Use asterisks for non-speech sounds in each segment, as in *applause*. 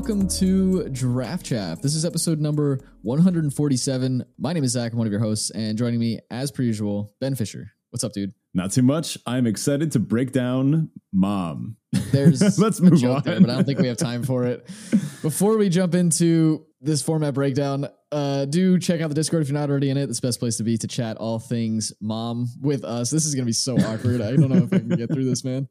Welcome to Draft Chaff. This is episode number 147. My name is Zach. I'm one of your hosts, and joining me, as per usual, Ben Fisher. What's up, dude? Not too much. I'm excited to break down Mom. There's *laughs* Let's a move joke on. there, but I don't think we have time for it. Before we jump into this format breakdown, uh, do check out the Discord if you're not already in it. It's the best place to be to chat all things mom with us. This is going to be so awkward. I don't know if I can get through this, man.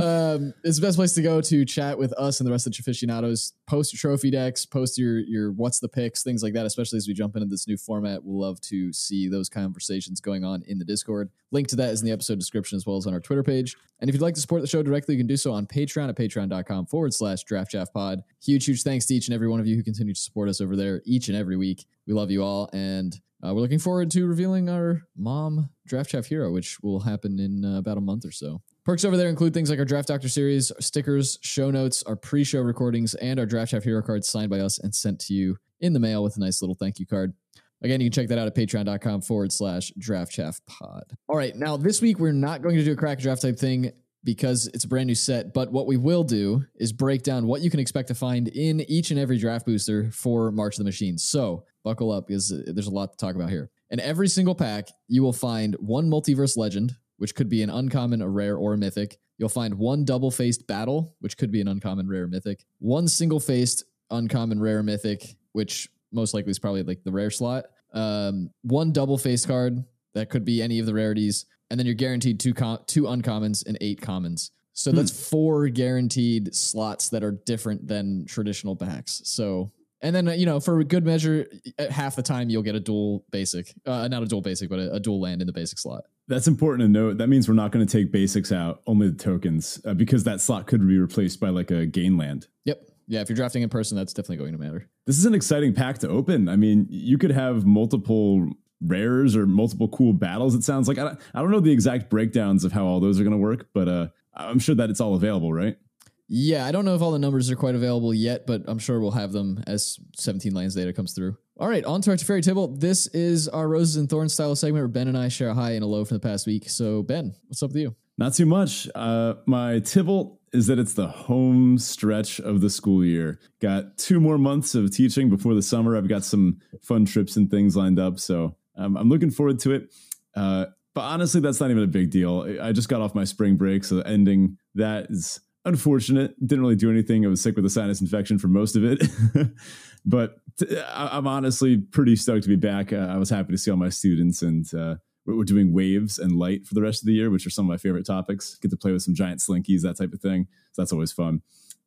Um, it's the best place to go to chat with us and the rest of the aficionados. Post your trophy decks, post your your what's the picks, things like that. Especially as we jump into this new format, we'll love to see those conversations going on in the Discord. Link to that is in the episode description as well as on our Twitter page. And if you'd like to support the show directly, you can do so on Patreon at patreon.com forward slash draft pod. Huge, huge thanks to each and every one of you who continue to support us over there each and every week. We love you all. And uh, we're looking forward to revealing our mom draft Chaff hero, which will happen in uh, about a month or so. Perks over there include things like our Draft Doctor series, stickers, show notes, our pre show recordings, and our Draft Chaff hero cards signed by us and sent to you in the mail with a nice little thank you card. Again, you can check that out at patreon.com forward slash draft chaff pod. All right, now this week we're not going to do a crack draft type thing because it's a brand new set, but what we will do is break down what you can expect to find in each and every draft booster for March of the Machines. So buckle up because there's a lot to talk about here. In every single pack, you will find one multiverse legend, which could be an uncommon, a rare, or a mythic. You'll find one double faced battle, which could be an uncommon, rare, mythic. One single faced uncommon, rare, mythic, which most likely is probably like the rare slot. Um, one double faced card that could be any of the rarities, and then you're guaranteed two com- two uncommons and eight commons. So that's four guaranteed slots that are different than traditional packs. So and then uh, you know for a good measure, uh, half the time you'll get a dual basic, uh, not a dual basic, but a, a dual land in the basic slot. That's important to note. That means we're not going to take basics out, only the tokens, uh, because that slot could be replaced by like a gain land. Yep. Yeah, if you're drafting in person, that's definitely going to matter. This is an exciting pack to open. I mean, you could have multiple rares or multiple cool battles. It sounds like I don't, I don't know the exact breakdowns of how all those are going to work, but uh, I'm sure that it's all available, right? Yeah, I don't know if all the numbers are quite available yet, but I'm sure we'll have them as 17 lands data comes through. All right, on to our Teferi Tibalt. This is our Roses and Thorns style segment where Ben and I share a high and a low from the past week. So, Ben, what's up with you? Not too much. Uh, my Tibalt is that it's the home stretch of the school year. Got two more months of teaching before the summer. I've got some fun trips and things lined up, so um, I'm looking forward to it. Uh, but honestly, that's not even a big deal. I just got off my spring break, so ending that is unfortunate. Didn't really do anything. I was sick with a sinus infection for most of it. *laughs* but t- I'm honestly pretty stoked to be back. Uh, I was happy to see all my students and uh, we're we're doing waves and light for the rest of the year, which are some of my favorite topics. Get to play with some giant slinkies, that type of thing. So that's always fun.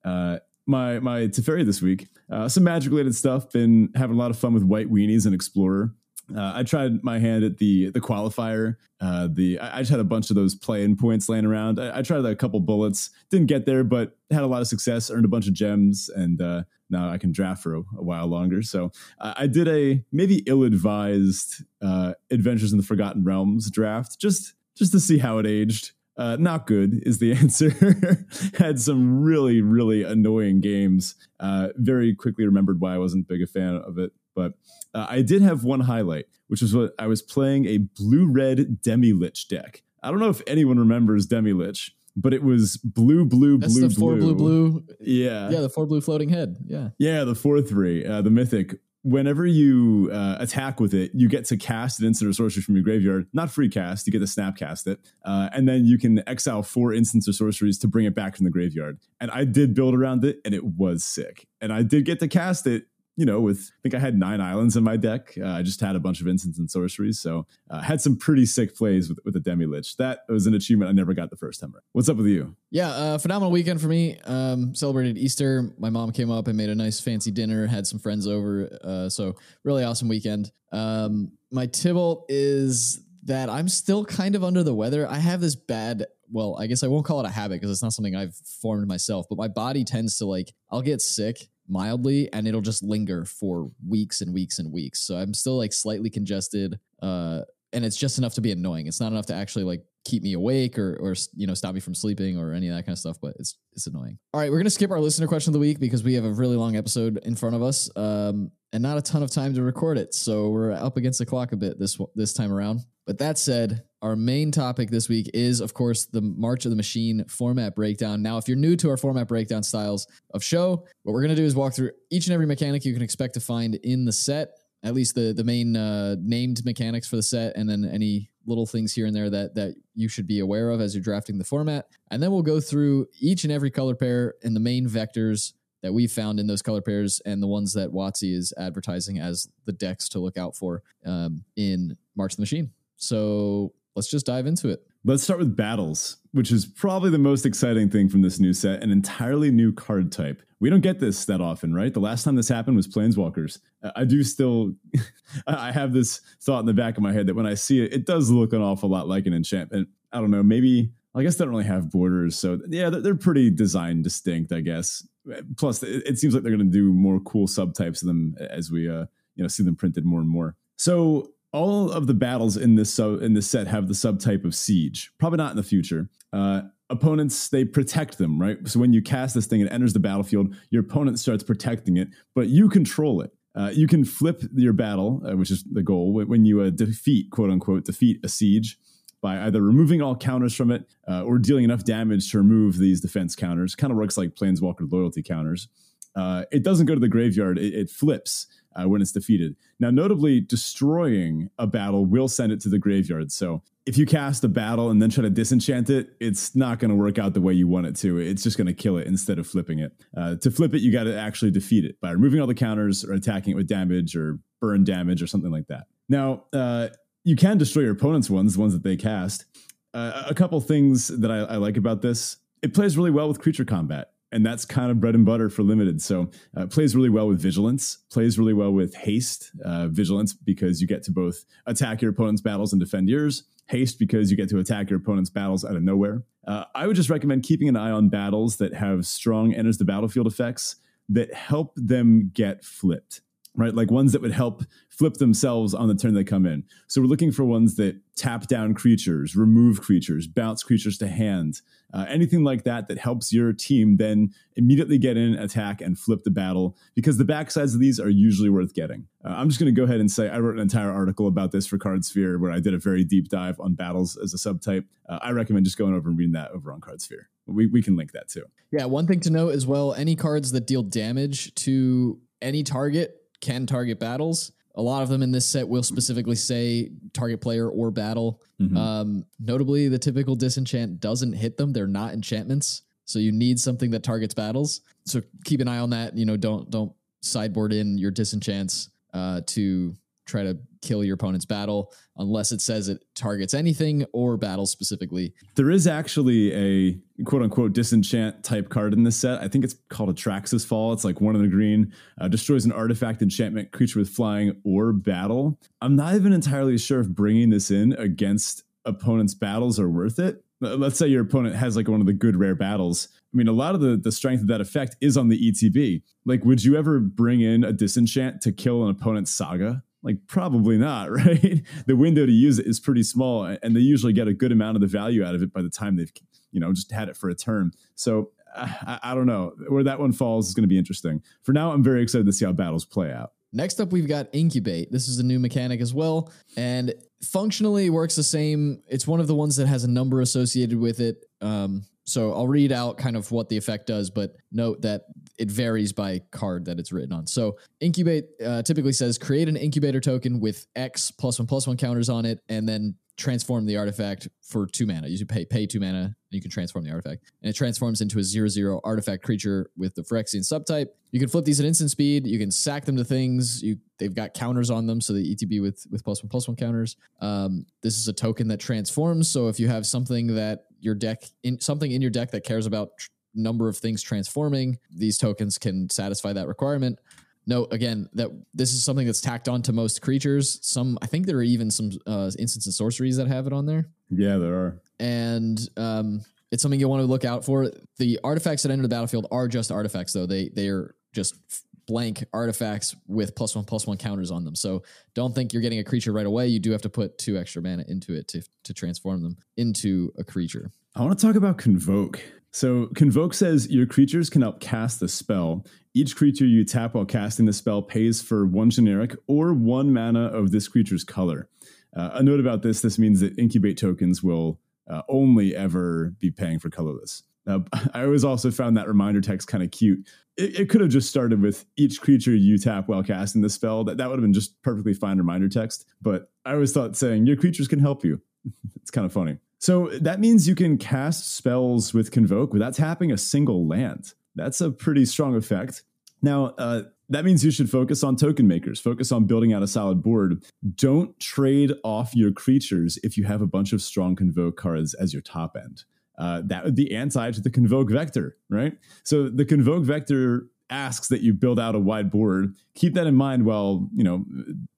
Uh, my my Teferi this week, uh, some magic related stuff. Been having a lot of fun with White Weenies and Explorer. Uh, I tried my hand at the the qualifier. Uh, the I, I just had a bunch of those play-in points laying around. I, I tried a couple bullets, didn't get there, but had a lot of success. Earned a bunch of gems, and uh, now I can draft for a, a while longer. So I did a maybe ill-advised uh, Adventures in the Forgotten Realms draft, just just to see how it aged. Uh, not good is the *laughs* answer. Had some really, really annoying games. Uh, very quickly remembered why I wasn't big a fan of it. But uh, I did have one highlight, which was what I was playing a blue red Demilich deck. I don't know if anyone remembers Demilich, but it was blue, blue, That's blue, the four blue, blue. Yeah. Yeah, the four blue floating head. Yeah. Yeah, the 4 3, uh, the mythic. Whenever you uh, attack with it, you get to cast an instant or sorcery from your graveyard. Not free cast, you get to snap cast it. Uh, and then you can exile four instants or sorceries to bring it back from the graveyard. And I did build around it, and it was sick. And I did get to cast it you know, with I think I had nine islands in my deck. Uh, I just had a bunch of instants and sorceries, so uh, had some pretty sick plays with with the Demilich. That was an achievement I never got the first time. What's up with you? Yeah, uh, phenomenal weekend for me. Um, celebrated Easter. My mom came up and made a nice fancy dinner. Had some friends over. Uh, so really awesome weekend. Um, my Tibalt is that I'm still kind of under the weather. I have this bad. Well, I guess I won't call it a habit because it's not something I've formed myself. But my body tends to like I'll get sick mildly and it'll just linger for weeks and weeks and weeks. So I'm still like slightly congested. Uh, and it's just enough to be annoying. It's not enough to actually like keep me awake or or you know stop me from sleeping or any of that kind of stuff. But it's it's annoying. All right, we're gonna skip our listener question of the week because we have a really long episode in front of us, um, and not a ton of time to record it. So we're up against the clock a bit this this time around. But that said, our main topic this week is, of course, the March of the Machine format breakdown. Now, if you're new to our format breakdown styles of show, what we're going to do is walk through each and every mechanic you can expect to find in the set, at least the the main uh, named mechanics for the set, and then any little things here and there that that you should be aware of as you're drafting the format. And then we'll go through each and every color pair and the main vectors that we found in those color pairs and the ones that WotC is advertising as the decks to look out for um, in March of the Machine. So let's just dive into it. Let's start with battles, which is probably the most exciting thing from this new set, an entirely new card type. We don't get this that often, right? The last time this happened was Planeswalkers. I do still, *laughs* I have this thought in the back of my head that when I see it, it does look an awful lot like an enchantment. I don't know, maybe, I guess they don't really have borders. So yeah, they're pretty design distinct, I guess. Plus, it seems like they're going to do more cool subtypes of them as we, uh, you know, see them printed more and more. So all of the battles in this sub in this set have the subtype of siege. Probably not in the future. Uh, opponents they protect them, right? So when you cast this thing it enters the battlefield, your opponent starts protecting it, but you control it. Uh, you can flip your battle, uh, which is the goal, when you uh, defeat, quote unquote, defeat a siege by either removing all counters from it uh, or dealing enough damage to remove these defense counters. Kind of works like Planeswalker loyalty counters. Uh, it doesn't go to the graveyard; it, it flips uh, when it's defeated. Now, notably, destroying a battle will send it to the graveyard. So if you cast a battle and then try to disenchant it, it's not going to work out the way you want it to. It's just going to kill it instead of flipping it. Uh, to flip it, you got to actually defeat it by removing all the counters or attacking it with damage or burn damage or something like that. Now, uh, you can destroy your opponent's ones, the ones that they cast. Uh, a couple things that I, I like about this it plays really well with creature combat and that's kind of bread and butter for limited. So uh, plays really well with vigilance, plays really well with haste, uh, vigilance because you get to both attack your opponent's battles and defend yours. Haste because you get to attack your opponent's battles out of nowhere. Uh, I would just recommend keeping an eye on battles that have strong enters the battlefield effects that help them get flipped right? Like ones that would help flip themselves on the turn they come in. So we're looking for ones that tap down creatures, remove creatures, bounce creatures to hand, uh, anything like that that helps your team then immediately get in, attack, and flip the battle because the backsides of these are usually worth getting. Uh, I'm just going to go ahead and say I wrote an entire article about this for Cardsphere where I did a very deep dive on battles as a subtype. Uh, I recommend just going over and reading that over on Cardsphere. We, we can link that too. Yeah, one thing to note as well any cards that deal damage to any target can target battles. A lot of them in this set will specifically say target player or battle. Mm-hmm. Um, notably, the typical disenchant doesn't hit them; they're not enchantments. So you need something that targets battles. So keep an eye on that. You know, don't don't sideboard in your disenchants uh, to try to kill your opponent's battle unless it says it targets anything or battle specifically. There is actually a quote unquote disenchant type card in this set. I think it's called Atraxa's Fall. It's like one in the green, uh, destroys an artifact enchantment creature with flying or battle. I'm not even entirely sure if bringing this in against opponent's battles are worth it. Let's say your opponent has like one of the good rare battles. I mean, a lot of the, the strength of that effect is on the ETB. Like, would you ever bring in a disenchant to kill an opponent's saga? Like probably not, *laughs* right? the window to use it is pretty small, and they usually get a good amount of the value out of it by the time they've, you know, just had it for a term. So I, I don't know where that one falls is going to be interesting. For now, I'm very excited to see how battles play out. Next up, we've got Incubate. This is a new mechanic as well, and functionally works the same. It's one of the ones that has a number associated with it. Um, so I'll read out kind of what the effect does, but note that it varies by card that it's written on. So incubate uh, typically says create an incubator token with X plus one plus one counters on it, and then transform the artifact for two mana. You pay pay two mana, and you can transform the artifact, and it transforms into a zero zero artifact creature with the Phyrexian subtype. You can flip these at instant speed. You can sack them to things. You they've got counters on them, so the ETB with with plus one plus one counters. Um, this is a token that transforms. So if you have something that your deck in something in your deck that cares about tr- number of things transforming, these tokens can satisfy that requirement. Note again that this is something that's tacked on to most creatures. Some, I think there are even some uh, instants and sorceries that have it on there. Yeah, there are. And um, it's something you want to look out for. The artifacts that enter the battlefield are just artifacts, though. They they are just blank artifacts with plus one plus one counters on them. So don't think you're getting a creature right away. You do have to put two extra mana into it to to transform them into a creature. I want to talk about Convoke. So, Convoke says your creatures can outcast the spell. Each creature you tap while casting the spell pays for one generic or one mana of this creature's color. Uh, a note about this: this means that incubate tokens will uh, only ever be paying for colorless. Now, *laughs* I always also found that reminder text kind of cute. It, it, could have just started with each creature you tap while casting the spell. That that would have been just perfectly fine reminder text. But I always thought saying your creatures can help you. *laughs* it's kind of funny. So that means you can cast spells with Convoke without tapping a single land. That's a pretty strong effect. Now, uh, that means you should focus on token makers, focus on building out a solid board. Don't trade off your creatures if you have a bunch of strong Convoke cards as your top end. Uh, that would be anti to the Convoke Vector, right? So the Convoke Vector asks that you build out a wide board. Keep that in mind while you know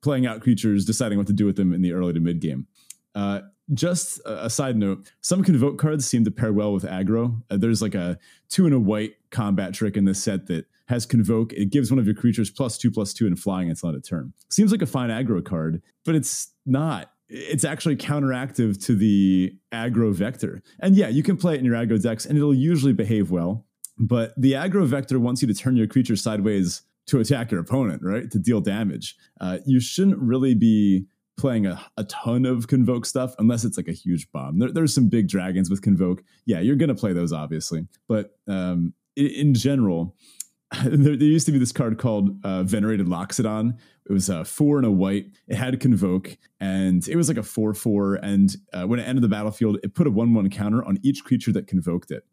playing out creatures, deciding what to do with them in the early to mid game. Uh, just a side note some convoke cards seem to pair well with aggro uh, there's like a two and a white combat trick in this set that has convoke it gives one of your creatures plus two plus two and flying until end of turn seems like a fine aggro card but it's not it's actually counteractive to the aggro vector and yeah you can play it in your aggro decks and it'll usually behave well but the aggro vector wants you to turn your creature sideways to attack your opponent right to deal damage uh, you shouldn't really be playing a, a ton of convoke stuff unless it's like a huge bomb. There, there's some big dragons with convoke. Yeah, you're gonna play those obviously, but um, in, in, general, *laughs* there, there, used to be this card called uh, Venerated Loxodon. It was a four and a white. It had convoke, and it was like a four four. And uh, when it entered the battlefield, it put a one one counter on each creature that convoked it.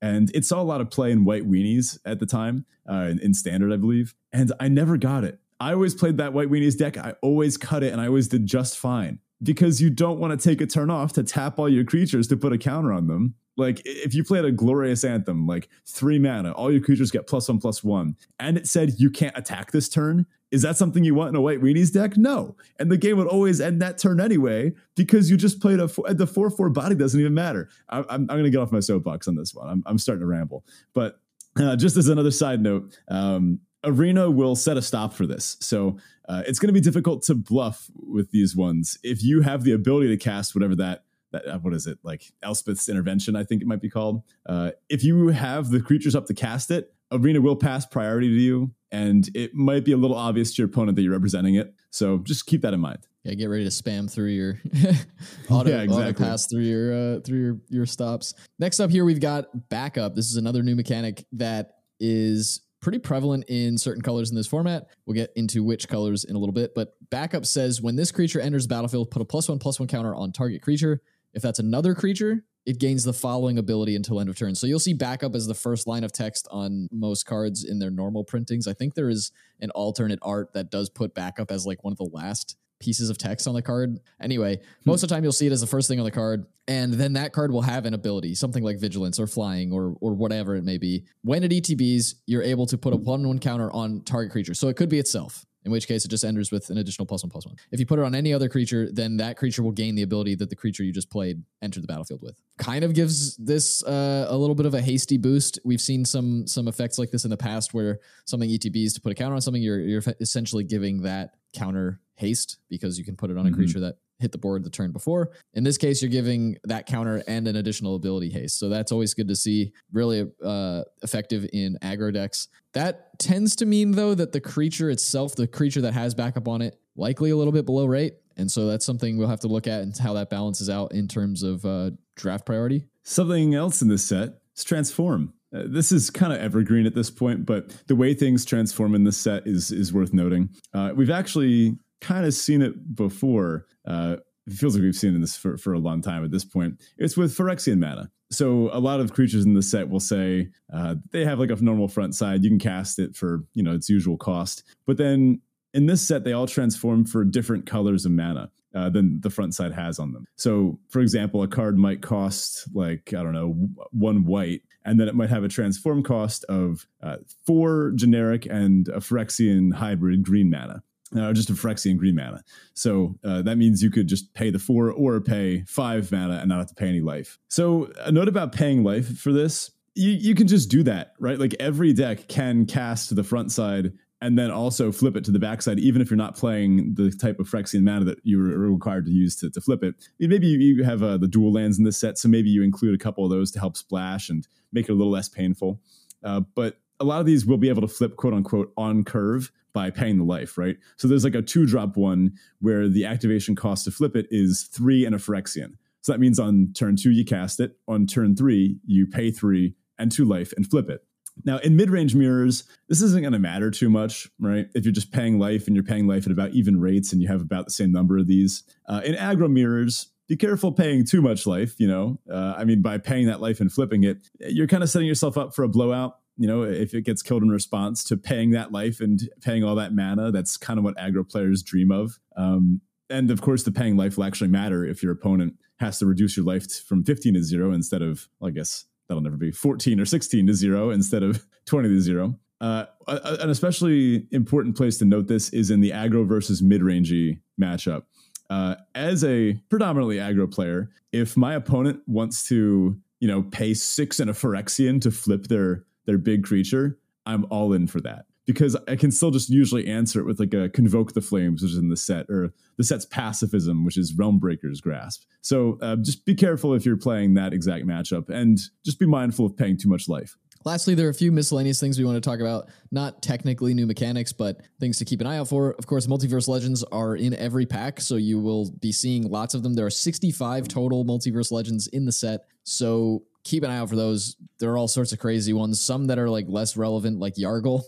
And it saw a lot of play in white weenies at the time, uh, in, in standard, I believe. And I never got it I always played that White Weenies deck. I always cut it and I always did just fine because you don't want to take a turn off to tap all your creatures to put a counter on them. Like if you played a glorious anthem, like three mana, all your creatures get plus one plus one, and it said you can't attack this turn. Is that something you want in a white weenies deck? No. And the game would always end that turn anyway because you just played a four, the four four body doesn't even matter. I, am I'm, I'm going to get off my soapbox on this one. I'm, I'm starting to ramble, but uh, just as another side note, um, Arena will set a stop for this. So uh, it's going to be difficult to bluff with these ones. If you have the ability to cast whatever that, that uh, what is it, like Elspeth's intervention, I think it might be called. Uh, if you have the creatures up to cast it, Arena will pass priority to you, and it might be a little obvious to your opponent that you're representing it. So just keep that in mind. Yeah, get ready to spam through your *laughs* auto, *laughs* yeah, exactly. auto pass through your uh, through your your stops. Next up here, we've got backup. This is another new mechanic that is pretty prevalent in certain colors in this format. We'll get into which colors in a little bit, but backup says when this creature enters the battlefield, put a plus one plus one counter on target creature. If that's another creature, it gains the following ability until end of turn. So you'll see backup as the first line of text on most cards in their normal printings. I think there is an alternate art that does put backup as like one of the last pieces of text on the card. Anyway, hmm. most of the time you'll see it as the first thing on the card, and then that card will have an ability, something like vigilance or flying or or whatever it may be. When it ETBs, you're able to put a one one counter on target creature. So it could be itself. In which case, it just enters with an additional plus one plus one. If you put it on any other creature, then that creature will gain the ability that the creature you just played entered the battlefield with. Kind of gives this uh, a little bit of a hasty boost. We've seen some some effects like this in the past, where something ETBs to put a counter on something, you're you're essentially giving that counter haste because you can put it on a mm-hmm. creature that hit the board the turn before. In this case, you're giving that counter and an additional ability haste. So that's always good to see. Really uh, effective in aggro decks. That tends to mean, though, that the creature itself, the creature that has backup on it, likely a little bit below rate. And so that's something we'll have to look at and how that balances out in terms of uh, draft priority. Something else in this set is transform. Uh, this is kind of evergreen at this point, but the way things transform in this set is is worth noting. Uh, we've actually kind of seen it before. Uh, it feels like we've seen this for, for a long time at this point. It's with Phyrexian mana. So a lot of creatures in the set will say uh, they have like a normal front side. You can cast it for you know its usual cost, but then in this set they all transform for different colors of mana. Uh, than the front side has on them. So, for example, a card might cost like I don't know one white, and then it might have a transform cost of uh, four generic and a Phyrexian hybrid green mana. Uh, just a Phyrexian green mana. So uh, that means you could just pay the four or pay five mana and not have to pay any life. So a note about paying life for this. You, you can just do that, right? Like every deck can cast to the front side and then also flip it to the backside, even if you're not playing the type of Phyrexian mana that you are required to use to, to flip it. Maybe you have uh, the dual lands in this set, so maybe you include a couple of those to help splash and make it a little less painful. Uh, but a lot of these will be able to flip quote unquote on curve by paying the life, right? So there's like a two drop one where the activation cost to flip it is three and a Phyrexian. So that means on turn two, you cast it. On turn three, you pay three and two life and flip it. Now, in mid range mirrors, this isn't going to matter too much, right? If you're just paying life and you're paying life at about even rates and you have about the same number of these. Uh, in aggro mirrors, be careful paying too much life, you know? Uh, I mean, by paying that life and flipping it, you're kind of setting yourself up for a blowout. You know, if it gets killed in response to paying that life and paying all that mana, that's kind of what aggro players dream of. Um, and of course, the paying life will actually matter if your opponent has to reduce your life from 15 to zero instead of, I guess that'll never be 14 or 16 to zero instead of *laughs* 20 to zero. Uh, an especially important place to note this is in the aggro versus mid rangey matchup. Uh, as a predominantly aggro player, if my opponent wants to, you know, pay six and a Phyrexian to flip their their big creature, I'm all in for that because I can still just usually answer it with like a convoke the flames, which is in the set, or the set's pacifism, which is Realmbreaker's Grasp. So uh, just be careful if you're playing that exact matchup, and just be mindful of paying too much life. Lastly, there are a few miscellaneous things we want to talk about. Not technically new mechanics, but things to keep an eye out for. Of course, multiverse legends are in every pack, so you will be seeing lots of them. There are 65 total multiverse legends in the set. So keep an eye out for those. There are all sorts of crazy ones. Some that are like less relevant, like Yargle,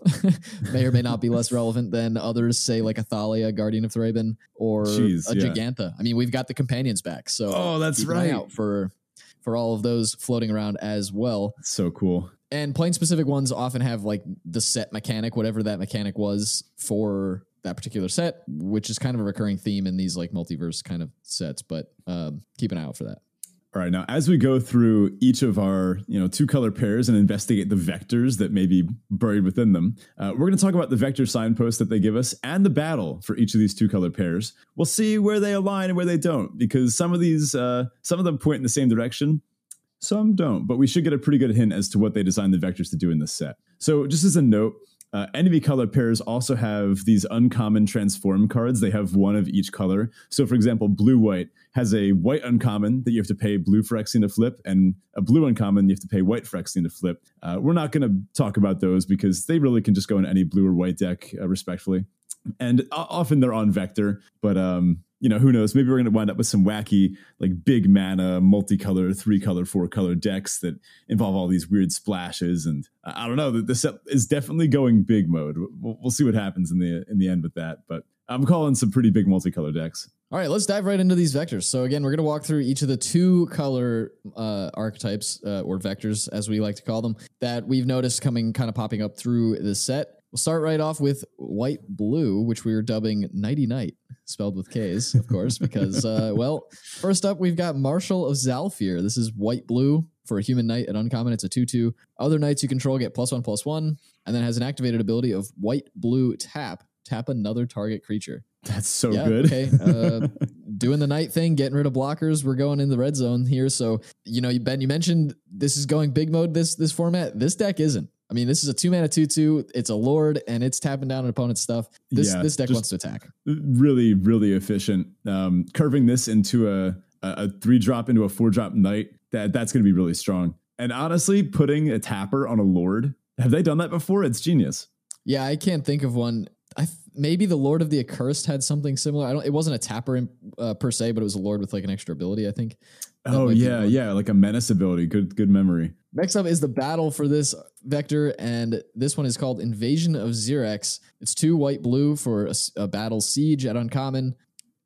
*laughs* may or may not be less relevant than others. Say like Athalia, Guardian of Thraben, or Jeez, a yeah. Giganta. I mean, we've got the companions back, so oh, that's right. out for for all of those floating around as well. So cool. And plane specific ones often have like the set mechanic, whatever that mechanic was for that particular set, which is kind of a recurring theme in these like multiverse kind of sets. But um, keep an eye out for that. All right, now as we go through each of our, you know, two color pairs and investigate the vectors that may be buried within them, uh, we're going to talk about the vector signposts that they give us and the battle for each of these two color pairs. We'll see where they align and where they don't, because some of these, uh, some of them point in the same direction, some don't. But we should get a pretty good hint as to what they designed the vectors to do in this set. So, just as a note, uh, enemy color pairs also have these uncommon transform cards. They have one of each color. So, for example, blue white has a white uncommon that you have to pay blue Phyrexian to flip, and a blue uncommon you have to pay white Phyrexian to flip. Uh, we're not going to talk about those because they really can just go in any blue or white deck, uh, respectfully. And often they're on vector, but um, you know, who knows? Maybe we're going to wind up with some wacky, like big mana, multicolor, three color, four color decks that involve all these weird splashes. And I don't know. The set is definitely going big mode. We'll, we'll see what happens in the in the end with that. But I'm calling some pretty big multicolor decks. All right, let's dive right into these vectors. So again, we're going to walk through each of the two color uh, archetypes uh, or vectors, as we like to call them, that we've noticed coming kind of popping up through the set. We'll start right off with white blue, which we are dubbing Nighty Night, spelled with K's, of course, because, uh, *laughs* well, first up, we've got Marshal of Zhalfir. This is white blue for a human knight at uncommon. It's a 2 2. Other knights you control get plus one, plus one, and then has an activated ability of white blue tap. Tap another target creature. That's so yeah, good. okay. Uh, *laughs* doing the night thing, getting rid of blockers. We're going in the red zone here. So, you know, Ben, you mentioned this is going big mode, this this format. This deck isn't. I mean, this is a two mana two two. It's a lord, and it's tapping down an opponent's stuff. This yeah, this deck wants to attack. Really, really efficient. Um, curving this into a a three drop into a four drop knight. That that's going to be really strong. And honestly, putting a tapper on a lord, have they done that before? It's genius. Yeah, I can't think of one. I maybe the Lord of the Accursed had something similar. I don't. It wasn't a tapper in, uh, per se, but it was a Lord with like an extra ability. I think. That oh yeah, yeah, like a menace ability. Good, good memory. Next up is the battle for this vector, and this one is called Invasion of Xerex. It's two white blue for a, a battle siege at uncommon.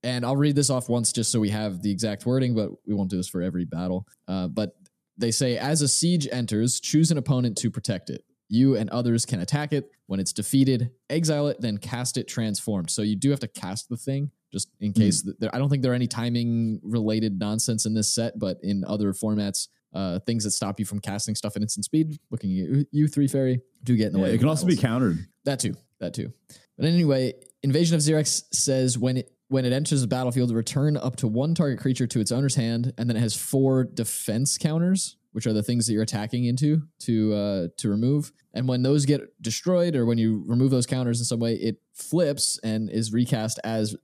And I'll read this off once just so we have the exact wording, but we won't do this for every battle. Uh, but they say, as a siege enters, choose an opponent to protect it. You and others can attack it. When it's defeated, exile it, then cast it transformed. So you do have to cast the thing just in hmm. case. Mm. There, I don't think there are any timing related nonsense in this set, but in other formats, uh, things that stop you from casting stuff at instant speed, looking at you, Teferi, do get in the yeah, way. It can also be countered. That too. That too. But anyway, Invasion of Xerex says when it when it enters the battlefield, return up to one target creature to its owner's hand, and then it has four defense counters which are the things that you're attacking into to uh, to remove. And when those get destroyed, or when you remove those counters in some way, it flips and is recast as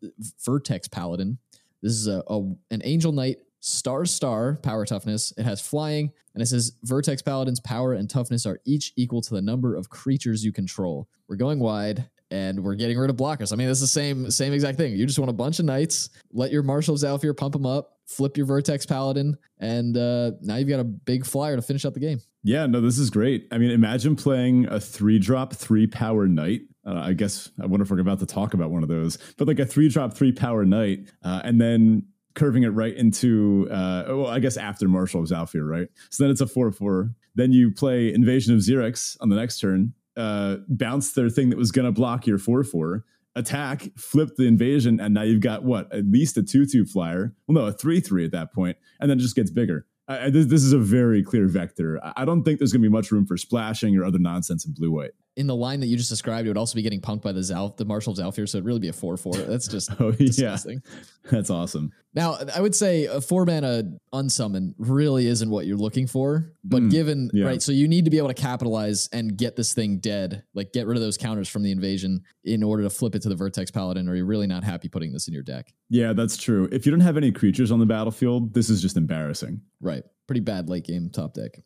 Vertex Paladin. This is a, a an Angel Knight star star power toughness. It has flying, and it says Vertex Paladin's power and toughness are each equal to the number of creatures you control. We're going wide. and we're getting rid of blockers. I mean, it's the same same exact thing. You just want a bunch of knights, let your Marshal of Zhalfir pump them up, flip your Vertex Paladin, and uh, now you've got a big flyer to finish out the game. Yeah, no, this is great. I mean, imagine playing a three drop, three power knight. Uh, I guess I wonder if we're about to talk about one of those, but like a three drop, three power knight, uh, and then curving it right into, uh, well, I guess after Marshal of Zhalfir, right? So then it's a 4 4. Then you play Invasion of Xerex on the next turn, uh, bounce their thing that was going to block your 4 4, attack, flip the invasion, and now you've got what? At least a 2 2 flyer. Well, no, a 3 3 at that point, and then it just gets bigger. This, this, is a very clear vector. I don't think there's going to be much room for splashing or other nonsense in blue white. In the line that you just described, it would also be getting punked by the Zal, the Marshal Zhalfir, so it'd really be a four four. That's just *laughs* oh disgusting. yeah, that's awesome. Now, I would say a four mana unsummon really isn't what you're looking for, but mm, given yeah. right, so you need to be able to capitalize and get this thing dead, like get rid of those counters from the invasion in order to flip it to the Vertex Paladin, or you're really not happy putting this in your deck. Yeah, that's true. If you don't have any creatures on the battlefield, this is just embarrassing. Right pretty bad late game top deck.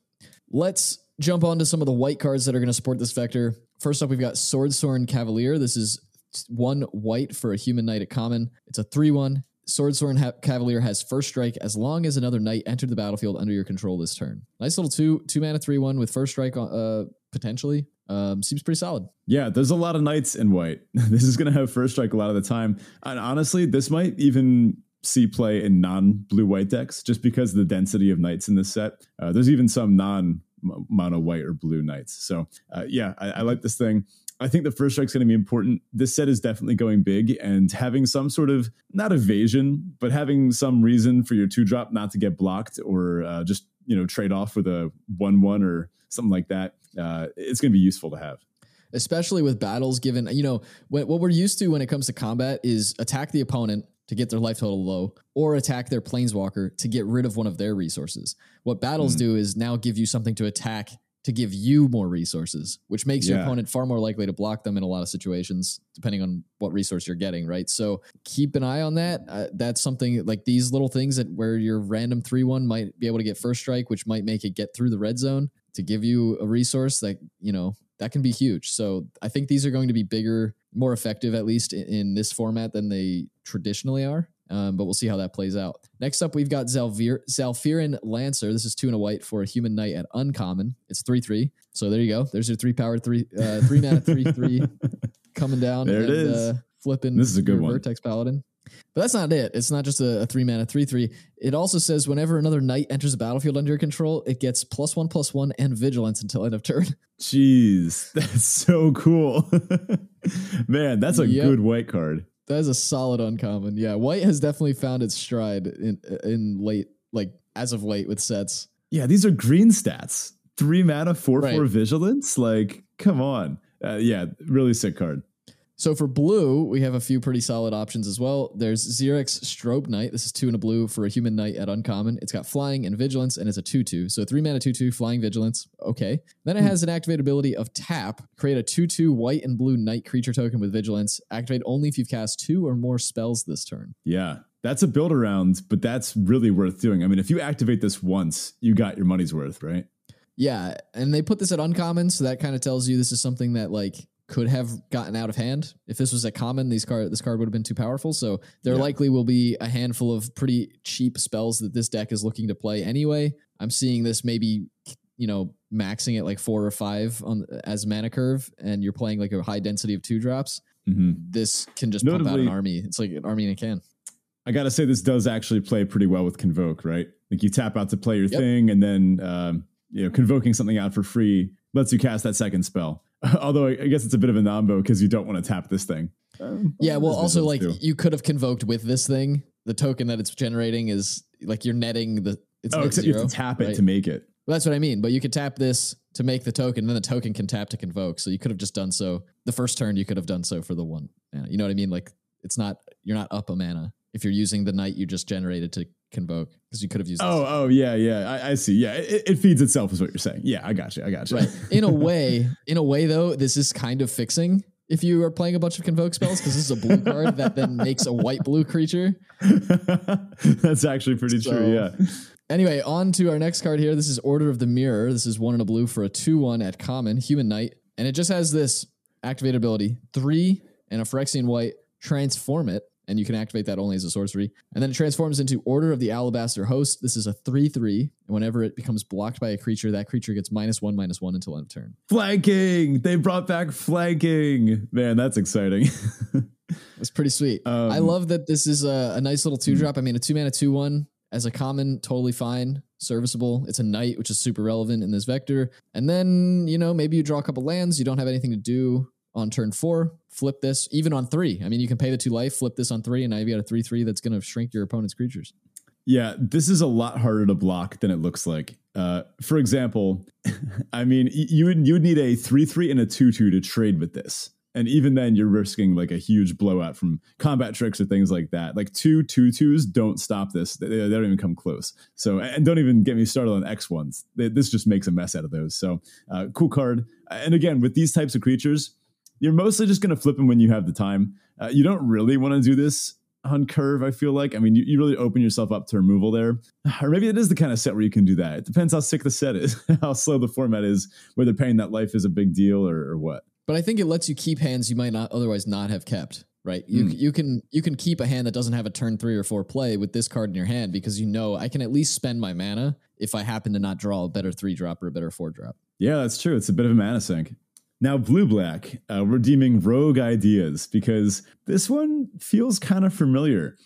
Let's jump on to some of the white cards that are going to support this vector. First up, we've got Sword Swordsworn Cavalier. This is one white for a human knight at common. It's a 3 1. Swordsworn ha- Cavalier has first strike as long as another knight entered the battlefield under your control this turn. Nice little two two mana three one with first strike uh, potentially. Um, seems pretty solid. Yeah, there's a lot of knights in white. *laughs* this is going to have first strike a lot of the time, and honestly, this might even see play in non blue white decks just because of the density of knights in this set. Uh, there's even some non mono white or blue knights. So uh, yeah, I, I, like this thing. I think the first strike is going to be important. This set is definitely going big, and having some sort of not evasion, but having some reason for your two drop not to get blocked or uh, just you know trade off with a one one or something like that. Uh, it's going to be useful to have especially with battles given you know what, what we're used to when it comes to combat is attack the opponent to get their life total low, or attack their planeswalker to get rid of one of their resources. What battles mm. do is now give you something to attack to give you more resources, which makes yeah. your opponent far more likely to block them in a lot of situations, depending on what resource you're getting, right? So keep an eye on that. Uh, that's something like these little things that where your random 3 1 might be able to get first strike, which might make it get through the red zone to give you a resource that, you know, that can be huge. So I think these are going to be bigger more effective, at least in, in this format, than they traditionally are. Um, but we'll see how that plays out. Next up, we've got Zalvir, Zhalfirin Lancer. This is two and a white for a human knight at uncommon. It's three three. So there you go. There's your three power three uh, three mana three three *laughs* coming down. There and, it is. Uh, flipping. This is a good one. Vertex Paladin. But that's not it. It's not just a, a, three mana three three. It also says whenever another knight enters the battlefield under your control, it gets plus one plus one and vigilance until end of turn. *laughs* Jeez, *laughs* that's so cool. *laughs* Man, that's a yep. good white card. That is a solid uncommon. Yeah, white has definitely found its stride in in late, like as of late with sets. Yeah, these are green stats. Three mana, four right. four vigilance. Like, come on. Uh, yeah, really sick card. So for blue, we have a few pretty solid options as well. There's Xerex Strobe Knight. This is two and a blue for a human knight at uncommon. It's got flying and vigilance, and it's a 2 2. So three mana 2 2, flying vigilance. Okay. Then it hmm. has an activated ability of tap. Create a 2 2 white and blue knight creature token with vigilance. Activate only if you've cast two or more spells this turn. Yeah. That's a build around, but that's really worth doing. I mean, if you activate this once, you got your money's worth, right? Yeah. And they put this at uncommon, so that kind of tells you this is something that, like, could have gotten out of hand. If this was a common, these card this card would have been too powerful. So there yeah. likely will be a handful of pretty cheap spells that this deck is looking to play anyway. I'm seeing this maybe you know maxing it like four or five on as mana curve, and you're playing like a high density of two drops. Mm-hmm. This can just Notably, pump out an army. It's like an army in a can. I gotta say, this does actually play pretty well with Convoke, right? Like you tap out to play your yep. thing, and then um, you know convoking something out for free lets you cast that second spell. *laughs* Although I guess it's a bit of a nombo because you don't want to tap this thing. Um, yeah, well, also like too. you could have convoked with this thing. The token that it's generating is like you're netting the. It's oh, except zero, you have to tap right? it to make it. Well, that's what I mean. But you could tap this to make the token, then the token can tap to convoke. So you could have just done so the first turn. You could have done so for the one mana. You know what I mean? Like it's not you're not up a mana if you're using the knight you just generated to convoke because you could have used. Oh, this. oh yeah, yeah. I, I see. Yeah, it, it, feeds itself, is what you're saying. Yeah, I got you. I got you. Right. In a *laughs* way, in a way though, this is kind of fixing if you are playing a bunch of convoke spells because this is a blue *laughs* card that then makes a white blue creature. *laughs* That's actually pretty so, true. Yeah. Anyway, on to our next card here. This is Order of the Mirror. This is one in a blue for a 2 1 at common, Human Knight. And it just has this activate ability, three and a Phyrexian white, transform it, and you can activate that only as a sorcery. And then it transforms into Order of the Alabaster Host. This is a 3 3. And whenever it becomes blocked by a creature, that creature gets minus one, minus one until end of turn. Flanking! They brought back flanking. Man, that's exciting. *laughs* It's pretty sweet. Um, I love that this is a, a nice little two drop. I mean, a two mana, two one as a common, totally fine, serviceable. It's a knight, which is super relevant in this vector. And then, you know, maybe you draw a couple lands, you don't have anything to do on turn four, flip this, even on three. I mean, you can pay the two life, flip this on three, and now you've got a three three that's going to shrink your opponent's creatures. Yeah, this is a lot harder to block than it looks like. Uh, for example, *laughs* I mean, you would you would need a three three and a two two to trade with this, and even then, you're risking like a huge blowout from combat tricks or things like that. Like two two twos don't stop this; they, they don't even come close. So, and don't even get me started on X ones. This just makes a mess out of those. So, uh, cool card. And again, with these types of creatures you're mostly just going to flip them when you have the time. Uh, you don't really want to do this on curve, I feel like. I mean, you, you really open yourself up to removal there. *sighs* Or maybe it is the kind of set where you can do that. It depends how sick the set is, *laughs* how slow the format is, whether paying that life is a big deal or, or what. But I think it lets you keep hands you might not otherwise not have kept right? You mm. you can you can keep a hand that doesn't have a turn three or four play with this card in your hand because you know I can at least spend my mana if I happen to not draw a better three drop or a better four drop. Yeah, that's true. It's a bit of a mana sink. Now, Blue Black, uh, redeeming rogue ideas because this one feels kind of familiar.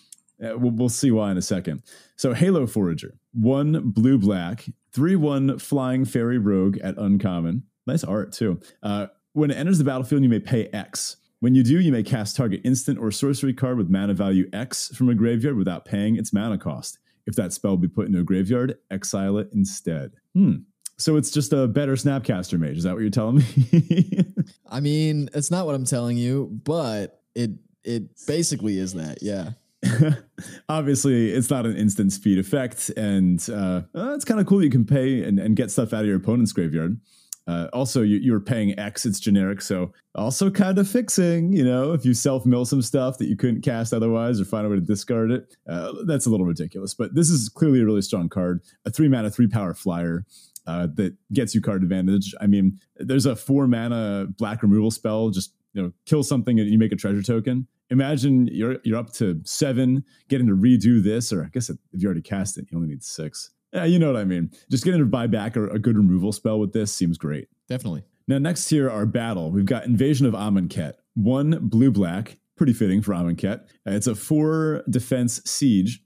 Uh, we'll, we'll, see why in a second. So, Halo Forager, one blue black, 3 1 flying fairy rogue at uncommon. Nice art, too. Uh, when it enters the battlefield, you may pay X. When you do, you may cast target instant or sorcery card with mana value X from a graveyard without paying its mana cost. If that spell be put into a graveyard, exile it instead. Hmm. So it's just a better Snapcaster Mage. Is that what you're telling me? *laughs* I mean, it's not what I'm telling you, but it it basically is that. Yeah. *laughs* Obviously, it's not an instant speed effect, and uh, uh, it's kind of cool. You can pay and, and get stuff out of your opponent's graveyard. Uh, also, you, you're paying X, it's generic. So, also kind of fixing, you know, if you self mill some stuff that you couldn't cast otherwise or find a way to discard it, uh, that's a little ridiculous. But this is clearly a really strong card. A three mana, three power flyer uh, that gets you card advantage. I mean, there's a four mana black removal spell, just you know, kill something and you make a treasure token. Imagine you're you're up to seven, getting to redo this, or I guess if you already cast it, you only need six. Yeah, you know what I mean. Just getting to buy back a, a good removal spell with this seems great. Definitely. Now, next here, our battle. We've got Invasion of Amonkhet. One blue black, pretty fitting for Amonkhet. Uh, it's a four defense siege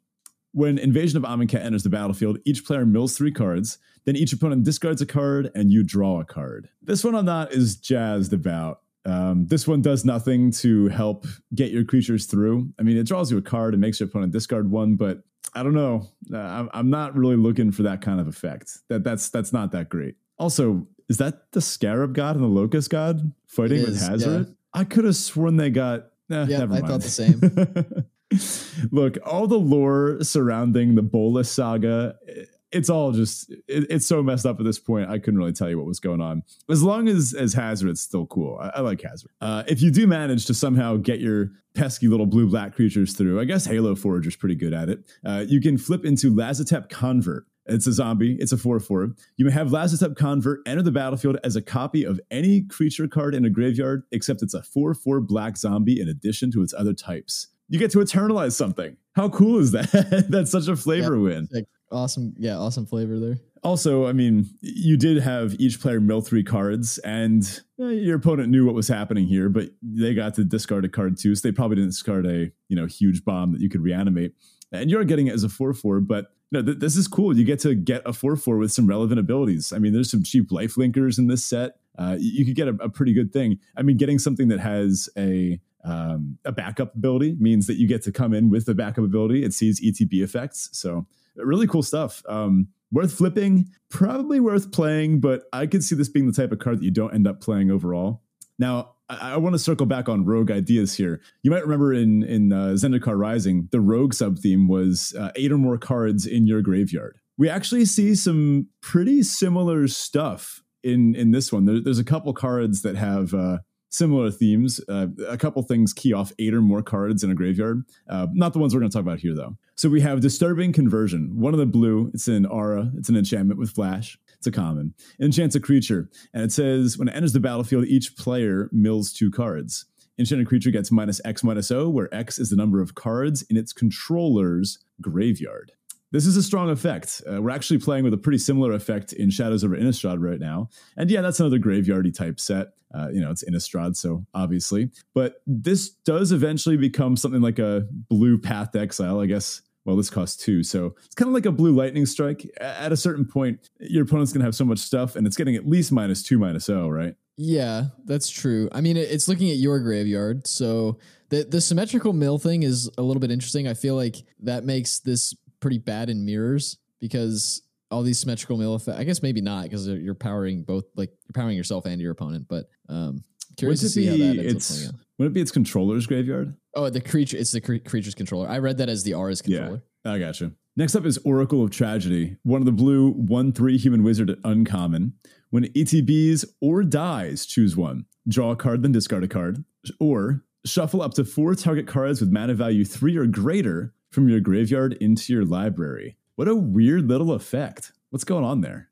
when Invasion of Amonkhet enters the battlefield, each player mills three cards, then each opponent discards a card, and you draw a card. This one I'm not as jazzed about. Um, this one does nothing to help get your creatures through. I mean, it draws you a card and makes your opponent discard one, but I don't know. Uh, I'm not really looking for that kind of effect. That that's that's not that great. Also, is that the Scarab God and the Locust God fighting with Hazoret? Yeah. I could have sworn they got. Eh, yeah, I mind. thought the same. *laughs* *laughs* Look, all the lore surrounding the Bolas saga, it's all just it, it's so messed up at this point. I couldn't really tell you what was going on. As long as as Hazoret's still cool, I, I like Hazoret. Uh, if you do manage to somehow get your pesky little blue black creatures through, I guess Halo Forager's pretty good at it. Uh, you can flip into Lazotep Convert. It's a zombie. It's a 4 4. You may have Lazotep Convert enter the battlefield as a copy of any creature card in a graveyard, except it's a 4 4 black zombie in addition to its other types you get to eternalize something. How cool is that? *laughs* That's such a flavor win. Like awesome. Yeah, awesome flavor there. Also, I mean, you did have each player mill three cards, and eh, your opponent knew what was happening here, but they got to discard a card too, so they probably didn't discard a you know huge bomb that you could reanimate. And you're getting it as a four four, but no, th- this is cool. You get to get a four four with some relevant abilities. I mean, there's some cheap life linkers in this set. Uh, you could get a, a pretty good thing. I mean, getting something that has a um, a backup ability means that you get to come in with the backup ability. It sees ETB effects. So really cool stuff. Um, worth flipping, probably worth playing, but I could see this being the type of card that you don't end up playing overall. Now, I, I want to circle back on rogue ideas here. You might remember in in uh, Zendikar Rising, the rogue sub theme was uh, eight or more cards in your graveyard. We actually see some pretty similar stuff in in this one. There, there's a couple cards that have uh, similar themes. Uh, a couple things key off eight or more cards in a graveyard. Uh, not the ones we're going to talk about here, though. So we have Disturbing Conversion. One of the blue, it's an aura, it's an enchantment with flash. It's a common. Enchants a creature, and it says when it enters the battlefield, each player mills two cards. Enchanted creature gets minus X minus O, where X is the number of cards in its controller's graveyard. This is a strong effect. Uh, we're actually playing with a pretty similar effect in Shadows over Innistrad right now. And yeah, that's another graveyardy type set. Uh, you know, it's Innistrad, so obviously. But this does eventually become something like a blue Path to Exile, I guess. Well, this costs two, so it's kind of like a blue lightning strike. At a certain point, your opponent's gonna have so much stuff, and it's getting at least minus two, minus O, right? Yeah, that's true. I mean, it's looking at your graveyard, so the the symmetrical mill thing is a little bit interesting. I feel like that makes this pretty bad in mirrors because all these symmetrical mill effect. I guess maybe not because you're powering both, like you're powering yourself and your opponent. But um, curious to see be, how that ends up playing out. Would it be its controller's graveyard? Oh, the creature. It's the cre- creature's controller. I read that as the Aura's controller. Yeah, I gotcha. Next up is Oracle of Tragedy, one of the blue one three human wizard uncommon. When ETBs or dies, choose one. Draw a card, then discard a card, or shuffle up to four target cards with mana value three or greater from your graveyard into your library. What a weird little effect. What's going on there?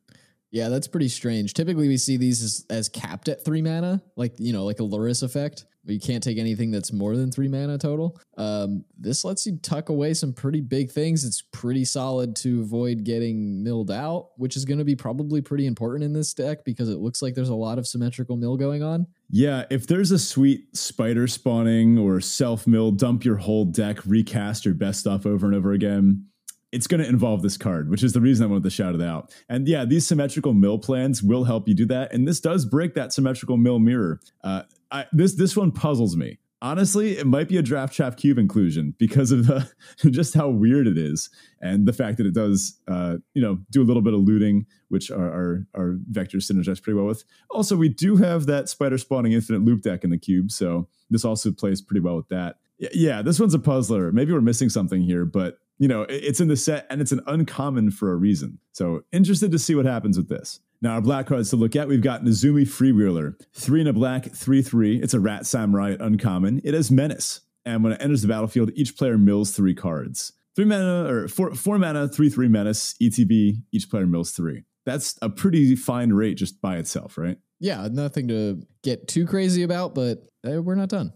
Yeah, that's pretty strange. Typically, we see these as, as capped at three mana, like you know, like a Luris effect. But you can't take anything that's more than three mana total. Um, this lets you tuck away some pretty big things. It's pretty solid to avoid getting milled out, which is going to be probably pretty important in this deck because it looks like there's a lot of symmetrical mill going on. Yeah, if there's a sweet spider spawning or self mill, dump your whole deck, recast your best stuff over and over again it's going to involve this card, which is the reason I wanted to shout it out. And yeah, these symmetrical mill plans will help you do that. And this does break that symmetrical mill mirror. Uh, I, this this one puzzles me. Honestly, it might be a draft chaff cube inclusion because of the, *laughs* just how weird it is, and the fact that it does, uh, you know, do a little bit of looting, which our, our our vectors synergize pretty well with. Also, we do have that spider spawning infinite loop deck in the cube, so this also plays pretty well with that. Yeah, this one's a puzzler. Maybe we're missing something here, but you know, it's in the set and it's an uncommon for a reason. So interested to see what happens with this. Now, our black cards to look at, we've got Nezumi Freewheeler, three in a black, three three. It's a Rat Samurai uncommon. It has Menace, and when it enters the battlefield, each player mills three cards. Three mana or four four mana, three three Menace, ETB. Each player mills three. That's a pretty fine rate just by itself, right? Yeah, nothing to get too crazy about, but uh, we're not done.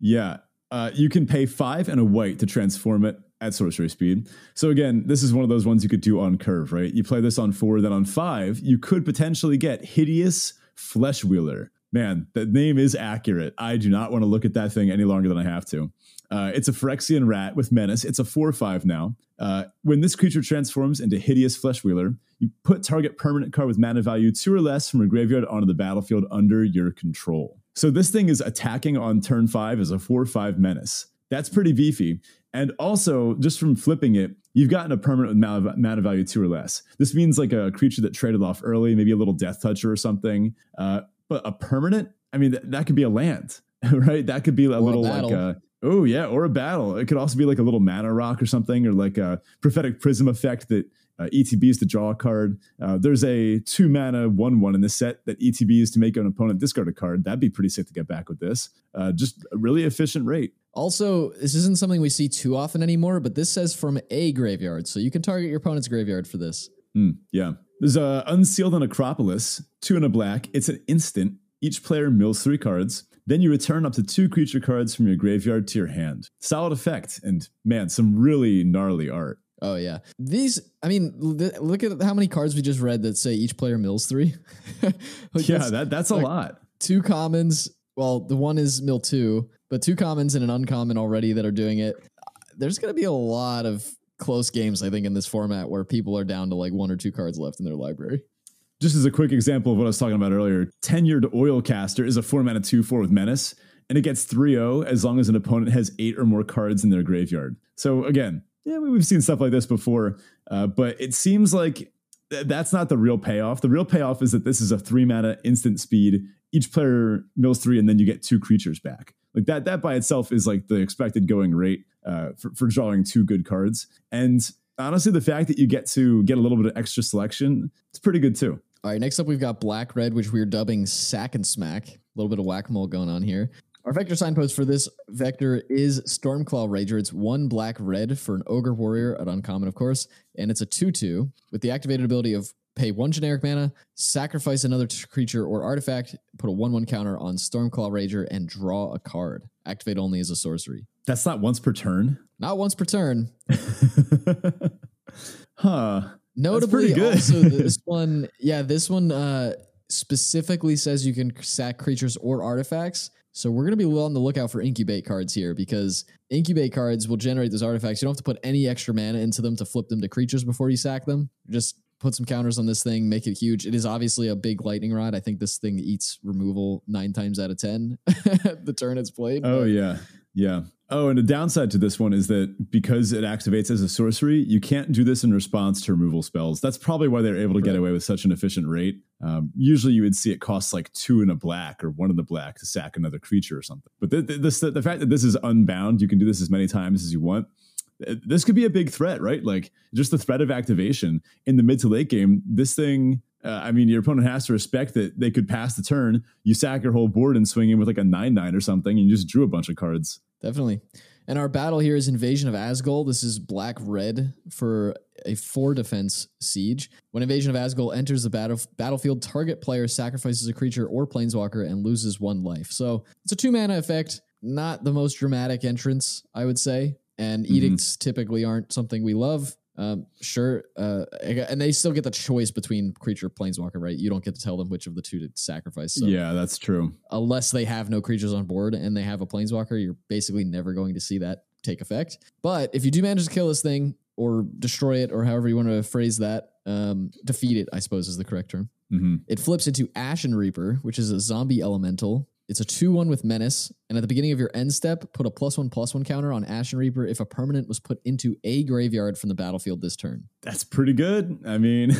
Yeah, uh, you can pay five and a white to transform it at sorcery speed. So again, this is one of those ones you could do on curve, right? You play this on four, then on five, you could potentially get Hideous Fleshwheeler. Man, the name is accurate. I do not want to look at that thing any longer than I have to. Uh, it's a Phyrexian rat with menace. It's a 4 5 now. Uh, when this creature transforms into Hideous Fleshwheeler, you put target permanent card with mana value two or less from a graveyard onto the battlefield under your control. So this thing is attacking on turn five as a 4 5 menace. That's pretty beefy. And also, just from flipping it, you've gotten a permanent amount with mana, value two or less. This means like a creature that traded off early, maybe a little death toucher or something. Uh, but a permanent, I mean, th- that could be a land, *laughs* right? That could be a or little a like a, oh yeah, or a battle. It could also be like a little mana rock or something, or like a prophetic prism effect that uh, ETBs to draw a card. Uh, there's a two mana one one in this set that ETBs to make an opponent discard a card. That'd be pretty sick to get back with this. Uh, just a really efficient rate. Also, this isn't something we see too often anymore, but this says from a graveyard, so you can target your opponent's graveyard for this. Mm, yeah. There's a Unseal the Necropolis, two in a black. It's an instant. Each player mills three cards. Then you return up to two creature cards from your graveyard to your hand. Solid effect, and man, some really gnarly art. Oh yeah, these. I mean, look at how many cards we just read that say each player mills three. *laughs* like yeah, that's, that that's a like lot. Two commons. Well, the one is mill two, but two commons and an uncommon already that are doing it. There's going to be a lot of close games, I think, in this format where people are down to like one or two cards left in their library. Just as a quick example of what I was talking about earlier, Tenured Oilcaster is a four mana two four with menace, and it gets 3-0 as long as an opponent has eight or more cards in their graveyard. So again, yeah, we've seen stuff like this before, uh, but it seems like th- that's not the real payoff. The real payoff is that this is a three mana instant speed. Each player mills three, and then you get two creatures back. Like that, that by itself is like the expected going rate uh, for, for drawing two good cards. And honestly, the fact that you get to get a little bit of extra selection, it's pretty good too. All right, next up we've got Black Red, which we're dubbing Sack and Smack. A little bit of whack a mole going on here. Our vector signpost for this vector is Stormclaw Rager. It's one black red for an Ogre Warrior at uncommon, of course, and it's a 2 2 with the activated ability of pay one generic mana, sacrifice another t- creature or artifact, put a 1 1 counter on Stormclaw Rager, and draw a card. Activate only as a sorcery. That's not once per turn. Not once per turn. *laughs* huh. Notably, good. also this *laughs* one, yeah, this one uh, specifically says you can sack creatures or artifacts. So we're gonna be on the lookout for incubate cards here because incubate cards will generate those artifacts. You don't have to put any extra mana into them to flip them to creatures before you sack them. Just put some counters on this thing, make it huge. It is obviously a big lightning rod. I think this thing eats removal nine times out of ten *laughs* the turn it's played. Oh but yeah, yeah. Oh, and the downside to this one is that because it activates as a sorcery, you can't do this in response to removal spells. That's probably why they're able to get away with such an efficient rate. Um, usually, you would see it costs like two in a black or one in the black to sack another creature or something. But the, this, the fact that this is unbound, you can do this as many times as you want. This could be a big threat, right? Like just the threat of activation in the mid to late game. This thing uh, I mean, your opponent has to respect that they could pass the turn. You sack your whole board and swing in with like a nine nine or something, and you just drew a bunch of cards. Definitely. And our battle here is Invasion of Azgol. This is black red for a four defense siege. When Invasion of Azgol enters the battle, battlefield, target player sacrifices a creature or planeswalker and loses one life. So it's a two mana effect, not the most dramatic entrance, I would say. And Mhm. edicts typically aren't something we love. Um, sure, uh, and they still get the choice between creature planeswalker, right? You don't get to tell them which of the two to sacrifice. So Yeah, that's true. unless they have no creatures on board and they have a planeswalker, you're basically never going to see that take effect. But if you do manage to kill this thing or destroy it, or however you want to phrase that, um, defeat it, I suppose is the correct term. hmm It flips into Ashen Reaper, which is a zombie elemental. It's a 2 1 with Menace. And at the beginning of your end step, put a plus one plus one counter on Ashen Reaper if a permanent was put into a graveyard from the battlefield this turn. That's pretty good. I mean,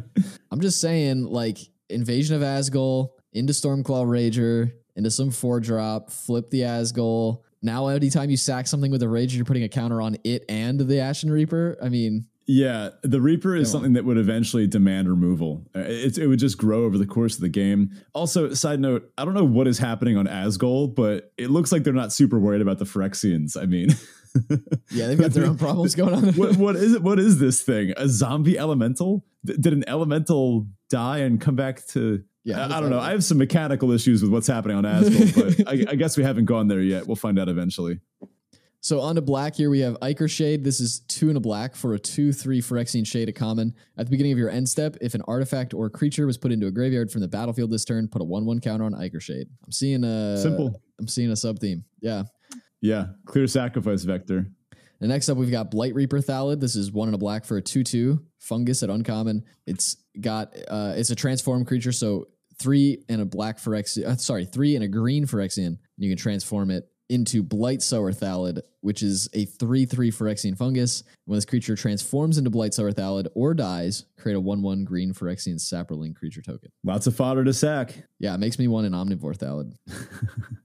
*laughs* I'm just saying, like Invasion of Azgol into Stormclaw Rager into some four drop, flip the Azgol. Now, anytime you sack something with a Rager, you're putting a counter on it and the Ashen Reaper. I mean, yeah, the Reaper is something that would eventually demand removal. Uh, It, it would just grow over the course of the game. Also, side note, I don't know what is happening on Azgol, but it looks like they're not super worried about the Phyrexians. I mean, *laughs* yeah, they've got their own problems *laughs* going on. what, what is it? What is this thing? A zombie elemental? D- did an elemental die and come back to? Yeah, I, I don't know. right. I have some mechanical issues with what's happening on Azgol, but I, I guess we haven't gone there yet. We'll find out eventually. So on to black here, we have Ichor Shade. This is two and a black for a 2-3 Phyrexian Shade, a common. At the beginning of your end step, if an artifact or creature was put into a graveyard from the battlefield this turn, put a 1-1 counter on Ichor Shade. I'm seeing a... Simple. I'm seeing a sub-theme. Yeah. Yeah, clear sacrifice vector. And next up, we've got Blightreaper Thallid. This is one and a black for a 2 2 fungus at uncommon. It's got, uh, it's a transform creature. So three and a black Phyrexian, uh, sorry, three and a green Phyrexian. And you can transform it into Blightsower Thallid, which is a 3 3 Phyrexian fungus. When this creature transforms into Blightsower Thallid or dies, create a 1 1 green Phyrexian Saproling creature token. Lots of fodder to sack. Yeah, it makes me want an Omnivore Thalid. *laughs*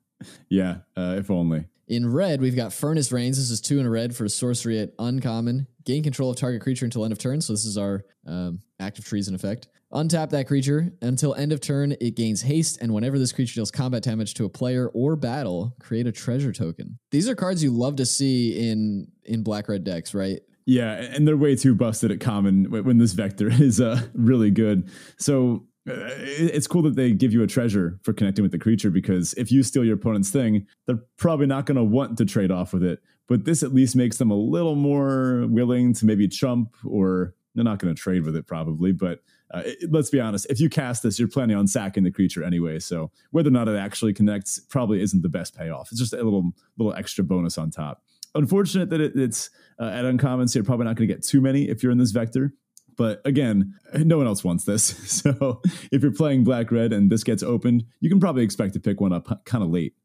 Yeah, uh, if only. In red, we've got Furnace Reins. This is two in a red for a sorcery at uncommon. Gain control of target creature until end of turn. So this is our um, active treason effect. Untap that creature until end of turn. It gains haste, and whenever this creature deals combat damage to a player or battle, create a treasure token. These are cards you love to see in in black red decks, right? Yeah, and they're way too busted at common when this vector *laughs* is uh, really good. So uh, it's cool that they give you a treasure for connecting with the creature because if you steal your opponent's thing, they're probably not going to want to trade off with it. But this at least makes them a little more willing to maybe chump or they're not going to trade with it probably. But uh, it- let's be honest, if you cast this, you're planning on sacking the creature anyway. So whether or not it actually connects probably isn't the best payoff. It's just a little little extra bonus on top unfortunate that it, it's uh, at uncommon, so you're probably not going to get too many if you're in this vector. But again, no one else wants this. *laughs* So if you're playing black red and this gets opened, you can probably expect to pick one up kind of late.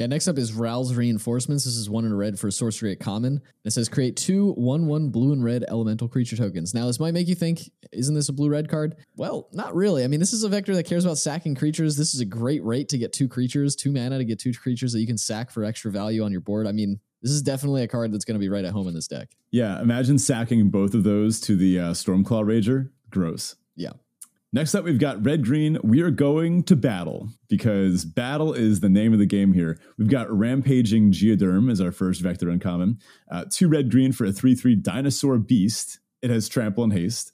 Yeah, next up is Ral's Reinforcements. This is one in a red for sorcery at common. It says create two one one blue and red elemental creature tokens. Now, this might make you think, isn't this a blue red card? Well, not really. I mean, this is a vector that cares about sacking creatures. This is a great rate to get two creatures, two mana to get two creatures that you can sack for extra value on your board. I mean, this is definitely a card that's going to be right at home in this deck. Yeah, imagine sacking both of those to the uh, Stormclaw Rager. Gross. Yeah. Next up, we've got red green. We are going to battle because battle is the name of the game here. We've got rampaging Geoderm as our first vector uncommon. Uh, two red green for a 3 3 dinosaur beast. It has trample and haste.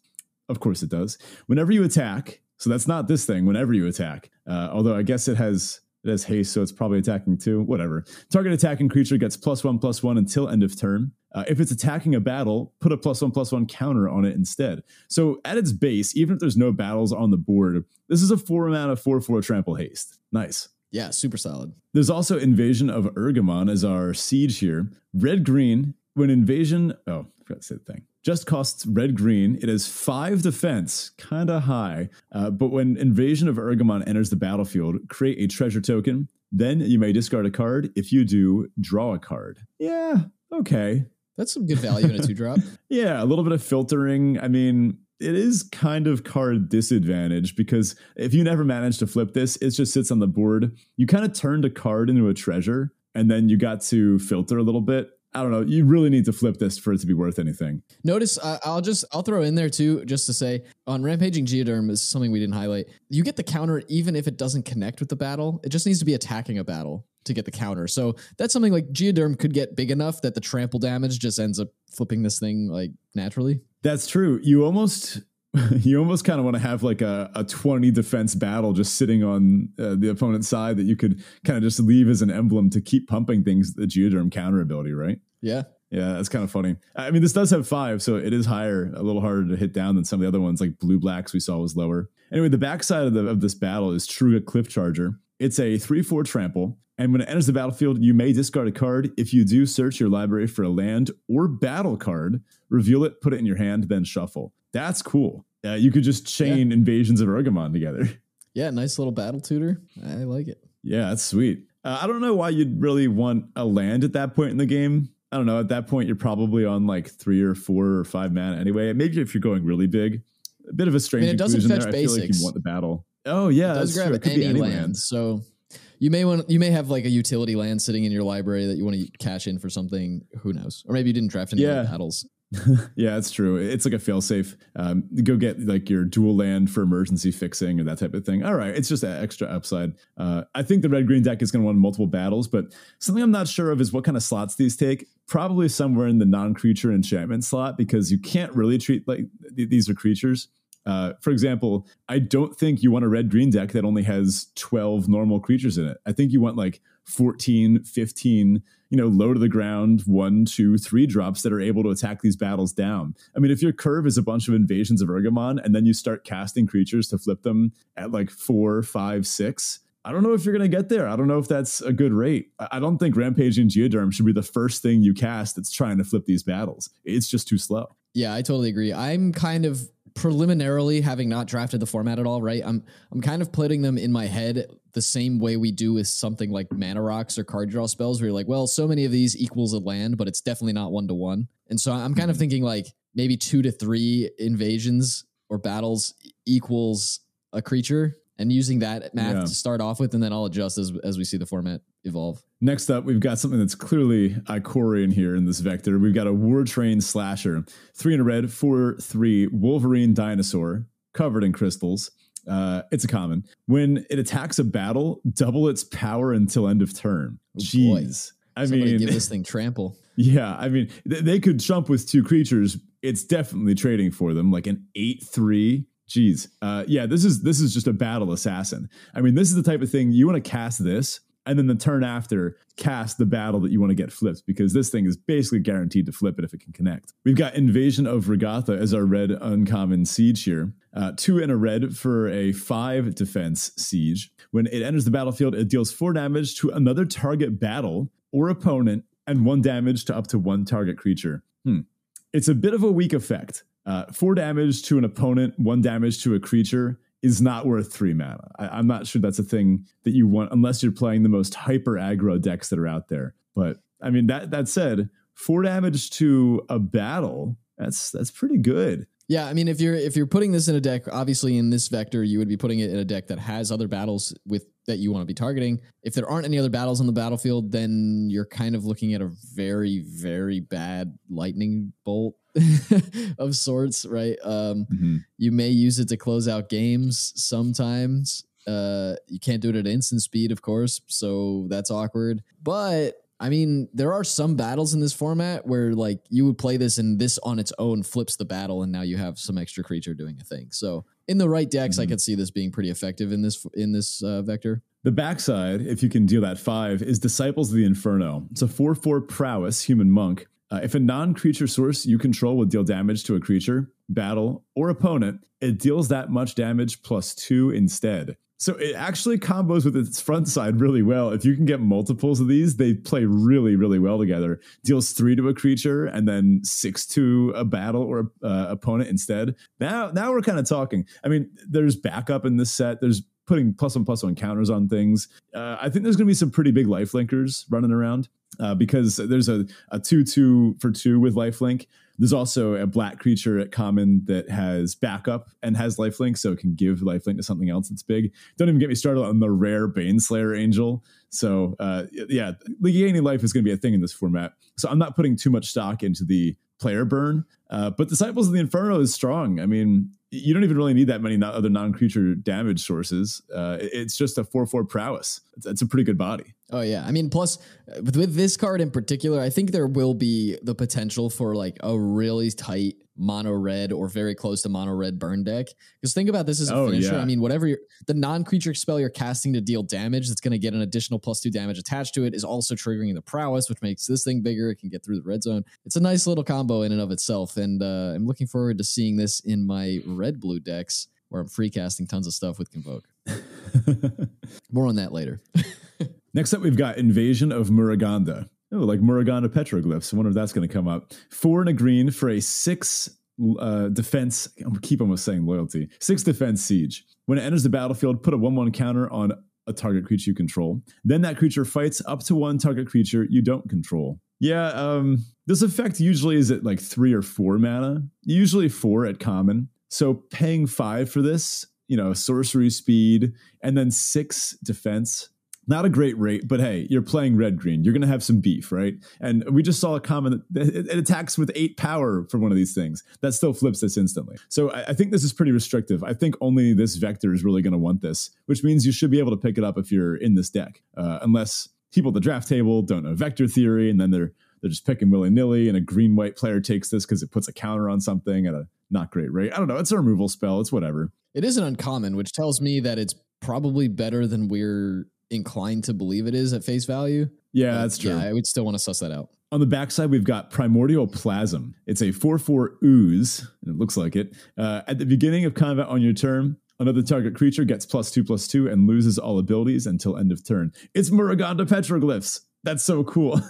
Of course it does. Whenever you attack, so that's not this thing. Whenever you attack, uh, although I guess it has it has haste, so it's probably attacking too. Whatever. Target attacking creature gets plus one plus one until end of turn. Uh, if it's attacking a battle, put a plus one plus one counter on it instead. So at its base, even if there's no battles on the board, this is a four mana four four trample haste. Nice. Yeah, super solid. There's also Invasion of Ergamon as our siege here. Red green. When invasion, oh, I forgot to say the thing. Just costs red green. It has five defense, kind of high. Uh, but when Invasion of Ergamon enters the battlefield, create a treasure token. Then you may discard a card. If you do, draw a card. Yeah, okay. That's some good value in a two drop. *laughs* Yeah, a little bit of filtering. I mean, it is kind of card disadvantage because if you never manage to flip this, it just sits on the board. You kind of turned a card into a treasure and then you got to filter a little bit. I don't know. You really need to flip this for it to be worth anything. Notice, uh, I'll just I'll throw in there too, just to say on rampaging geoderm is something we didn't highlight. You get the counter even if it doesn't connect with the battle. It just needs to be attacking a battle to get the counter. So that's something like geoderm could get big enough that the trample damage just ends up flipping this thing like naturally. That's true. You almost *laughs* you almost kind of want to have like a, a 20 defense battle just sitting on uh, the opponent's side that you could kind of just leave as an emblem to keep pumping things the geoderm counter ability, right? Yeah. Yeah, that's kind of funny. I mean, this does have five, so it is higher, a little harder to hit down than some of the other ones, like blue blacks we saw was lower. Anyway, the backside of, the, of this battle is Truga Cliffcharger. It's a 3 4 trample, and when it enters the battlefield, you may discard a card. If you do, search your library for a land or battle card, reveal it, put it in your hand, then shuffle. That's cool. Uh, you could just chain yeah. invasions of Ergamon together. *laughs* Yeah, nice little battle tutor. I like it. Yeah, that's sweet. Uh, I don't know why you'd really want a land at that point in the game. I don't know. At that point, you're probably on like three or four or five mana anyway. Maybe if you're going really big, a bit of a strange I mean, it doesn't fetch there. Basics. I feel like you want the battle. Oh yeah, it does grab It could any, any land. land. So you may want you may have like a utility land sitting in your library that you want to cash in for something. Who knows? Or maybe you didn't draft any yeah. battles. *laughs* yeah, it's true. It's like a failsafe. Um, go get like your dual land for emergency fixing or that type of thing. All right, it's just an extra upside. Uh, I think the red green deck is going to win multiple battles, but something I'm not sure of is what kind of slots these take. Probably somewhere in the non creature enchantment slot because you can't really treat like th- these are creatures. Uh, for example, I don't think you want a red green deck that only has 12 normal creatures in it. I think you want like 14, 15, you know, low to the ground, one, two, three drops that are able to attack these battles down. I mean, if your curve is a bunch of invasions of Ergamon and then you start casting creatures to flip them at like four, five, six, I don't know if you're going to get there. I don't know if that's a good rate. I don't think Rampaging Geoderm should be the first thing you cast that's trying to flip these battles. It's just too slow. Yeah, I totally agree. I'm kind of preliminarily having not drafted the format at all, right? I'm I'm kind of putting them in my head the same way we do with something like mana rocks or card draw spells, where you're like, well, so many of these equals a land, but it's definitely not one to one. And so I'm kind of mm-hmm. thinking like maybe two to three invasions or battles equals a creature and using that math yeah. to start off with, and then I'll adjust as as we see the format evolve. Next up, we've got something that's clearly Ikorian here in this vector. We've got a War Train Slasher, three in a red, four three Wolverine Dinosaur, covered in crystals. Uh, it's a common. When it attacks a battle, double its power until end of turn. Oh, Jeez. Boy. I Somebody mean, give this *laughs* thing trample. Yeah, I mean, th- they could jump with two creatures. It's definitely trading for them, like an eight three Jeez. Uh, yeah, this is this is just a battle assassin. I mean, this is the type of thing you want to cast this, and then the turn after cast the battle that you want to get flipped because this thing is basically guaranteed to flip it if it can connect. We've got Invasion of Regatha as our red uncommon siege here. Uh, two in a red for a five defense siege. When it enters the battlefield, it deals four damage to another target battle or opponent and one damage to up to one target creature. Hmm. It's a bit of a weak effect. Uh, four damage to an opponent, one damage to a creature is not worth three mana. I, am not sure that's a thing that you want unless you're playing the most hyper aggro decks that are out there. But I mean that that said, four damage to a battle, that's that's pretty good. Yeah, I mean, if you're if you're putting this in a deck, obviously in this vector, you would be putting it in a deck that has other battles with that you want to be targeting. If there aren't any other battles on the battlefield, then you're kind of looking at a very very bad lightning bolt *laughs* of sorts, right? Um, mm-hmm. You may use it to close out games sometimes. Uh, you can't do it at instant speed, of course, so that's awkward. But I mean, there are some battles in this format where like you would play this and this on its own flips the battle, and now you have some extra creature doing a thing. So in the right decks, I Mhm. could see this being pretty effective in this in this uh, vector. The backside, if you can deal that five, is Disciples of the Inferno. It's a 4 4 prowess human monk. Uh, if a non creature source you control would deal damage to a creature, battle, or opponent, it deals that much damage plus two instead. So it actually combos with its front side really well. If you can get multiples of these, they play really, really well together. Deals three to a creature and then six to a battle or uh, opponent instead. Now, now we're kind of talking. I mean, there's backup in this set. There's putting plus one plus one counters on things. Uh, I think there's going to be some pretty big life linkers running around uh, because there's a, a 2 2 for 2 with lifelink. There's also a black creature at common that has backup and has lifelink, so it can give lifelink to something else that's big. Don't even get me started on the rare Baneslayer Angel. So, uh, yeah, gaining life is going to be a thing in this format. So, I'm not putting too much stock into the player burn. Uh, but Disciples of the Inferno is strong. I mean, you don't even really need that many other non-creature damage sources. Uh, it's just a four-four prowess. It's, it's, a pretty good body. Oh yeah, I mean, plus with, with this card in particular, I think there will be the potential for like a really tight mono red or very close to mono red burn deck. Because think about this as a Oh, finisher. yeah. I mean, whatever the non-creature spell you're casting to deal damage, that's going to get an additional plus two damage attached to it, is also triggering the prowess, which makes this thing bigger. It can get through the red zone. It's a nice little combo in and of itself, and uh, I'm looking forward to seeing this in my red blue decks where I'm free casting tons of stuff with Convoke. *laughs* More on that later. *laughs* Next up, we've got Invasion of Muraganda. Oh, like Muraganda petroglyphs. I wonder if that's going to come up. Four and a green for a six uh, defense. I keep almost saying loyalty. Six defense siege. When it enters the battlefield, put a one-one counter on a target creature you control. Then that creature fights up to one target creature you don't control. Yeah, um, this effect usually is at like three or four mana. Usually four at common. So paying five for this, you know, sorcery speed, and then six defense. Not a great rate, but hey, you're playing red green. You're going to have some beef, right? And we just saw a that it, attacks with eight power for one of these things. That still flips this instantly. So I, think this is pretty restrictive. I think only this vector is really going to want this, which means you should be able to pick it up if you're in this deck, uh, unless people at the draft table don't know vector theory and then they're they're just picking willy nilly, and a green white player takes this because it puts a counter on something at a not great rate. I don't know. It's a removal spell. It's whatever. It is an uncommon, which tells me that it's probably better than we're inclined to believe it is at face value. Yeah, But that's true. Yeah, I would still want to suss that out. On the backside, we've got Primordial Plasm. It's a 4 4 ooze, and it looks like it. Uh, at the beginning of combat on your turn, another target creature gets plus 2 plus 2 and loses all abilities until end of turn. It's Muraganda Petroglyphs. That's so cool.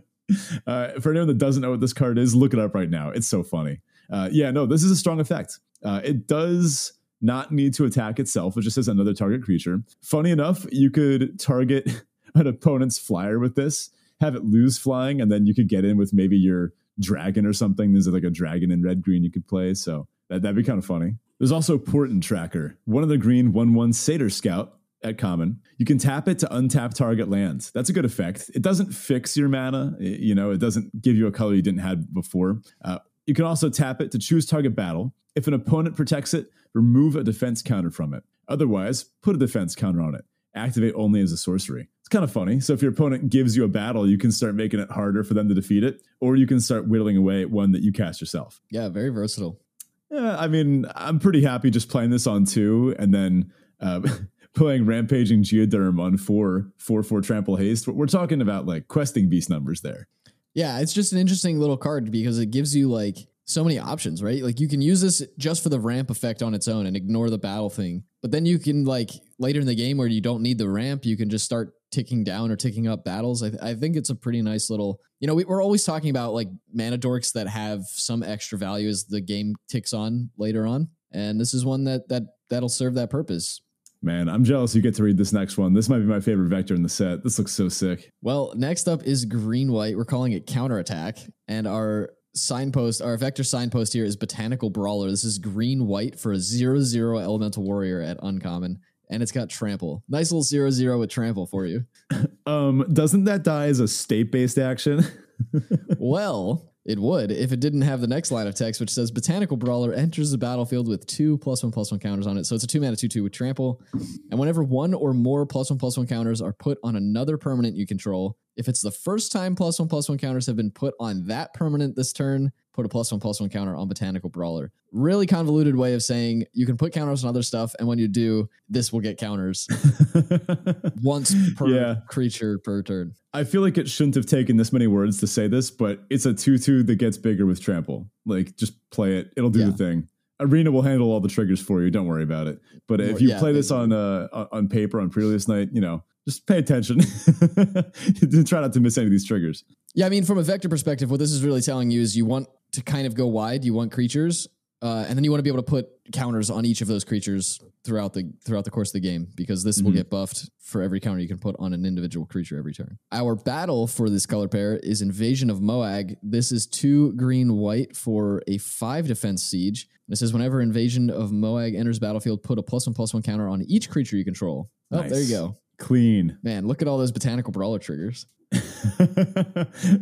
*laughs* uh, for anyone that doesn't know what this card is, look it up right now. It's so funny. Uh, yeah, no, this is a strong effect. Uh, it does not need to attack itself. It just says another target creature. Funny enough, you could target *laughs* an opponent's flyer with this, have it lose flying, and then you could get in with maybe your dragon or something. There's like a dragon in red green you could play. So that, that'd be kind of funny. There's also Portent Tracker, one of the green 1 1 Satyr Scout at common. You can tap it to untap target lands. That's a good effect. It doesn't fix your mana, It- you know, it doesn't give you a color you didn't have before. Uh, you can also tap it to choose target battle. If an opponent protects it, remove a defense counter from it. Otherwise, put a defense counter on it. Activate only as a sorcery. It's kind of funny. So if your opponent gives you a battle, you can start making it harder for them to defeat it, or you can start whittling away at one that you cast yourself. Yeah, very versatile. Yeah, I mean, I'm pretty happy just playing this on two and then uh, *laughs* playing Rampaging Geoderm on four, four, four Trample Haste. We're talking about like questing beast numbers there. Yeah, it's just an interesting little card because it gives you like so many options, right? Like you can use this just for the ramp effect on its own and ignore the battle thing. But then you can like later in the game where you don't need the ramp, you can just start ticking down or ticking up battles. I, th- I think it's a pretty nice little. You know, we, we're always talking about like mana dorks that have some extra value as the game ticks on later on, and this is one that that that'll serve that purpose. Man, I'm jealous you get to read this next one. This might be my favorite vector in the set. This looks so sick. Well, next up is green white. We're calling it counterattack. And our signpost, our vector signpost here is Botanical Brawler. This is green white for a zero zero elemental warrior at uncommon. And it's got trample. Nice little zero zero with trample for you. *laughs* Um, doesn't that die as a state based action? *laughs* well, it would if it didn't have the next line of text, which says Botanical Brawler enters the battlefield with two plus one plus one counters on it. So it's a two mana two two with trample. And whenever one or more plus one plus one counters are put on another permanent you control, If it's the first time plus one plus one counters have been put on that permanent this turn, put a plus one plus one counter on Botanical Brawler. Really convoluted way of saying you can put counters on other stuff, and when you do, this will get counters *laughs* once per Yeah. creature per turn. I feel like it shouldn't have taken this many words to say this, but it's a 2 2 that gets bigger with trample. Like, just play it, it'll do Yeah. the thing. Arena will handle all the triggers for you. Don't worry about it. But if you Yeah, play this on uh, on- on paper on previous night, you know, just pay attention. *laughs* Try not to miss any of these triggers. Yeah, I mean, from a vector perspective, what this is really telling you is you want to kind of go wide. You want creatures, uh, and then you want to be able to put counters on each of those creatures throughout the throughout the course of the game because this will Mhm. get buffed for every counter you can put on an individual creature every turn. Our battle for this color pair is Invasion of Moag. This is two green white for a five defense siege. This says whenever Invasion of Moag enters battlefield, put a plus one plus one counter on each creature you control. Oh, there you go. Clean. Man, look at all those botanical brawler triggers. *laughs* *laughs*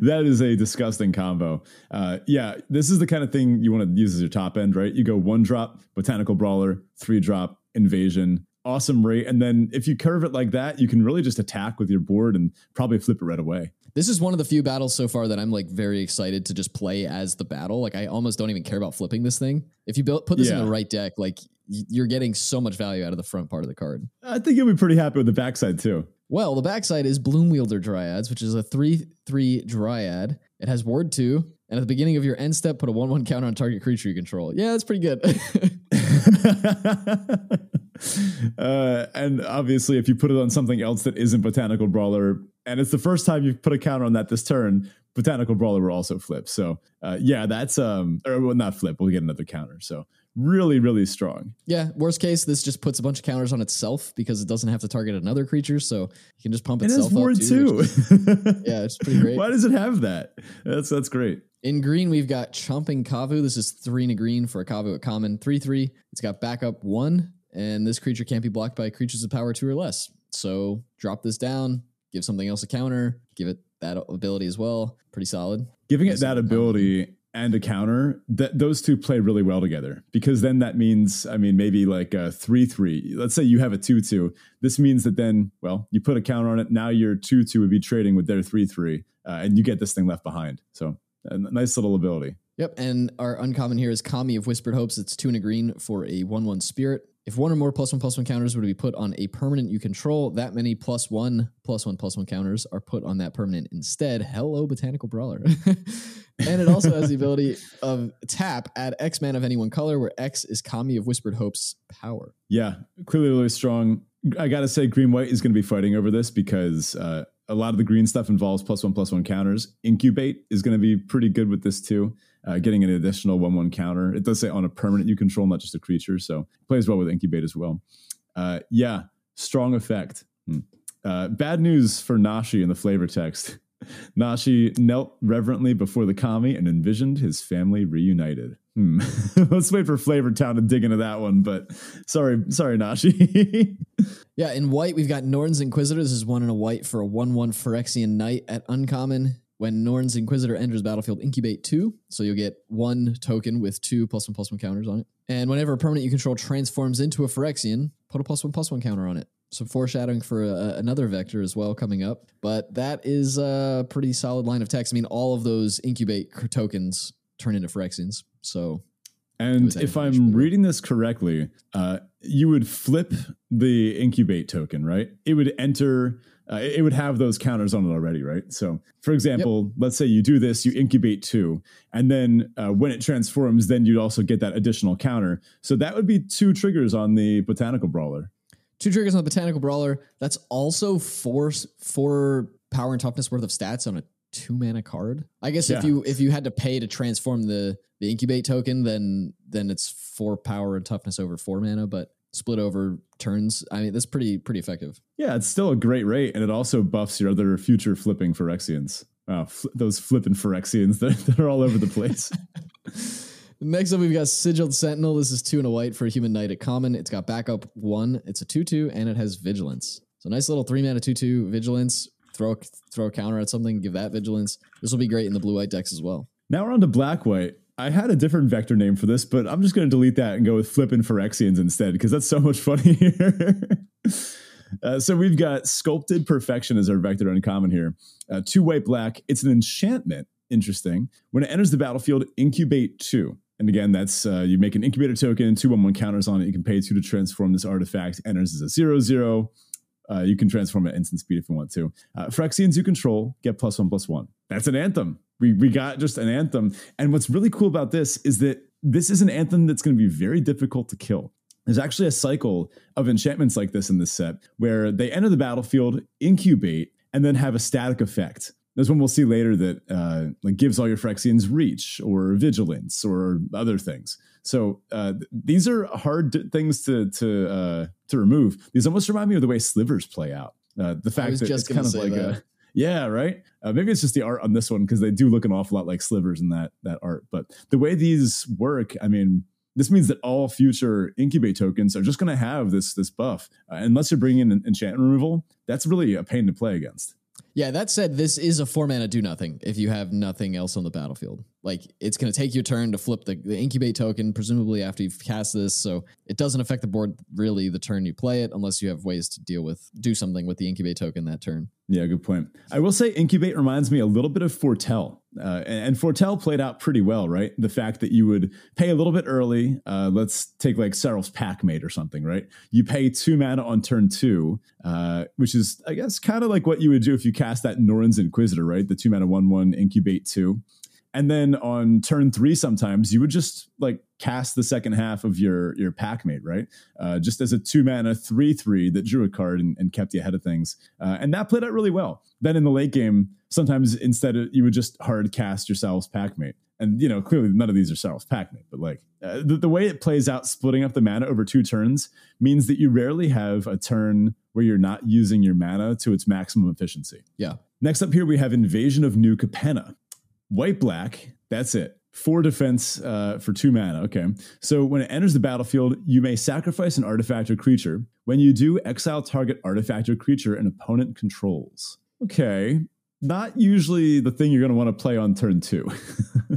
that is a disgusting combo. Uh, yeah, this is the kind of thing you want to use as your top end, right? You go one drop, botanical brawler, three drop, invasion, awesome rate, and then if you curve it like that, you can really just attack with your board and probably flip it right away. This is one of the few battles so far that I'm like very excited to just play as the battle. Like I almost don't even care about flipping this thing. If you build, put this in the right deck, like you're getting so much value out of the front part of the card. I think you'll be pretty happy with the backside too. Well, the backside is Bloomwielder Dryads, which is a 3 3 Dryad. It has Ward 2, and at the beginning of your end step, put a 1 1 counter on target creature you control. Yeah, that's pretty good. *laughs* uh, and obviously, if you put it on something else that isn't Botanical Brawler, and it's the first time you've put a counter on that this turn, Botanical Brawler will also flip. So, uh, yeah, that's um, or well, not flip. We'll get another counter. So, really, really strong. yeah, worst case, this just puts a bunch of counters on itself because it doesn't have to target another creature, so you can just pump It itself up too. which- yeah, it's pretty *laughs* great. Why does it have that? That's that's great. In green, we've got Chomping Kavu. This is three in a green for a Kavu at common. 3 3. It's got backup one, and this creature can't be blocked by creatures of power two or less. So drop this down, give something else a counter, give it that ability as well. Pretty solid. Giving it that ability and a counter, that those two play really well together because then that means, I mean, maybe like a three three. Let's say you have a two two. This means that then, well, you put a counter on it. Now your two two would be trading with their three three, uh, and you get this thing left behind. So a nice little ability. Yep, and our uncommon here is Kami of Whispered Hopes. It's two in a green for a 1 1 spirit. If one or more plus one plus one counters were to be put on a permanent you control, that many plus one plus one plus one counters are put on that permanent instead. Hello, Botanical Brawler. *laughs* and it also has the ability of tap, add X man of any one color, where X is Kami of Whispered Hope's power. Yeah, clearly really strong. I gotta say, green white is going to be fighting over this because uh, a lot of the green stuff involves plus one plus one counters. Incubate is going to be pretty good with this too, uh, getting an additional one one counter. It does say on a permanent you control, not just a creature, so plays well with incubate as well. Uh, yeah, strong effect. Hmm. Uh, bad news for Nashi in the flavor text. Nashi knelt reverently before the kami and envisioned his family reunited. Hmm. *laughs* Let's wait for Flavor Town to dig into that one, but sorry, sorry, Nashi. *laughs* Yeah, in white, we've got Norn's Inquisitor. This is one in a white for a 1 1 Phyrexian Knight at uncommon. When Norn's Inquisitor enters battlefield, incubate two. So you'll get one token with two plus one plus one counters on it. And whenever a permanent you control transforms into a Phyrexian, put a plus one plus one counter on it. So foreshadowing for a, another vector as well coming up. But that is a pretty solid line of text. I mean, all of those incubate tokens turn into Phyrexians. So and if I'm reading this correctly, uh, you would flip the incubate token, right? It would enter. Uh, it would have those counters on it already, right? So, for example, let's say you do this, you incubate two, and then uh, when it transforms, then you'd also get that additional counter. So that would be two triggers on the botanical brawler. Two triggers on the Botanical Brawler. That's also four four power and toughness worth of stats on a two mana card. I guess if you if you had to pay to transform the the incubate token, then then it's four power and toughness over four mana, but split over turns. I mean, that's pretty pretty effective. Yeah, it's still a great rate, and it also buffs your other future flipping Phyrexians. Wow, fl- those flipping Phyrexians, *laughs* they're, they're all over the place. *laughs* Next up, we've got Sigiled Sentinel. This is two and a white for a human knight at common. It's got backup one. It's a two two, and it has vigilance. So nice little three mana two two vigilance. Throw a, throw a counter at something, give that vigilance. This will be great in the blue white decks as well. now we're on to black white. I had a different vector name for this, but I'm just going to delete that and go with flipping Phyrexians instead because that's so much funnier. *laughs* Uh, so we've got Sculpted Perfection as our vector uncommon here. Uh, two white black. It's an enchantment. Interesting. When it enters the battlefield, incubate two. And again, that's uh, you make an incubator token, two one one counters on it. You can pay two to transform this artifact. Enters as a zero zero. Uh, you can transform it instant speed if you want to. Uh, Phyrexians you control get plus one plus one. That's an anthem. We we got just an anthem. And what's really cool about this is that this is an anthem that's going to be very difficult to kill. There's actually a cycle of enchantments like this in this set where they enter the battlefield, incubate, and then have a static effect. There's one we'll see later that uh, like gives all your Phyrexians reach or vigilance or other things. So uh, these are hard things to to uh, to remove. These almost remind me of the way slivers play out. Uh, the fact that it's kind of like that. a *laughs* yeah, right. Uh, maybe it's just the art on this one because they do look an awful lot like slivers in that that art. But the way these work, I mean, this means that all future incubate tokens are just going to have this this buff. Uh, unless you're bringing in enchantment removal, that's really a pain to play against. Yeah, that said, this is a four mana do nothing if you have nothing else on the battlefield. Like it's going to take your turn to flip the, the incubate token, presumably after you've cast this. So it doesn't affect the board really the turn you play it, unless you have ways to deal with do something with the incubate token that turn. Yeah, good point. I will say incubate reminds me a little bit of foretell, uh, and, and, foretell played out pretty well, right? The fact that you would pay a little bit early. Uh, let's take like Sarulf's Packmate or something, right? You pay two mana on turn two, uh, which is I guess kind of like what you would do if you cast that Norn's Inquisitor, right? The two mana one one incubate two. And then on turn three, sometimes you would just like cast the second half of your your packmate, right? Uh, just as a two mana three three that drew a card and, and kept you ahead of things, uh, and that played out really well. Then in the late game, sometimes instead of, you would just hard cast yourselves packmate, and you know clearly none of these are Sarulf's packmate, but like uh, the, the way it plays out, splitting up the mana over two turns means that you rarely have a turn where you're not using your mana to its maximum efficiency. Yeah. Next up here, we have Invasion of New Capenna. White black, that's it. Four defense uh, for two mana. Okay. So when it enters the battlefield, you may sacrifice an artifact or creature. When you do, exile target artifact or creature an opponent controls. Okay. Not usually the thing you're going to want to play on turn two.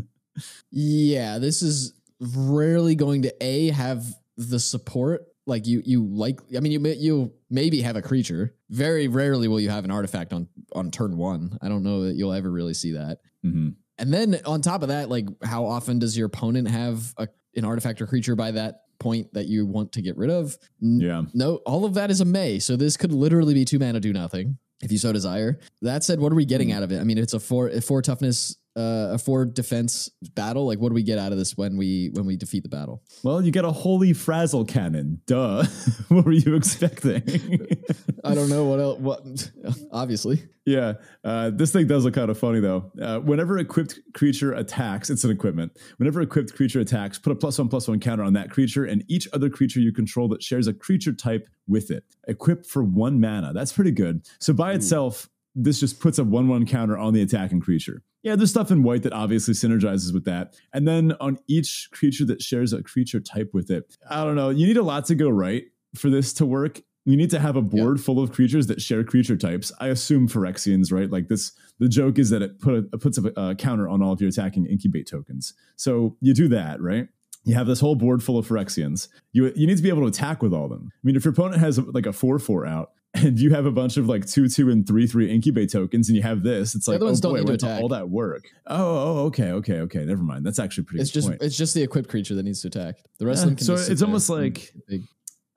*laughs* yeah. This is rarely going to A, have the support like you you like i mean you you maybe have a creature very rarely will you have an artifact on on turn one i don't know that you'll ever really see that mm-hmm. And then on top of that, like how often does your opponent have a, an artifact or creature by that point that you want to get rid of? N- yeah. No, all of that is a May. So this could literally be two mana do nothing if you so desire. That said, what are we getting mm. out of it? I mean, it's a four a four toughness uh, a four defense battle? Like, what do we get out of this when we when we defeat the battle? Well, you get a holy frazzle cannon. Duh. *laughs* what were you expecting? *laughs* I don't know what else. What *laughs* obviously. Yeah, uh, this thing does look kind of funny though. Uh, whenever equipped creature attacks, it's an equipment. Whenever equipped creature attacks, put a plus one plus one counter on that creature and each other creature you control that shares a creature type with it. Equipped for one mana. That's pretty good. So by Ooh. itself, this just puts a one one counter on the attacking creature. Yeah, there's stuff in white that obviously synergizes with that. And then on each creature that shares a creature type with it, I don't know, you need a lot to go right for this to work. You need to have a board yep. full of creatures that share creature types. I assume Phyrexians, right? Like this, the joke is that it put a, it puts a, a counter on all of your attacking incubate tokens. So you do that, right? you have this whole board full of Phyrexians. You you need to be able to attack with all of them. I mean, if your opponent has like a four four out, and you have a bunch of like two two and three three incubate tokens and you have this it's like oh boy went to all that work. Oh, oh okay okay okay never mind that's actually pretty it's just point. it's just the equipped creature that needs to attack. The rest yeah, of them Can so it's almost like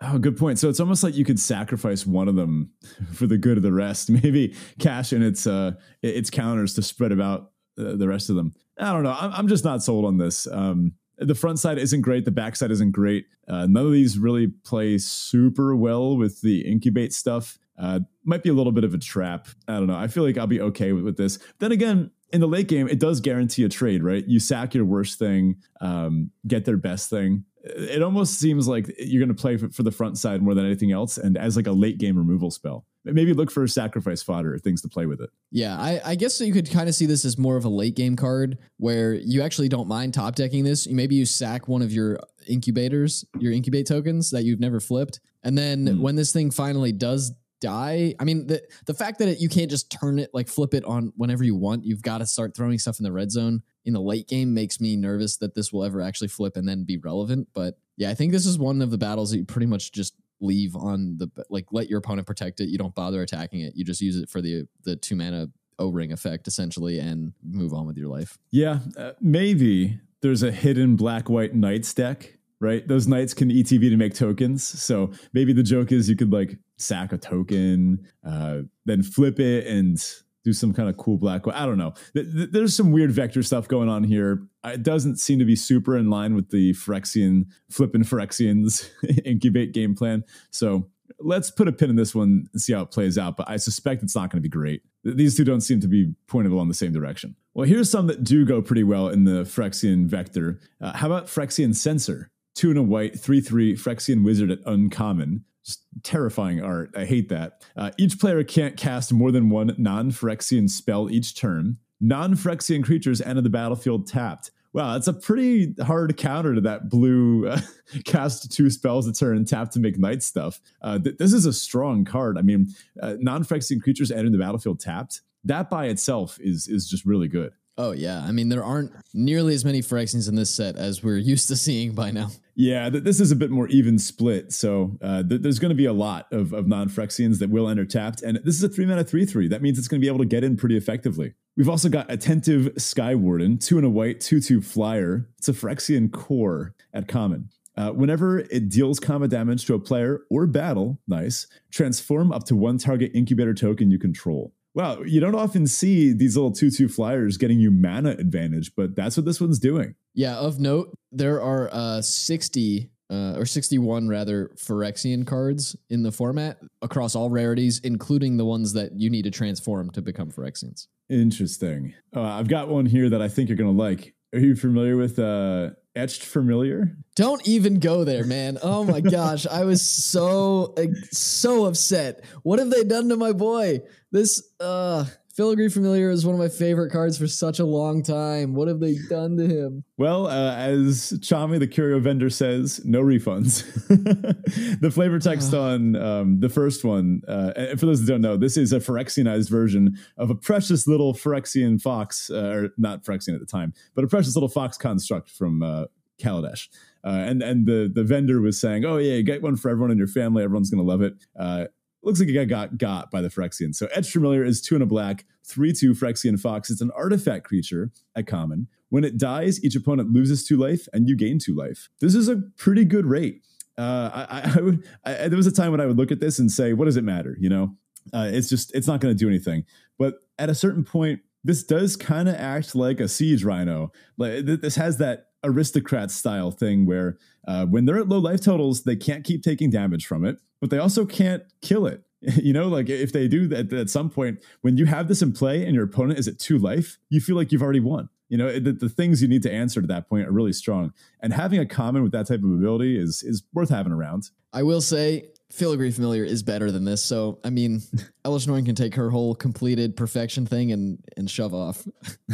oh good point so it's almost like you could sacrifice one of them *laughs* for the good of the rest *laughs* maybe cash in its uh its counters to spread about uh, the rest of them. I don't know I'm, I'm just not sold on this um the front side isn't great. The back side isn't great. Uh, none of these really play super well with the incubate stuff. Uh, might be a little bit of a trap. I don't know. I feel like I'll be okay with, with this. Then again, in the late game, it does guarantee a trade, right? You sack your worst thing, um, get their best thing. It almost seems like you're going to play for, for the front side more than anything else, and as like a late game removal spell maybe look for a sacrifice fodder or things to play with it. Yeah, I, I guess you could kind of see this as more of a late game card where you actually don't mind top decking this. Maybe you sack one of your incubators, your incubate tokens that you've never flipped, and then mm. when this thing finally does die. I mean, the the fact that it, you can't just turn it like flip it on whenever you want. You've got to start throwing stuff in the red zone in the late game makes me nervous that this will ever actually flip and then be relevant. But yeah, I think this is one of the battles that you pretty much just leave on the like let your opponent protect it. You don't bother attacking it. You just use it for the the two mana O ring effect essentially and move on with your life. Yeah, uh, maybe there's a hidden black white knights deck. Right, those knights can ETB to make tokens. So maybe the joke is you could like sack a token, uh, then flip it and do some kind of cool black. I don't know. There's some weird vector stuff going on here. It doesn't seem to be super in line with the Phyrexian flipping Phyrexians *laughs* incubate game plan. So let's put a pin in this one and see how it plays out. But I suspect it's not going to be great. These two don't seem to be pointable in the same direction. Well, here's some that do go pretty well in the Phyrexian vector. Uh, how about Phyrexian Censor? Two and a white, three three Phyrexian wizard at uncommon just terrifying art. I hate that. Uh, each player can't cast more than one non Phyrexian spell each turn. Non Phyrexian creatures enter the battlefield tapped. Wow, that's a pretty hard counter to that blue uh, *laughs* cast two spells a turn tap to make night stuff. Uh, th- this is a strong card. I mean, uh, non Phyrexian creatures enter the battlefield tapped. That by itself is is just really good. Oh yeah, I mean there aren't nearly as many Phyrexians in this set as we're used to seeing by now. Yeah, th- this is a bit more even split. So uh, th- there's going to be a lot of, of non Phyrexians that will enter tapped, and this is a three mana three three. That means it's going to be able to get in pretty effectively. We've also got attentive Skywarden, two and a white, two two flyer. It's a Phyrexian core at common. Uh, whenever it deals combat damage to a player or battle, nice, transform up to one target incubator token you control. Wow, you don't often see these little 2 2 flyers getting you mana advantage, but that's what this one's doing. Yeah, of note, there are uh, 60 uh, or 61 rather Phyrexian cards in the format across all rarities, including the ones that you need to transform to become Phyrexians. Interesting. Uh, I've got one here that I think you're going to like. Are you familiar with uh, Etched Familiar? Don't even go there, man. Oh my *laughs* gosh, I was so so upset. What have they done to my boy? This uh Filigree Familiar is one of my favorite cards for such a long time. What have they done to him? Well, uh, as Chami, the curio vendor, says, no refunds. *laughs* the flavor text on um, the first one, uh, and for those that don't know, this is a Phyrexianized version of a precious little Phyrexian fox, uh, or not Phyrexian at the time, but a precious little fox construct from uh, Kaladesh. Uh, and and the the vendor was saying, "Oh yeah, get one for everyone in your family. Everyone's gonna love it." Uh, looks like it got got by the Phyrexian. So Etched Familiar is two and a black, three two Phyrexian Fox. It's an artifact creature at common. When it dies, each opponent loses two life, and you gain two life. This is a pretty good rate. Uh, I, I, would. I, there was a time when I would look at this and say, "What does it matter?" You know, uh, it's just it's not going to do anything. But at a certain point, this does kind of act like a siege rhino. Like this has that aristocrat style thing where uh, when they're at low life totals, they can't keep taking damage from it, but they also can't kill it. *laughs* You know, like if they do that at some point, when you have this in play and your opponent is at two life, you feel like you've already won. You know, the, the things you need to answer to that point are really strong. And having a common with that type of ability is is worth having around. I will say Filigree Familiar is better than this. So, I mean, *laughs* Norn can take her whole completed perfection thing and and shove off. *laughs*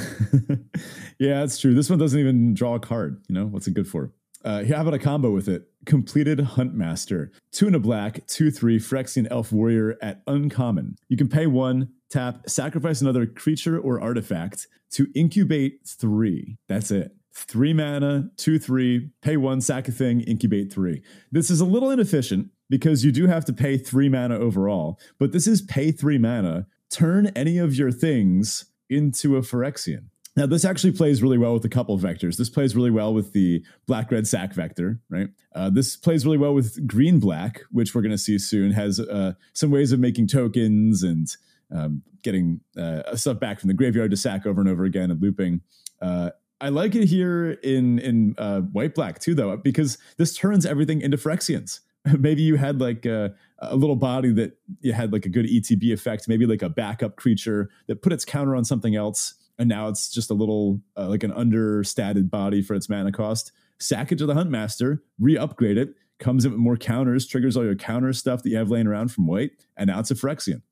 yeah, that's true. This one doesn't even draw a card. You know, what's it good for? Uh, how about a combo with it? Compleated Huntmaster. Two in a black, two, three, Phyrexian Elf Warrior at uncommon. You can pay one, tap, sacrifice another creature or artifact to incubate three. That's it. Three mana, two, three, pay one, sack a thing, incubate three. This is a little inefficient because you do have to pay three mana overall, but this is pay three mana, turn any of your things into a Phyrexian. Now, this actually plays really well with a couple vectors. This plays really well with the black red sack vector, right? Uh, this plays really well with green black, which we're going to see soon, has uh, some ways of making tokens and um, getting uh, stuff back from the graveyard to sack over and over again and looping. Uh, I like it here in in uh, white black too, though, because this turns everything into Phyrexians. *laughs* maybe you had like a, a, little body that you had like a good ETB effect, maybe like a backup creature that put its counter on something else and now it's just a little uh, like an understated body for its mana cost. Sack it to the Huntmaster, re-upgrade it, comes in with more counters, triggers all your counter stuff that you have laying around from white, and now it's a Phyrexian.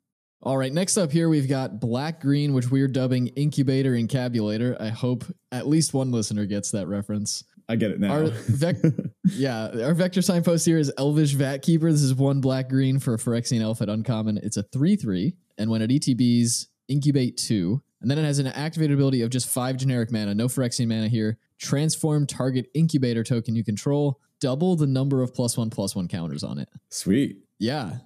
All right, next up here we've got Black Green, which we're dubbing Incubator Encabulator. I hope at least one listener gets that reference. I get it now. Our vec- *laughs* yeah, our vector signpost here is Elvish Vatkeeper. This is one black green for a Phyrexian Elf at uncommon. It's a 3 3, and when it ETBs, incubate two. And then it has an activated ability of just five generic mana, no Phyrexian mana here. transform target incubator token you control, double the number of plus one plus one counters on it. Sweet. Yeah,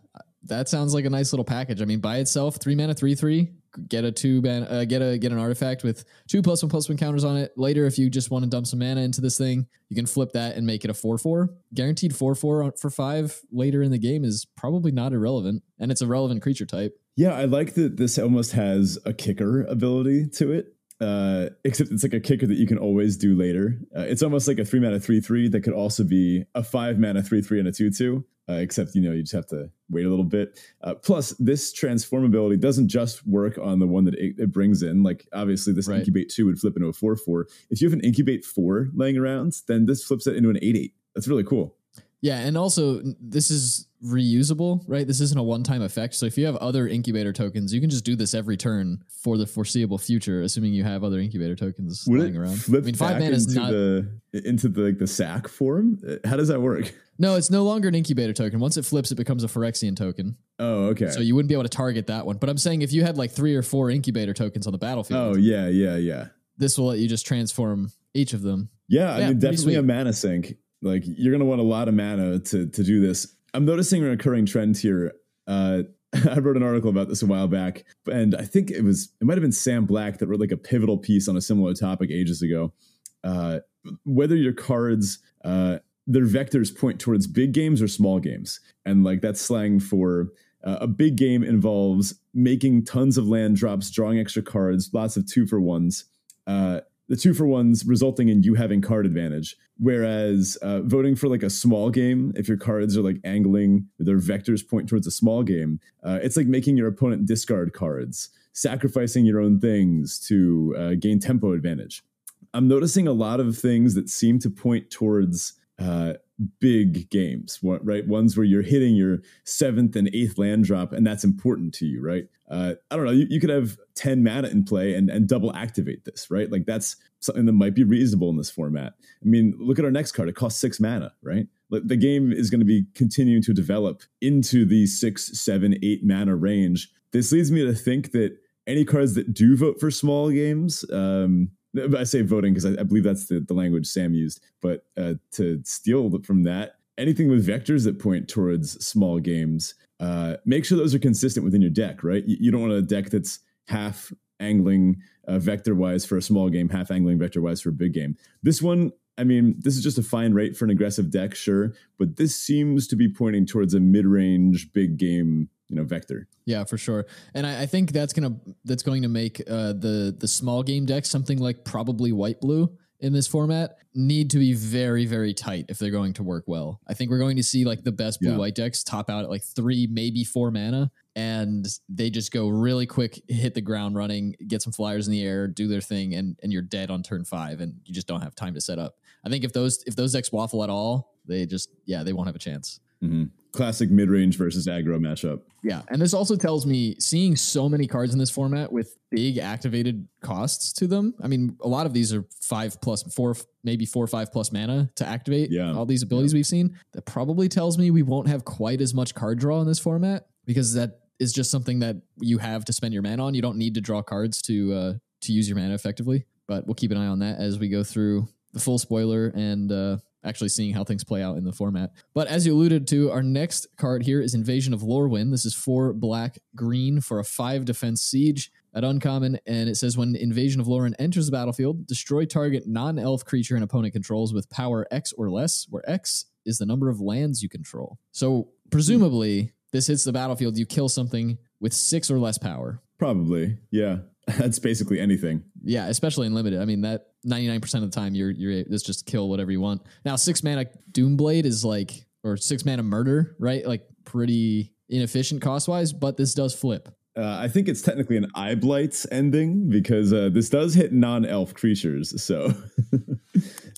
that sounds like a nice little package. I mean, by itself, three mana, three three, get a two mana, uh, get a get an artifact with two plus one plus one counters on it. Later, if you just want to dump some mana into this thing, you can flip that and make it a four four. Guaranteed four four for five later in the game is probably not irrelevant, and it's a relevant creature type. Yeah, I like that this almost has a kicker ability to it. Uh, except it's like a kicker that you can always do later. Uh, it's almost like a three mana three three that could also be a five mana three three and a two two. Uh, except you know you just have to wait a little bit. Uh, plus, this transform ability doesn't just work on the one that it, it brings in. Like obviously, this Right. incubate two would flip into a four four. If you have an incubate four laying around, then this flips it into an eight eight. That's really cool. Yeah, and also this is reusable, right? This isn't a one-time effect. So if you have other incubator tokens, you can just do this every turn for the foreseeable future, assuming you have other incubator tokens Would lying it around. flip I mean, five mana is into not. the into the like the sack form? Uh, How does that work? no, it's no longer an incubator token. Once it flips, it becomes a Phyrexian token. Oh, okay. So you wouldn't be able to target that one. But I'm saying if you had like three or four incubator tokens on the battlefield, oh, yeah, yeah, yeah. this will let you just transform each of them. Yeah, I mean, definitely a sweet. mana sink. Like you're gonna want a lot of mana to to do this. I'm noticing a recurring trend here. Uh, *laughs* I wrote an article about this a while back, and I think it was it might have been Sam Black that wrote like a pivotal piece on a similar topic ages ago. Uh, whether your cards, uh, their vectors point towards big games or small games, and like that's slang for uh, a big game involves making tons of land drops, drawing extra cards, lots of two for ones. The two for ones resulting in you having card advantage. Whereas uh, voting for like a small game, if your cards are like angling, their vectors point towards a small game, uh, it's like making your opponent discard cards, sacrificing your own things to uh, gain tempo advantage. I'm noticing a lot of things that seem to point towards uh, big games, right? Ones where you're hitting your seventh and eighth land drop, and that's important to you, right? Uh, I don't know. You, you could have 10 mana in play and, and double activate this, right? Like that's something that might be reasonable in this format. I mean, look at our next card. It costs six mana, right? Like the game is going to be continuing to develop into the six, seven, eight mana range. This leads me to think that any cards that do vote for small games, um, I say voting because I, I believe that's the, the language Sam used, but uh, to steal from that, anything with vectors that point towards small games, uh, make sure those are consistent within your deck, right? You, you don't want a deck that's half angling uh, vector wise for a small game, half angling vector wise for a big game. This one, I mean, this is just a fine rate for an aggressive deck, sure, but this seems to be pointing towards a mid range big game, you know, vector. Yeah, for sure. And I, I think that's gonna that's going to make uh, the the small game decks something like probably white blue in this format need to be very very tight if they're going to work well. I think we're going to see like the best blue Yeah. white decks top out at like three maybe four mana, and they just go really quick, hit the ground running, get some flyers in the air, do their thing, and and you're dead on turn five, and you just don't have time to set up. I think if those if those decks waffle at all, they just yeah they won't have a chance. Hmm Classic mid range versus aggro matchup. Yeah, and this also tells me seeing so many cards in this format with big activated costs to them. I mean, a lot of these are five plus four, maybe four or five plus mana to activate Yeah. all these abilities we've seen. That probably tells me we won't have quite as much card draw in this format because that is just something that you have to spend your mana on. You don't need to draw cards to uh, to use your mana effectively. But we'll keep an eye on that as we go through the full spoiler and uh, actually seeing how things play out in the format. But as you alluded to, our next card here is Invasion of Lorwyn. This is four black green for a five defense siege at uncommon, and it says when Invasion of Lorwyn enters the battlefield, destroy target non-elf creature an opponent controls with power X or less, where X is the number of lands you control. So presumably, this hits the battlefield, you kill something with six or less power. Probably. Yeah. *laughs* That's basically anything. Yeah, especially in limited. I mean, that 99% of the time you're you're let's just kill whatever you want. Now, six mana Doomblade is like or six mana murder, right? Like pretty inefficient cost wise, but this does flip. Uh, I think it's technically an Eyeblight's Ending because uh, this does hit non-elf creatures, so *laughs* that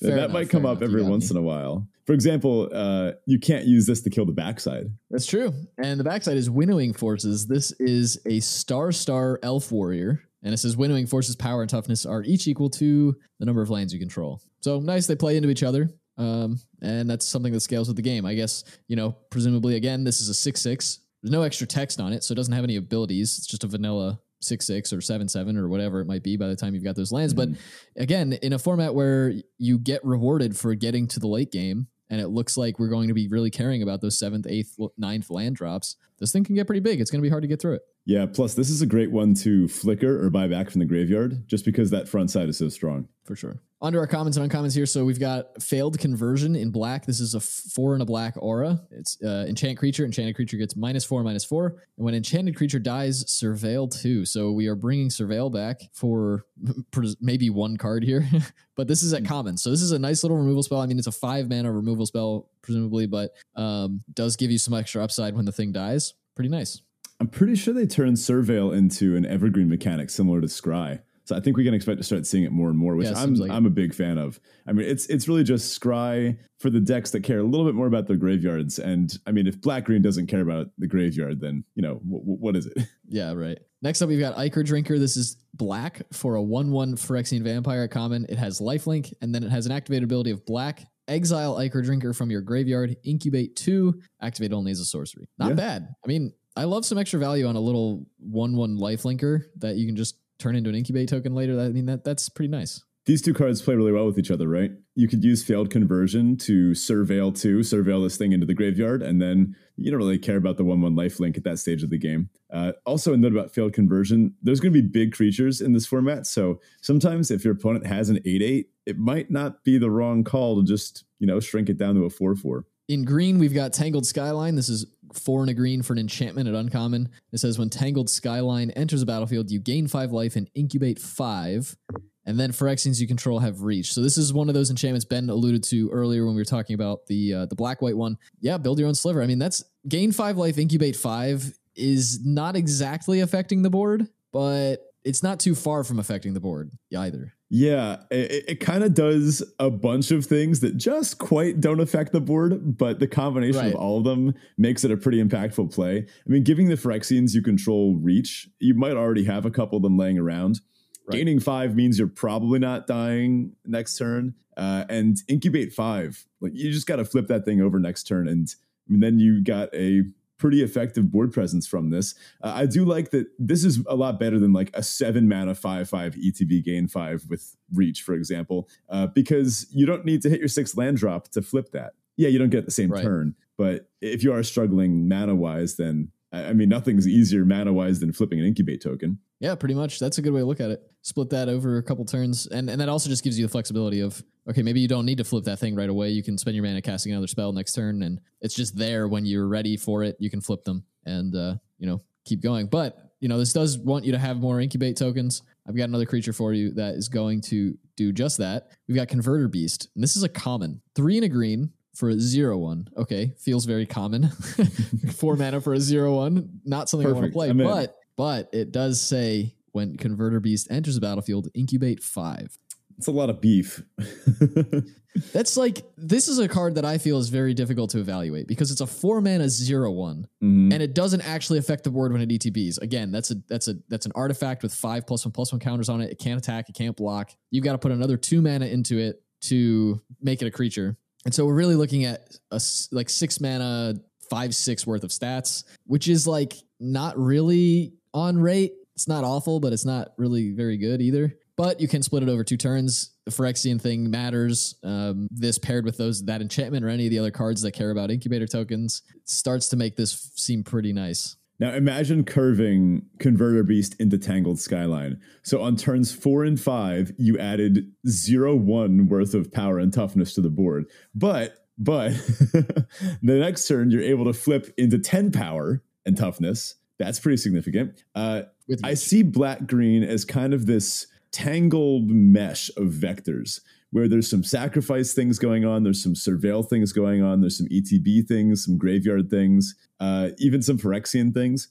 enough, might come up enough. Every once me. in a while. For example, uh, you can't use this to kill the backside. That's true. And the backside is winnowing forces. This is a star star elf warrior. And it says winnowing forces power and toughness are each equal to the number of lands you control. So nice, they play into each other. Um, and that's something that scales with the game. I guess, you know, presumably again, this is a 6 6. There's no extra text on it, so it doesn't have any abilities. It's just a vanilla six six or seven seven or whatever it might be by the time you've got those lands. Mm-hmm. But again, in a format where you get rewarded for getting to the late game, and it looks like we're going to be really caring about those seventh, eighth, ninth land drops, this thing can get pretty big. It's going to be hard to get through it. Yeah, plus this is a great one to flicker or buy back from the graveyard just because that front side is so strong. For sure. Under our commons and uncommons here, so we've got failed conversion in black. This is a four and a black aura. It's uh, enchant creature. Enchanted creature gets minus four, minus four. And when enchanted creature dies, surveil two. So we are bringing surveil back for *laughs* maybe one card here, *laughs* but this is at common. So this is a nice little removal spell. I mean, it's a five mana removal spell, presumably, but um, does give you some extra upside when the thing dies. Pretty nice. I'm pretty sure they turned Surveil into an evergreen mechanic similar to Scry. So I think we can expect to start seeing it more and more, which Yeah, I'm like I'm a big fan of. I mean, it's it's really just Scry for the decks that care a little bit more about their graveyards. And I mean, if Black Green doesn't care about the graveyard, then you know w- w- what is it? *laughs* Yeah, right. Next up, we've got Ichor Drinker. This is black for a 1 1 Phyrexian Vampire common. It has lifelink, and then it has an activated ability of black. Exile Ichor Drinker from your graveyard. Incubate 2. Activate only as a sorcery. Not Yeah. bad. I mean, I love some extra value on a little 1 1 life linker that you can just turn into an incubate token later. I mean, that that's pretty nice. These two cards play really well with each other, right? You could use failed conversion to surveil two, surveil this thing into the graveyard, and then you don't really care about the one one life link at that stage of the game. Uh, also, a note about failed conversion: there's going to be big creatures in this format, so sometimes if your opponent has an eight eight, it might not be the wrong call to just you know shrink it down to a four four. In green, we've got Tangled Skyline. This is four and a green for an enchantment at uncommon. It says when Tangled Skyline enters the battlefield, you gain five life and incubate five. And then Phyrexians you control have reach. So this is one of those enchantments Ben alluded to earlier when we were talking about the uh, the black white one. Yeah, build your own sliver. I mean, that's gain five life, incubate five is not exactly affecting the board, but it's not too far from affecting the board either. Yeah, it, it kind of does a bunch of things that just quite don't affect the board, but the combination Right. of all of them makes it a pretty impactful play. I mean, giving the Phyrexians you control reach, you might already have a couple of them laying around. Right. Gaining five means you're probably not dying next turn. Uh, and incubate five, like you just got to flip that thing over next turn, and, and then you got a pretty effective board presence from this. Uh, I do like that this is a lot better than like a seven mana five five ETB gain five with reach, for example, uh, because you don't need to hit your sixth land drop to flip that. Yeah, you don't get the same Right. turn, but if you are struggling mana wise, then I mean nothing's easier mana wise than flipping an incubate token. Yeah, pretty much. That's a good way to look at it. Split that over a couple turns, and and that also just gives you the flexibility of okay, maybe you don't need to flip that thing right away. You can spend your mana casting another spell next turn, and it's just there when you're ready for it. You can flip them and uh, you know keep going. But you know this does want you to have more incubate tokens. I've got another creature for you that is going to do just that. We've got Converter Beast, and this is a common three and a green for a zero one. Okay, feels very common. *laughs* Four mana for a zero one, not something I want to play, but but it does say when Converter Beast enters the battlefield, incubate five. It's a lot of beef. *laughs* That's like this is a card that I feel is very difficult to evaluate because it's a four mana zero one, Mhm. and it doesn't actually affect the board when it ETBs. Again, that's a that's a that's an artifact with five plus one plus one counters on it. It can't attack, it can't block. You've got to put another two mana into it to make it a creature. And so we're really looking at a like six mana, five six worth of stats, which is like not really on rate. It's not awful, but it's not really very good either. But you can split it over two turns. The Phyrexian thing matters. Um, this paired with those that enchantment or any of the other cards that care about incubator tokens starts to make this seem pretty nice. Now imagine curving Converter Beast into Tangled Skyline. So on turns four and five, you added zero one worth of power and toughness to the board. But but *laughs* the next turn you're able to flip into 10 power and toughness. That's pretty significant. Uh, I see black green as kind of this tangled mesh of vectors where there's some sacrifice things going on, there's some surveil things going on, there's some ETB things, some graveyard things, uh, even some Phyrexian things.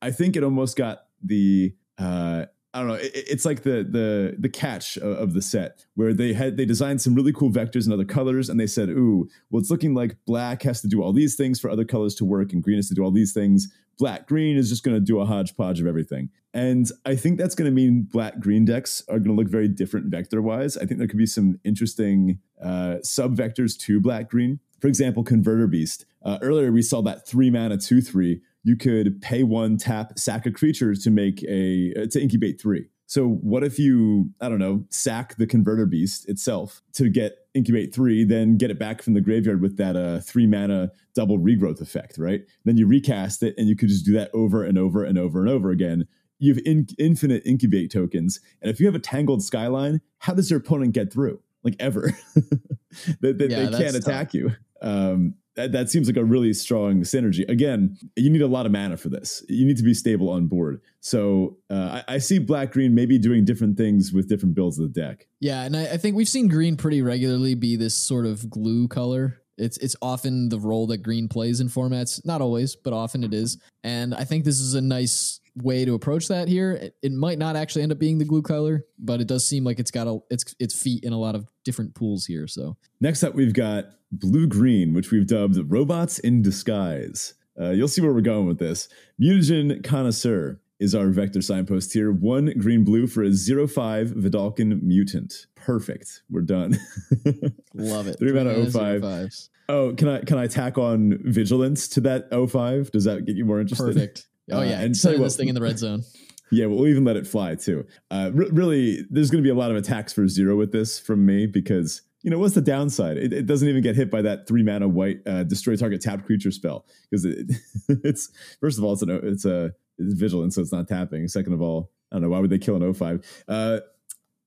I think it almost got the uh, I don't know. It, it's like the the the catch of, of the set where they had they designed some really cool vectors and other colors, and they said, "Ooh, well, it's looking like black has to do all these things for other colors to work, and green has to do all these things. Black green is just going to do a hodgepodge of everything." And I think that's going to mean black green decks are going to look very different vector wise. I think there could be some interesting uh, sub vectors to black green. For example, Converter Beast. Uh, earlier we saw that three mana two three you could pay one, tap, sack a creature to make a to incubate three. So what if you, I don't know, sack the converter beast itself to get incubate three, then get it back from the graveyard with that uh, three mana double regrowth effect, right? Then you recast it and you could just do that over and over and over and over again. You have in- infinite incubate tokens. And if you have a tangled skyline, how does your opponent get through? Like ever. *laughs* they, they, Yeah, they can't attack you. Um, that, that seems like a really strong synergy. Again, you need a lot of mana for this. You need to be stable on board. So uh, I, I see black green maybe doing different things with different builds of the deck. Yeah, and I, I think we've seen green pretty regularly be this sort of glue color. It's it's often the role that green plays in formats. Not always, but often it is. And I think this is a nice way to approach that here. It, it might not actually end up being the glue color, but it does seem like it's got a its its feet in a lot of different pools here. So Next up, we've got blue green, which we've dubbed robots in disguise. Uh, you'll see where we're going with this. Mutagen Connoisseur is our vector signpost here. One green blue for a 0 5 Vedalken mutant. Perfect. We're done. *laughs* love it. Three mana mana, zero 05. fives. oh, can I can I tack on vigilance to that 05? Does that get you more interested? Perfect. Oh Uh, yeah, and and tell you sending what- this thing in the red zone. *laughs* Yeah, we'll even let it fly too. Uh, r- really, there's going to be a lot of attacks for zero with this from me because you know what's the downside? It, it doesn't even get hit by that three mana white uh, destroy target tapped creature spell because it, *laughs* it's first of all it's an it's a it's vigilant, so it's not tapping. Second of all, I don't know why would they kill an 05? Uh,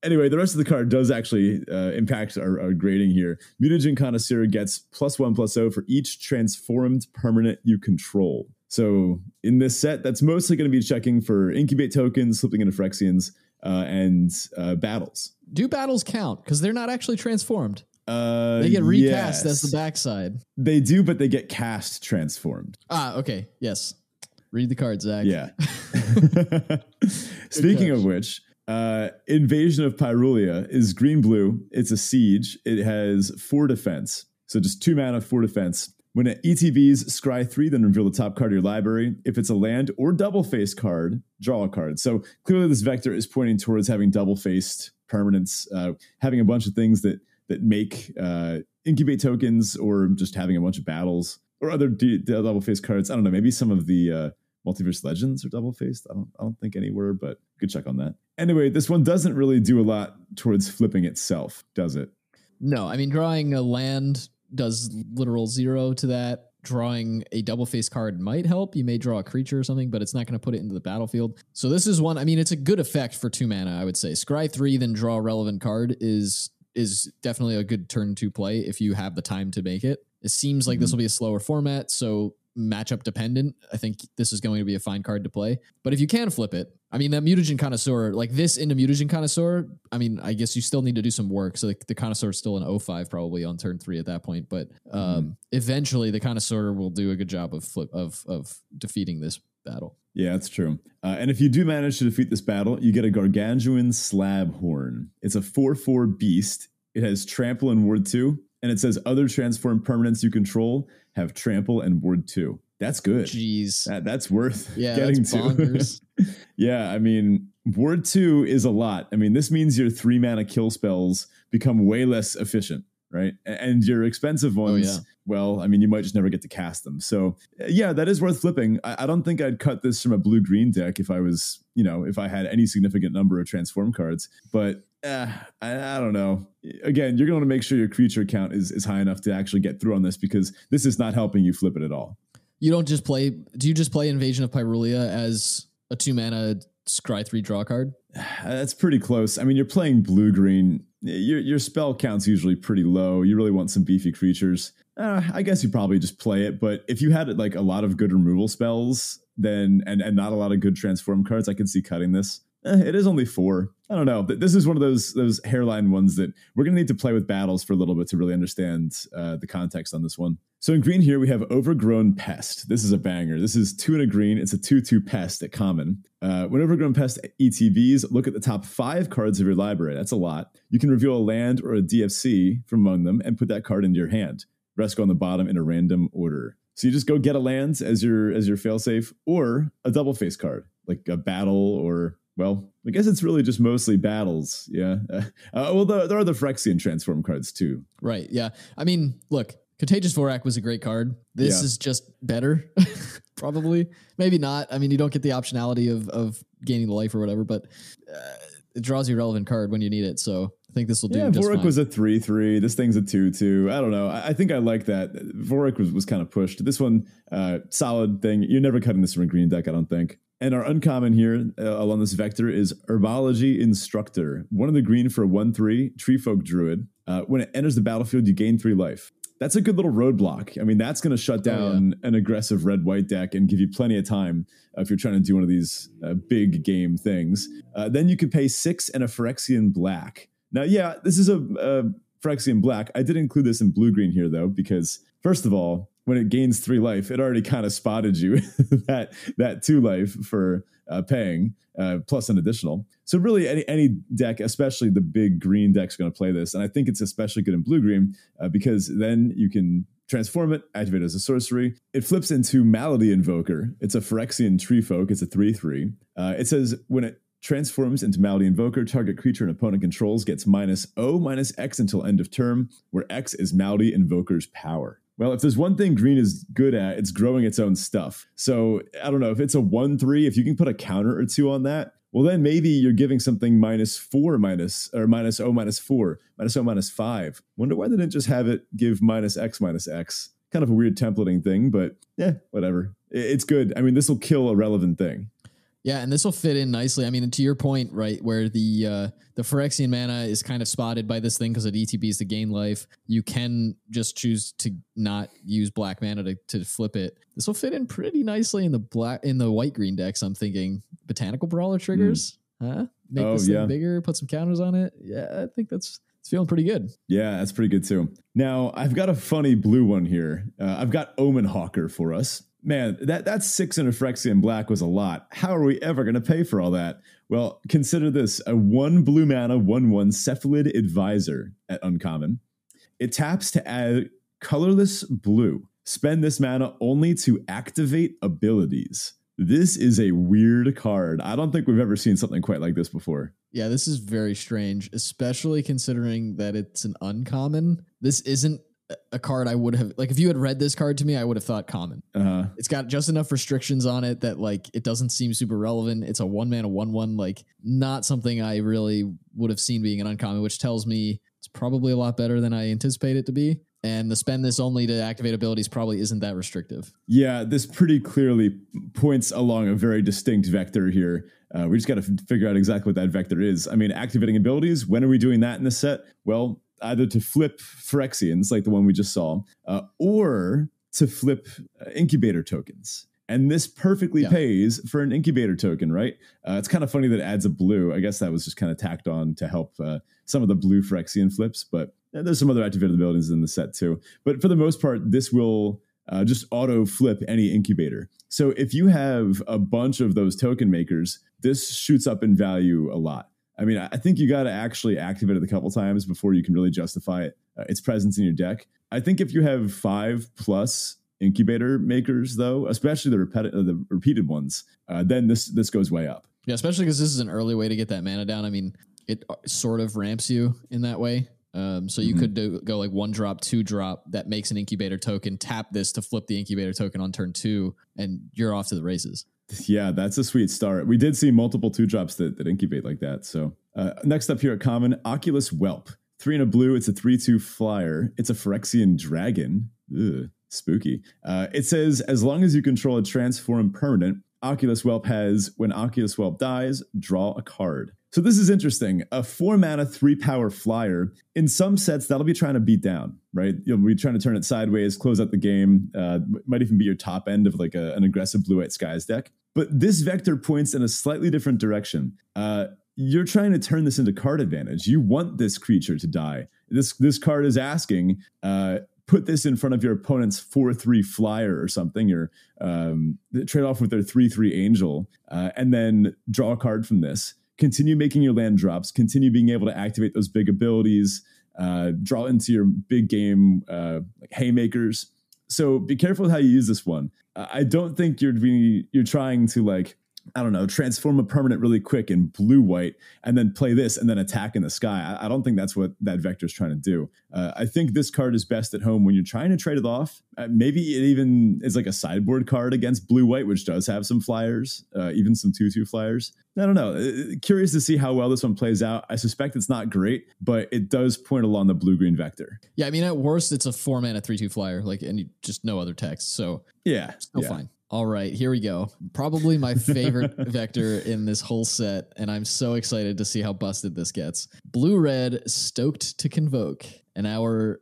anyway, the rest of the card does actually uh, impact our, our grading here. Mutagen Connoisseur gets plus one plus O for each transformed permanent you control. So in this set, that's mostly going to be checking for incubate tokens, slipping into Phyrexians, uh, and uh, battles. Do battles count? Because they're not actually transformed. Uh, They get recast yes. as the backside. They do, but they get cast transformed. Ah, okay. Yes. Read the card, Zach. Yeah. *laughs* *laughs* Speaking of which, uh, Invasion of Pyrulea is green blue. It's a siege. It has four defense. So just two mana, four defense. When it ETBs scry three, then reveal the top card of your library. If it's a land or double faced card, draw a card. So clearly, this vector is pointing towards having double faced permanents, uh, having a bunch of things that that make uh, incubate tokens, or just having a bunch of battles or other d- double faced cards. I don't know. Maybe some of the uh, multiverse legends are double faced. I don't. I don't think any were, but good check on that. Anyway, this one doesn't really do a lot towards flipping itself, does it? No, I mean drawing a land does literal zero to that. Drawing a double face card might help. You may draw a creature or something, but it's not going to put it into the battlefield. So this is one. I mean, it's a good effect for two mana. I would say scry three, then draw a relevant card is is definitely a good turn to play if you have the time to make it. It seems like this will be a slower format, so matchup dependent. I think this is going to be a fine card to play. But if you can flip it, I mean, that mutagen connoisseur, like this into mutagen connoisseur, I mean, I guess you still need to do some work. So the, the connoisseur is still an 05 probably on turn three at that point. But um, eventually the connoisseur will do a good job of flip of of defeating this battle. Yeah, that's true. Uh, and if you do manage to defeat this battle, you get a Gargantuan Slabhorn. It's a 4 4 beast. It has trample and ward 2. And it says other transformed permanents you control have trample and ward 2. That's good. Jeez. That, that's worth Yeah, getting to. *laughs* yeah, I mean, ward 2 is a lot. I mean, this means your three mana kill spells become way less efficient, right? And your expensive ones, yeah. well, I mean, you might just never get to cast them. So, yeah, that is worth flipping. I, I don't think I'd cut this from a blue green deck if I was, you know, if I had any significant number of transform cards. But uh, I, I don't know. Again, you're going to make sure your creature count is, is high enough to actually get through on this because this is not helping you flip it at all. You don't just play. Do you just play Invasion of Pyrulea as a two mana scry three draw card? *sighs* That's pretty close. I mean, you're playing blue green. Your your spell count's usually pretty low. You really want some beefy creatures. Uh, I guess you probably just play it. But if you had like a lot of good removal spells, then and and not a lot of good transform cards, I could see cutting this. Eh, it is only four. I don't know. This is one of those those hairline ones that we're gonna need to play with battles for a little bit to really understand uh, the context on this one. So in green here we have overgrown pest. This is a banger. This is two in a green. It's a two two pest at common. Uh, when overgrown pest ETBs, look at the top five cards of your library. That's a lot. You can reveal a land or a DFC from among them and put that card into your hand. Rest go on the bottom in a random order. So you just go get a land as your as your failsafe, or a double face card like a battle or well, I guess it's really just mostly battles. Yeah. *laughs* Uh, well, the, there are the Phyrexian transform cards too. Right. Yeah. I mean, look, Contagious Vorrac was a great card. This Yeah. is just better, *laughs* probably. Maybe not. I mean, you don't get the optionality of of gaining the life or whatever, but uh, it draws you a relevant card when you need it. So I think this will do Yeah, Vorrac fine. was a three three. This thing's a two two. I don't know. I, I think I like that. Vorrac was, was kind of pushed. This one, uh, solid thing. You're never cutting this from a green deck, I don't think. And our uncommon here uh, along this vector is Herbology Instructor. One of the green for one three tree folk druid. Uh, when it enters the battlefield, you gain three life. That's a good little roadblock. I mean, that's going to shut Oh, yeah. down an aggressive red white deck and give you plenty of time uh, if you're trying to do one of these uh, big game things. Uh, then you could pay six and a Phyrexian black. Now, yeah, this is a, a Phyrexian black. I did include this in blue green here though, because first of all, when it gains three life, it already kind of spotted you *laughs* that that two life for uh, paying uh, plus an additional. So really, any any deck, especially the big green decks, going to play this, and I think it's especially good in blue green uh, because then you can transform it, activate it as a sorcery. It flips into Malady Invoker. It's a Phyrexian tree folk. It's a three three. Uh, it says when it transforms into Malady Invoker, target creature an opponent controls gets minus O minus X until end of term, where X is Malady Invoker's power. Well, if there's one thing green is good at, it's growing its own stuff. So I don't know if it's a one three, if you can put a counter or two on that, well then maybe you're giving something minus four minus or minus O minus four, minus O minus five. Wonder why they didn't just have it give minus X minus X. Kind of a weird templating thing, but yeah, whatever. It's good. I mean, this will kill a relevant thing. Yeah, and this will fit in nicely. I mean, to your point, right, where the uh, the Phyrexian mana is kind of spotted by this thing because it ETBs to gain life. You can just choose to not use black mana to, to flip it. This will fit in pretty nicely in the black in the white green decks. I'm thinking botanical brawler triggers, huh? Make Oh, this thing yeah. bigger, put some counters on it. Yeah, I think that's it's feeling pretty good. Yeah, that's pretty good too. Now, I've got a funny blue one here. Uh, I've got Omen Hawker for us. Man, that, that six in a Phyrexian black was a lot. How are we ever going to pay for all that? Well, consider this a one blue mana, one one Cephalid Advisor at Uncommon. It taps to add colorless blue. Spend this mana only to activate abilities. This is a weird card. I don't think we've ever seen something quite like this before. Yeah, this is very strange, especially considering that it's an uncommon. This isn't a- card I would have like if you had read this card to me, I would have thought common. Uh, It's got just enough restrictions on it that like it doesn't seem super relevant. It's a one man a one one, like not something I really would have seen being an uncommon, which tells me it's probably a lot better than I anticipate it to be. And the spend this only to activate abilities probably isn't that restrictive. Yeah, this pretty clearly points along a very distinct vector here. Uh, we just got to f- figure out exactly what that vector is. I mean, activating abilities, when are we doing that in the set? Well, either to flip Phyrexians, like the one we just saw, uh, or to flip uh, incubator tokens. And this perfectly Yeah. pays for an incubator token, right? Uh, it's kind of funny that it adds a blue. I guess that was just kind of tacked on to help uh, some of the blue Phyrexian flips, but uh, there's some other activated abilities in the set too. But for the most part, this will uh, just auto flip any incubator. So if you have a bunch of those token makers, this shoots up in value a lot. I mean, I think you got to actually activate it a couple times before you can really justify it, uh, its presence in your deck. I think if you have five plus incubator makers, though, especially the, repeti- uh, the repeated ones, uh, then this this goes way up. Yeah, especially because this is an early way to get that mana down. I mean, it uh, sort of ramps you in that way. Um, so you Mhm. could do, go like one drop, two drop that makes an incubator token. Tap this to flip the incubator token on turn two, and you're off to the races. Yeah, that's a sweet start. We did see multiple two drops that, that incubate like that. So uh, next up here at common, Oculus Whelp. Three in a blue. It's a three-two flyer. It's a Phyrexian dragon. Ugh, spooky. Uh, it says as long as you control a transform permanent, Oculus Whelp has when Oculus Whelp dies, draw a card. So this is interesting. A four mana, three power flyer. In some sets, that'll be trying to beat down, right? You'll be trying to turn it sideways, close out the game. Uh, might even be your top end of like a- an aggressive blue white skies deck. But this vector points in a slightly different direction. Uh, you're trying to turn this into card advantage. You want this creature to die. This this card is asking, uh, put this in front of your opponent's four three flyer or something, or um, trade off with their three three angel, uh, and then draw a card from this. Continue making your land drops. Continue being able to activate those big abilities. Uh, draw into your big game uh, like haymakers. So be careful how you use this one. I don't think you're you're trying to like I don't know, transform a permanent really quick in blue white and then play this and then attack in the sky. I, I don't think that's what that vector is trying to do. Uh, I think this card is best at home when you're trying to trade it off. Uh, maybe it even is like a sideboard card against blue white, which does have some flyers, uh, even some 2 2 flyers. I don't know. Uh, curious to see how well this one plays out. I suspect it's not great, but it does point along the blue green vector. Yeah, I mean, at worst, it's a four mana 3 2 flyer, like, and just no other text. So, yeah, still yeah. fine. All right, here we go. Probably my favorite *laughs* vector in this whole set, and I'm so excited to see how busted this gets. Blue red, stoked to convoke, and our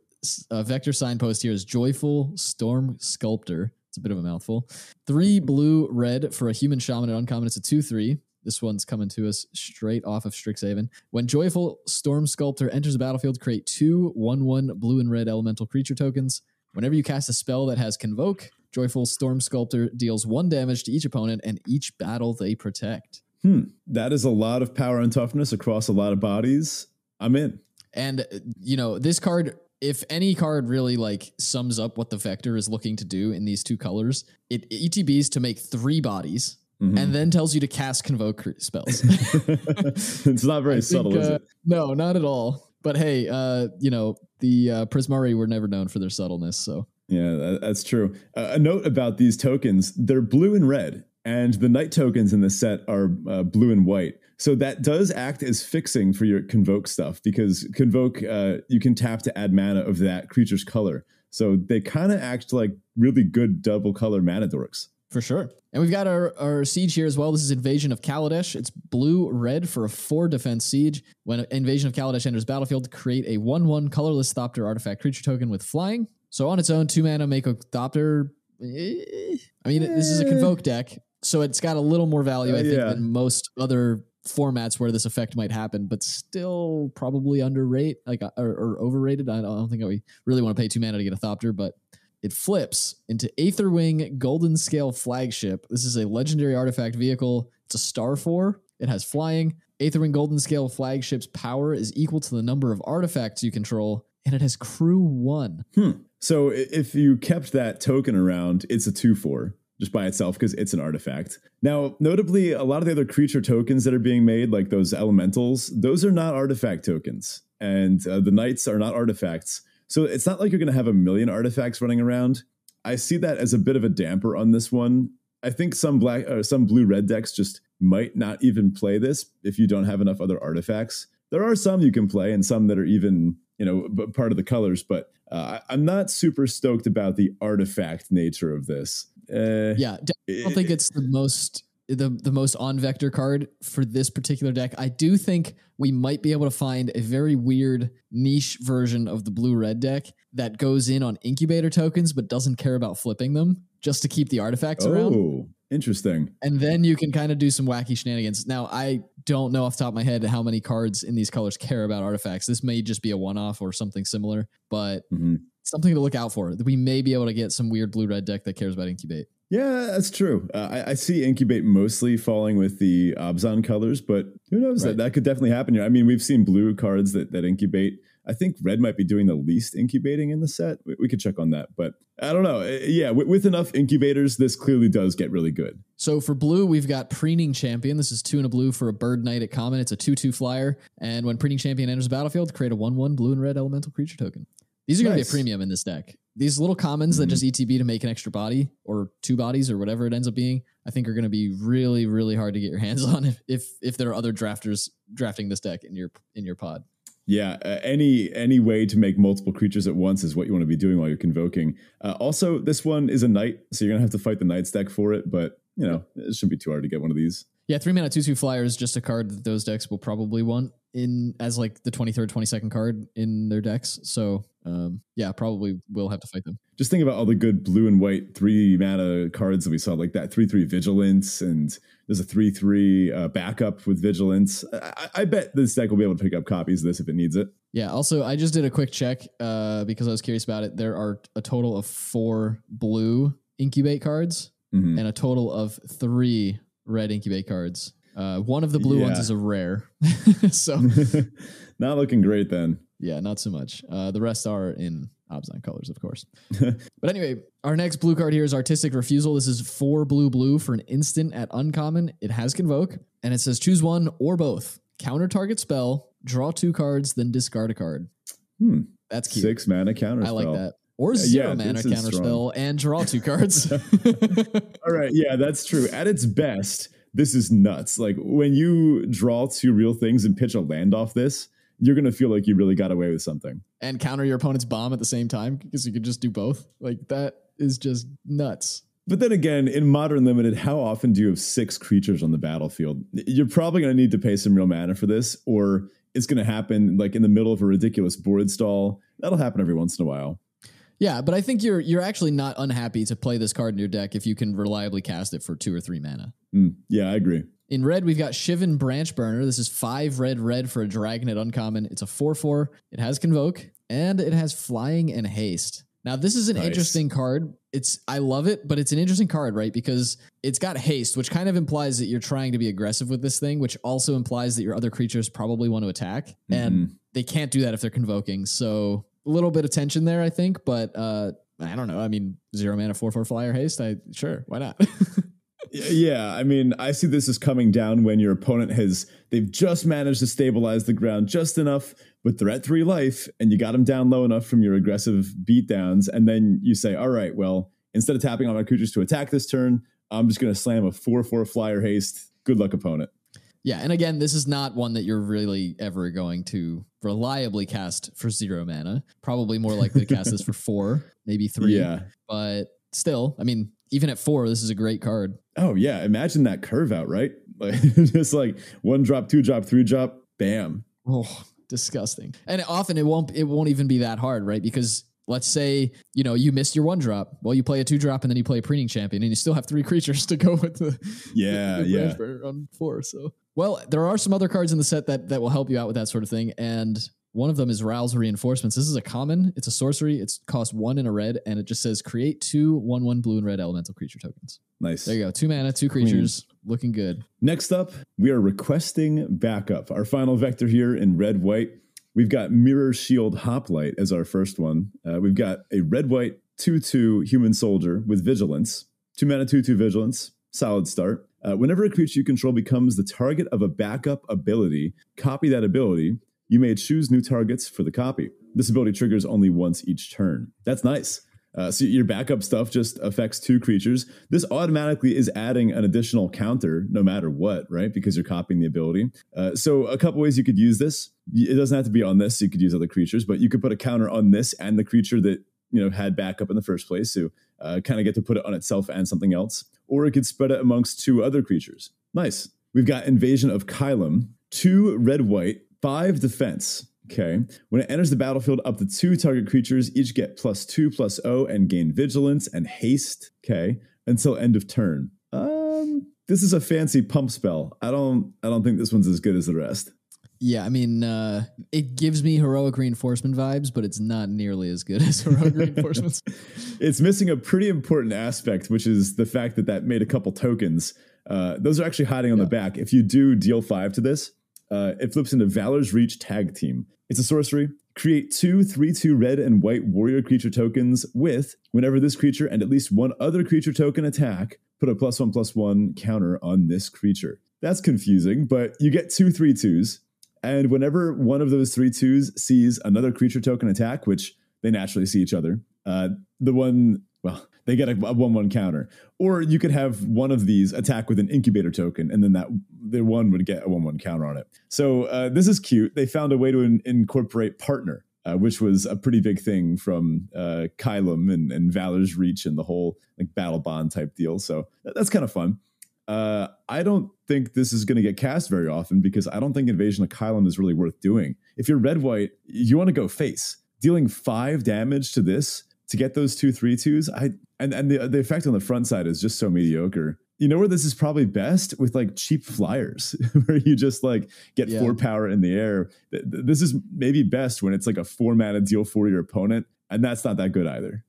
uh, vector signpost here is joyful storm sculptor. It's a bit of a mouthful. Three blue red for a human shaman at uncommon. It's a two three. This one's coming to us straight off of Strixhaven. When Joyful Storm Sculptor enters the battlefield, create two 1 1 blue and red elemental creature tokens. Whenever you cast a spell that has Convoke, Joyful Storm Sculptor deals one damage to each opponent and each battle they protect. Hmm. That is a lot of power and toughness across a lot of bodies. I'm in. And you know, this card, if any card really like sums up what the vector is looking to do in these two colors, it ETBs to make three bodies. Mm-hmm. And then tells you to cast convoke spells. *laughs* *laughs* it's not very subtle, think, is uh, it? No, not at all. But hey, uh, you know, the uh, Prismari were never known for their subtleness, so yeah, that's true. Uh, a note about these tokens: they're blue and red, and the knight tokens in the set are uh, blue and white. So that does act as fixing for your convoke stuff because convoke uh, you can tap to add mana of that creature's color. So they kind of act like really good double color mana dorks. For sure. And we've got our, our siege here as well. This is Invasion of Kaladesh. It's blue red for a four defense siege. When Invasion of Kaladesh enters battlefield, create a 1 1 colorless Thopter artifact creature token with flying. So on its own, two mana make a Thopter. Eh, I mean, this is a convoke deck, so it's got a little more value, I think, yeah. than most other formats where this effect might happen, but still probably underrate, like uh, or, or overrated. I don't think we really want to pay two mana to get a Thopter, but it flips into Aetherwing Golden Scale Flagship. This is a legendary artifact vehicle. It's a star four. It has flying. Aetherwing Golden Scale Flagship's power is equal to the number of artifacts you control, and it has crew one. Hmm. So if you kept that token around, it's a 2 4 just by itself because it's an artifact. Now, notably, a lot of the other creature tokens that are being made, like those elementals, those are not artifact tokens. And uh, the knights are not artifacts. So it's not like you're going to have a million artifacts running around. I see that as a bit of a damper on this one. I think some black or uh, some blue red decks just might not even play this if you don't have enough other artifacts. There are some you can play and some that are even you know part of the colors but uh, i'm not super stoked about the artifact nature of this. Uh, yeah i don't think it's the most the, the most on vector card for this particular deck. I do think we might be able to find a very weird niche version of the blue red deck that goes in on incubator tokens but doesn't care about flipping them just to keep the artifacts oh, around Oh, interesting and then you can kind of do some wacky shenanigans now i don't know off the top of my head how many cards in these colors care about artifacts. This may just be a one off or something similar, but mm-hmm. something to look out for. We may be able to get some weird blue red deck that cares about incubate. Yeah, that's true. Uh, I, I, see incubate mostly falling with the Abzan colors, but who knows? Right. That that could definitely happen. here. I mean, we've seen blue cards that that incubate. I think red might be doing the least incubating in the set. We, we could check on that, but I don't know. Uh, yeah, with, with, enough incubators, this clearly does get really good. So for blue, we've got Preening Champion. This is two and a blue for a Bird Knight at common. It's a 2 2 flyer. And when Preening Champion enters the battlefield, create a 1 1 blue and red elemental creature token. These are nice. going to be a premium in this deck. These little commons mm-hmm. that just ETB to make an extra body or two bodies or whatever it ends up being, I think are going to be really, really hard to get your *laughs* hands on if, if if there are other drafters drafting this deck in your in your pod. Yeah, uh, any any way to make multiple creatures at once is what you want to be doing while you're convoking. Uh, also, this one is a knight, so you're gonna have to fight the knight's deck for it. But you know, it shouldn't be too hard to get one of these. Yeah, three mana two two flyer is just a card that those decks will probably want in as like the twenty third, twenty second card in their decks. So um, yeah, probably will have to fight them. Just think about all the good blue and white three mana cards that we saw, like that three three vigilance and there's a three three uh, backup with vigilance. I, I, bet this deck will be able to pick up copies of this if it needs it. Yeah. Also, I just did a quick check uh, because I was curious about it. There are a total of four blue incubate cards mm-hmm. and a total of three red incubate cards. Uh, one of the blue yeah. ones is a rare, *laughs* so *laughs* not looking great then. Yeah, not so much. Uh, the rest are in Abzan colors, of course. *laughs* but anyway, our next blue card here is Artistic Refusal. This is four blue blue for an instant at uncommon. It has Convoke, and it says choose one or both. Counter target spell, draw two cards, then discard a card. Hmm. That's cute. Six mana counter. I like that. Or yeah, zero this mana counter spell and draw two cards. *laughs* *laughs* All right, yeah, that's true. At its best, this is nuts. Like when you draw two real things and pitch a land off this, you're gonna feel like you really got away with something. and counter your opponent's bomb at the same time because you could just do both. Like that is just nuts. But then again, in modern limited, how often do you have six creatures on the battlefield? You're probably gonna need to pay some real mana for this, or it's gonna happen like in the middle of a ridiculous board stall. That'll happen every once in a while. Yeah, but I think you're you're actually not unhappy to play this card in your deck if you can reliably cast it for two or three mana. Mm, yeah, I agree. In red, we've got Shivan Branch Burner. This is five red red for a dragon at uncommon. It's a 4 4. It has Convoke and it has Flying and Haste. Now, this is an Nice. interesting card. It's I love it, but it's an interesting card, right? Because it's got haste, which kind of implies that you're trying to be aggressive with this thing, which also implies that your other creatures probably want to attack. And they can't do that if they're convoking. So a little bit of tension there, I think. But uh I don't know. I mean, zero mana, four four flyer haste. I sure, why not? *laughs* Yeah, I mean, I see this as coming down when your opponent has they've just managed to stabilize the ground just enough, but they're at three life, and you got them down low enough from your aggressive beatdowns, and then you say, "All right, well, instead of tapping on my creatures to attack this turn, I'm just going to slam a four-four flyer haste. Good luck, opponent." Yeah, and again, this is not one that you're really ever going to reliably cast for zero mana. Probably more likely to cast this for four, maybe three. *laughs* Yeah. But still, I mean, even at four, this is a great card. Oh yeah, imagine that curve out, right? *laughs* Like just like one drop, two drop, three drop, bam. Oh, disgusting. And often it won't it won't even be that hard, right? Because let's say, you know, you missed your one drop. Well, you play a two drop and then you play a preening champion and you still have three *laughs* creatures to go with the *laughs* Yeah, the yeah. on four. So well, there are some other cards in the set that that will help you out with that sort of thing. And one of them is Ral's Reinforcements. This is a common. It's a sorcery. It's cost one in a red, and it just says create two one one blue and red elemental creature tokens. Nice. There you go. Two mana, two creatures, looking good. Next up, we are requesting backup. Our final vector here in red white. We've got Mirror Shield Hoplite as our first one. Uh, we've got a red white 2 2 human soldier with vigilance. Two mana 2 2 vigilance. Solid start. Uh, whenever a creature you control becomes the target of a backup ability, copy that ability. You may choose new targets for the copy. This ability triggers only once each turn. That's nice. Uh, so your backup stuff just affects two creatures. This automatically is adding an additional counter no matter what, right? Because you're copying the ability. Uh, so a couple ways you could use this. It doesn't have to be on this. You could use other creatures, but you could put a counter on this and the creature that you know had backup in the first place. So uh, kind of get to put it on itself and something else, or it could spread it amongst two other creatures. Nice. We've got Invasion of Kylem, two red white, five defense. Okay. When it enters the battlefield, up to two target creatures each get plus two plus O and gain vigilance and haste. Okay. Until end of turn. Um, this is a fancy pump spell. I don't I don't think this one's as good as the rest. Yeah, I mean, uh, it gives me heroic reinforcement vibes, but it's not nearly as good *laughs* as heroic *laughs* reinforcements. It's missing a pretty important aspect, which is the fact that that made a couple tokens. Uh, those are actually hiding on the back. If you do deal five to this, uh, it flips into Valor's Reach Tag Team. It's a sorcery. Create two 3 2 red and white warrior creature tokens with, whenever this creature and at least one other creature token attack, put a plus one plus one counter on this creature. That's confusing, but you get two 3 2s. And whenever one of those 3 2s sees another creature token attack, which they naturally see each other, uh, the one, well, they get a, 1 1 counter. Or you could have one of these attack with an incubator token, and then that the one would get a 1 1 counter on it. So uh, this is cute. They found a way to in- incorporate partner. Uh, which was a pretty big thing from uh, Kylem and, and Valor's Reach and the whole like battle bond type deal. So that- that's kind of fun. Uh, I don't think this is going to get cast very often because I don't think Invasion of Kylem is really worth doing. If you're red white, you want to go face. Dealing five damage to this to get those two three twos, I and and the the effect on the front side is just so mediocre. You know where this is probably best with like cheap flyers, *laughs* where you just like get Yeah. four power in the air. Th- th- This is maybe best when it's like a four mana deal for your opponent, and that's not that good either.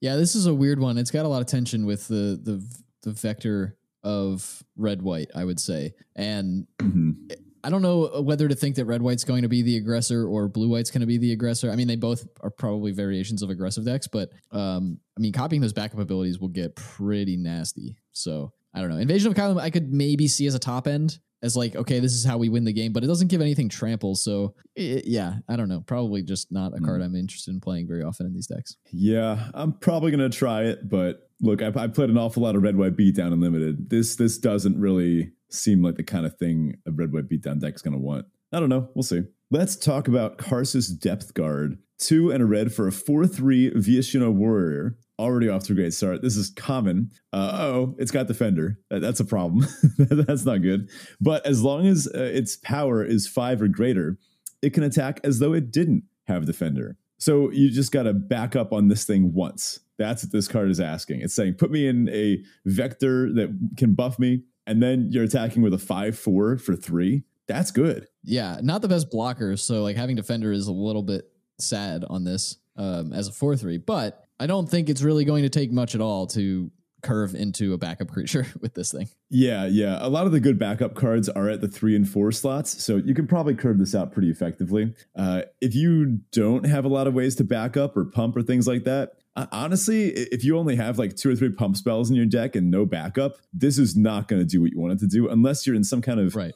yeah, this is a weird one. It's got a lot of tension with the the the vector of red white, I would say, and Mhm. I don't know whether to think that red white's going to be the aggressor or blue white's going to be the aggressor. I mean, they both are probably variations of aggressive decks, but um, I mean, copying those backup abilities will get pretty nasty. So I don't know. Invasion of Kylem, I could maybe see as a top end as like, okay, this is how we win the game, but it doesn't give anything trample. So it, yeah, I don't know. Probably just not a card I'm interested in playing very often in these decks. Yeah, I'm probably gonna try it, but look, I, I played an awful lot of red white beatdown and limited. This this doesn't really seem like the kind of thing a red white beatdown deck's gonna want. I don't know. We'll see. Let's talk about Karsus Depth Guard. Two and a red for a 4 3 Viashino Warrior. Already off to a great start. This is common. Uh oh, it's got Defender. That, that's a problem. *laughs* that's not good. But as long as uh, its power is five or greater, it can attack as though it didn't have Defender. So you just got to back up on this thing once. That's what this card is asking. It's saying, put me in a vector that can buff me, and then you're attacking with a 5 4 for three. That's good. Yeah, not the best blocker. So like having defender is a little bit sad on this um, as a four three, but I don't think it's really going to take much at all to curve into a backup creature *laughs* with this thing. Yeah, yeah. A lot of the good backup cards are at the three and four slots, so you can probably curve this out pretty effectively. Uh, if you don't have a lot of ways to back up or pump or things like that, honestly, if you only have like two or three pump spells in your deck and no backup, this is not going to do what you want it to do unless you're in some kind of right.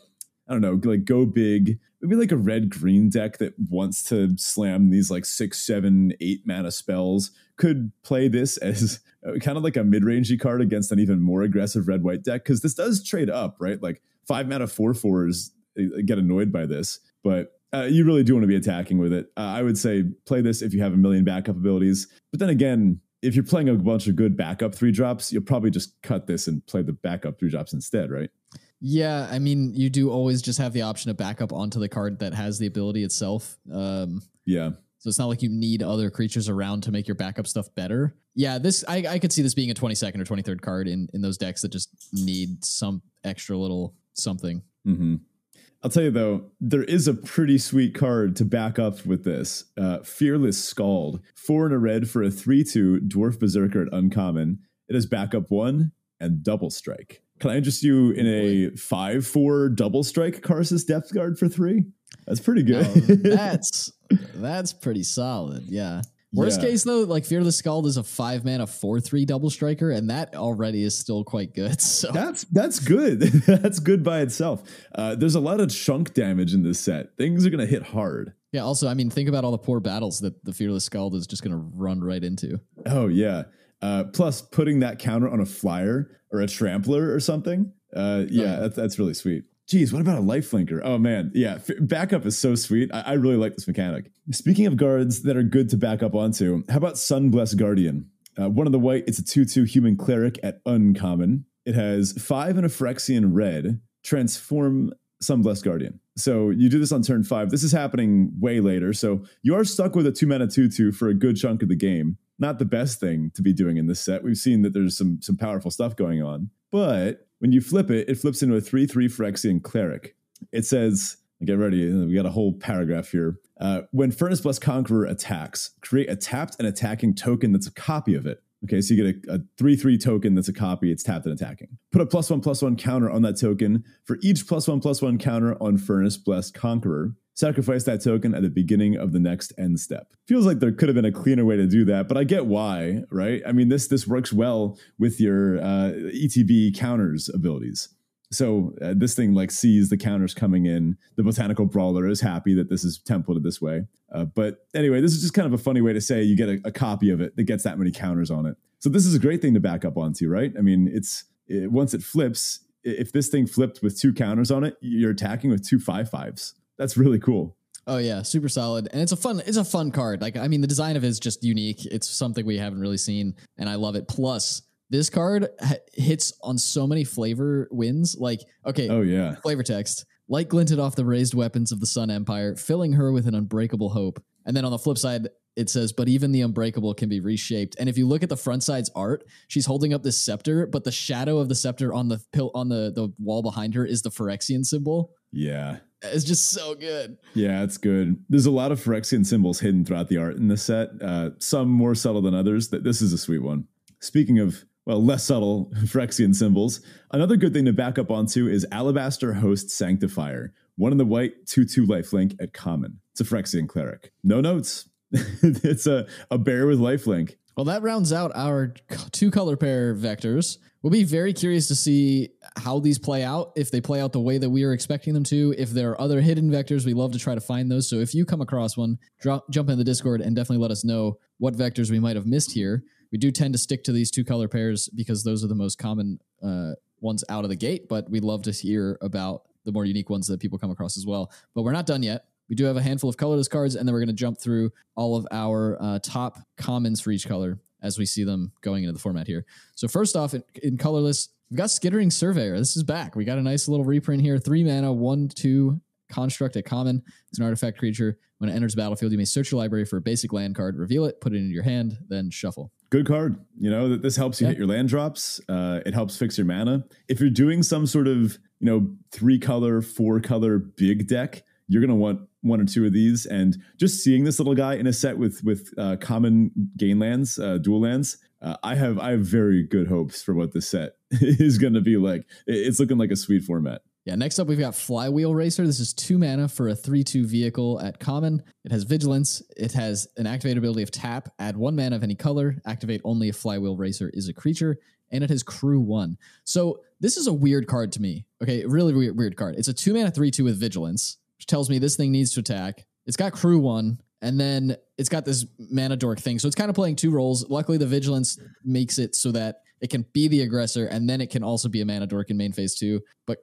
I don't know, like go big. Maybe like a red green deck that wants to slam these like six, seven, eight mana spells could play this *laughs* as kind of like a mid rangey card against an even more aggressive red white deck because this does trade up, right? Like five mana four fours uh, get annoyed by this, but uh, you really do want to be attacking with it. Uh, I would say play this if you have a million backup abilities. But then again, if you're playing a bunch of good backup three drops, you'll probably just cut this and play the backup three drops instead, right? Yeah, I mean, you do always just have the option to back up onto the card that has the ability itself. Um, yeah. So it's not like you need other creatures around to make your backup stuff better. Yeah, this I, I could see this being a 22nd or 23rd card in, in those decks that just need some extra little something. Mm-hmm. I'll tell you though, there is a pretty sweet card to back up with this. Uh, Fearless Skald, four and a red for a three-two dwarf berserker at uncommon. It has backup one and double strike. Can I interest you in a five-four double strike Karsus Depth Guard for three? That's pretty good. that's *laughs* that's pretty solid. Yeah. Worst yeah. case though, like Fearless Skald is a five mana four three double striker, and that already is still quite good. *laughs* So that's that's good. *laughs* that's good by itself. Uh, there's a lot of chunk damage in this set. Things are gonna hit hard. Yeah. Also, I mean, think about all the poor battles that the Fearless Skald is just gonna run right into. Oh yeah. Uh, plus, putting that counter on a flyer or a trampler or something. Uh, yeah, that's, that's really sweet. Geez, what about a life flinker? Oh man, yeah, f- backup is so sweet. I-, I really like this mechanic. Speaking of guards that are good to back up onto, how about Sunblessed Guardian? Uh, one of the white, it's a 2 2 human cleric at uncommon. It has five and a Phyrexian red. Transform Sunblessed Guardian. So you do this on turn five. This is happening way later. So you are stuck with a two mana 2 2 for a good chunk of the game. Not the best thing to be doing in this set. We've seen that there's some, some powerful stuff going on. But when you flip it, it flips into a 3 3 Phyrexian cleric. It says, get ready, we got a whole paragraph here. Uh, when Furnace Blessed Conqueror attacks, create a tapped and attacking token that's a copy of it. Okay, so you get a, a 3 3 token that's a copy, it's tapped and attacking. Put a plus one plus one counter on that token for each plus one plus one counter on Furnace Blessed Conqueror. Sacrifice that token at the beginning of the next end step. Feels like there could have been a cleaner way to do that, but I get why, right? I mean, this this works well with your uh, ETB counters abilities. So uh, this thing like sees the counters coming in. The botanical brawler is happy that this is templated this way. Uh, but anyway, this is just kind of a funny way to say you get a, a, copy of it that gets that many counters on it. So this is a great thing to back up onto, right? I mean, it's it, once it flips, if this thing flipped with two counters on it, you're attacking with two five fives that's really cool. Oh yeah, super solid, and it's a fun it's a fun card. Like I mean, the design of it is just unique. It's something we haven't really seen, and I love it. Plus, this card ha- hits on so many flavor wins. Like okay, oh yeah, flavor text. Light glinted off the raised weapons of the Sun Empire, filling her with an unbreakable hope. And then on the flip side, it says, but even the unbreakable can be reshaped. And if you look at the front side's art, she's holding up this scepter, but the shadow of the scepter on the pill on the, the wall behind her is the Phyrexian symbol. Yeah. It's just so good. Yeah, it's good. There's a lot of Phyrexian symbols hidden throughout the art in this set. Uh, some more subtle than others. That this is a sweet one. Speaking of well, less subtle *laughs* Phyrexian symbols. Another good thing to back up onto is Alabaster Host Sanctifier, one in the white 2 2 lifelink at common. It's a Phyrexian cleric. No notes. *laughs* it's a, a bear with lifelink. Well, that rounds out our two color pair vectors. We'll be very curious to see how these play out, if they play out the way that we are expecting them to. If there are other hidden vectors, we love to try to find those. So if you come across one, drop, jump in the Discord and definitely let us know what vectors we might have missed here. We do tend to stick to these two color pairs because those are the most common uh, ones out of the gate, but we'd love to hear about the more unique ones that people come across as well. But we're not done yet. We do have a handful of colorless cards, and then we're going to jump through all of our uh, top commons for each color as we see them going into the format here. So first off, in, in colorless, we've got Skittering Surveyor. This is back. We got a nice little reprint here. Three mana, one, two, construct at common. It's an artifact creature. When it enters the battlefield, you may search your library for a basic land card, reveal it, put it into your hand, then shuffle. Good card. You know that this helps you yeah. hit your land drops. Uh, it helps fix your mana. If you're doing some sort of you know three color, four color big deck, you're gonna want one or two of these. And just seeing this little guy in a set with with uh, common gain lands, uh, dual lands, uh, I have I have very good hopes for what this set *laughs* is to be like. It's looking like a sweet format. Yeah, next up we've got Flywheel Racer. This is two mana for a 3 2 vehicle at common. It has vigilance. It has an activate ability of tap, add one mana of any color, activate only if Flywheel Racer is a creature, and it has crew one. So this is a weird card to me. Okay, really weird, weird card. It's a two mana 3 2 with vigilance, which tells me this thing needs to attack. It's got crew one, and then it's got this mana dork thing. So it's kind of playing two roles. Luckily, the vigilance makes it so that it can be the aggressor, and then it can also be a mana dork in main phase two. But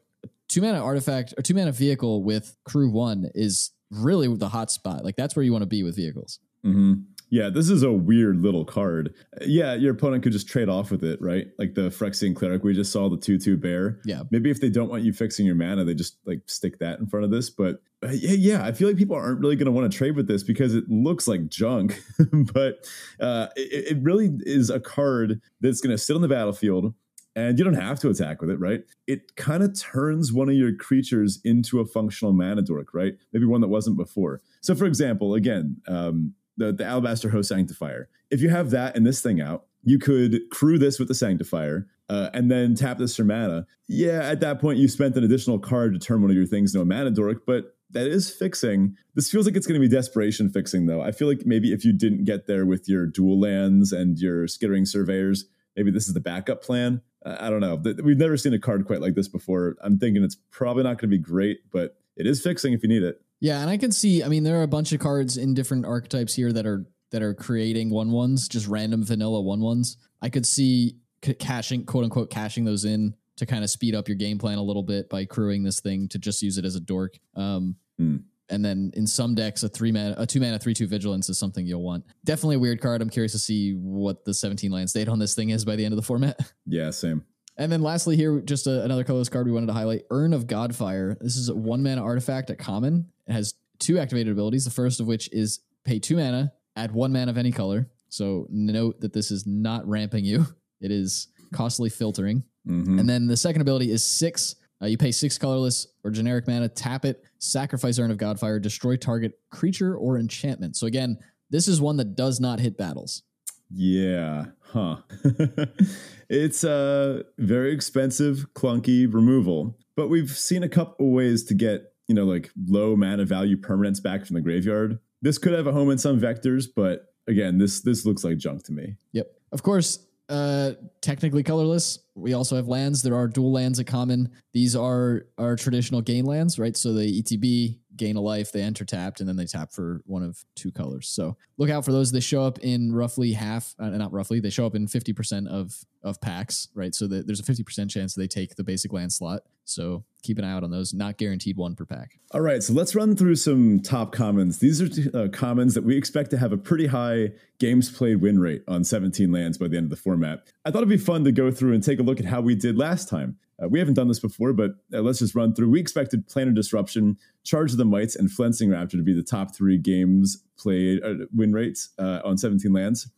two mana artifact or two mana vehicle with crew one is really the hot spot. Like that's where you want to be with vehicles. Mm-hmm. Yeah, this is a weird little card. Yeah, your opponent could just trade off with it, right? Like the Phyrexian Cleric, we just saw the 2 2 bear. Yeah. Maybe if they don't want you fixing your mana, they just like stick that in front of this. But uh, yeah, yeah, I feel like people aren't really going to want to trade with this because it looks like junk. *laughs* but uh, it, it really is a card that's going to sit on the battlefield and you don't have to attack with it, right? It kind of turns one of your creatures into a functional mana dork, right? Maybe one that wasn't before. So, for example, again, um, the, the Alabaster Host Sanctifier. If you have that and this thing out, you could crew this with the Sanctifier uh, and then tap this for mana. Yeah, at that point, you spent an additional card to turn one of your things into a mana dork, but that is fixing. This feels like it's going to be desperation fixing, though. I feel like maybe if you didn't get there with your dual lands and your skittering surveyors, maybe this is the backup plan. I don't know. We've never seen a card quite like this before. I'm thinking it's probably not going to be great, but it is fixing if you need it. Yeah, and I can see. I mean, there are a bunch of cards in different archetypes here that are that are creating one ones, just random vanilla one ones. I could see c- caching, quote unquote, cashing those in to kind of speed up your game plan a little bit by crewing this thing to just use it as a dork. Um, mm. And then in some decks, a three mana, a two mana, three two vigilance is something you'll want. Definitely a weird card. I'm curious to see what the 17 land state on this thing is by the end of the format. *laughs* Yeah, same. And then lastly, here just a, another colorless card we wanted to highlight: Urn of Godfire. This is a one mana artifact at common. It has two activated abilities. The first of which is pay two mana, add one mana of any color. So note that this is not ramping you; *laughs* it is costly filtering. Mm-hmm. And then the second ability is six. Uh, you pay six colorless or generic mana, tap it, sacrifice Urn of Godfire, destroy target creature or enchantment. So again, this is one that does not hit battles. Yeah, huh. *laughs* it's a very expensive, clunky removal, but we've seen a couple ways to get, you know, like low mana value permanents back from the graveyard. This could have a home in some vectors, but again, this this looks like junk to me. Yep. Of course, uh, technically colorless. We also have lands. There are dual lands at common. These are our traditional gain lands, right? So the ETB gain a life, they enter tapped, and then they tap for one of two colors. So look out for those. They show up in roughly half, uh, not roughly, they show up in 50% of of packs, right? So the, there's a 50% chance they take the basic land slot. So keep an eye out on those. Not guaranteed one per pack. All right, so let's run through some top commons. These are uh, commons that we expect to have a pretty high games played win rate on 17 lands by the end of the format. I thought it'd be fun to go through and take a look at how we did last time. Uh, we haven't done this before, but uh, let's just run through. We expected Planar Disruption, Charge of the Mites, and Flensing Raptor to be the top three games played uh, win rates uh, on 17 lands.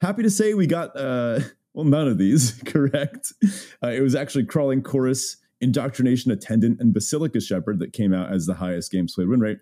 Happy to say we got uh, *laughs* well none of these *laughs* correct. Uh, it was actually Crawling Chorus, Indoctrination Attendant, and Basilica Shepherd that came out as the highest games played win rate.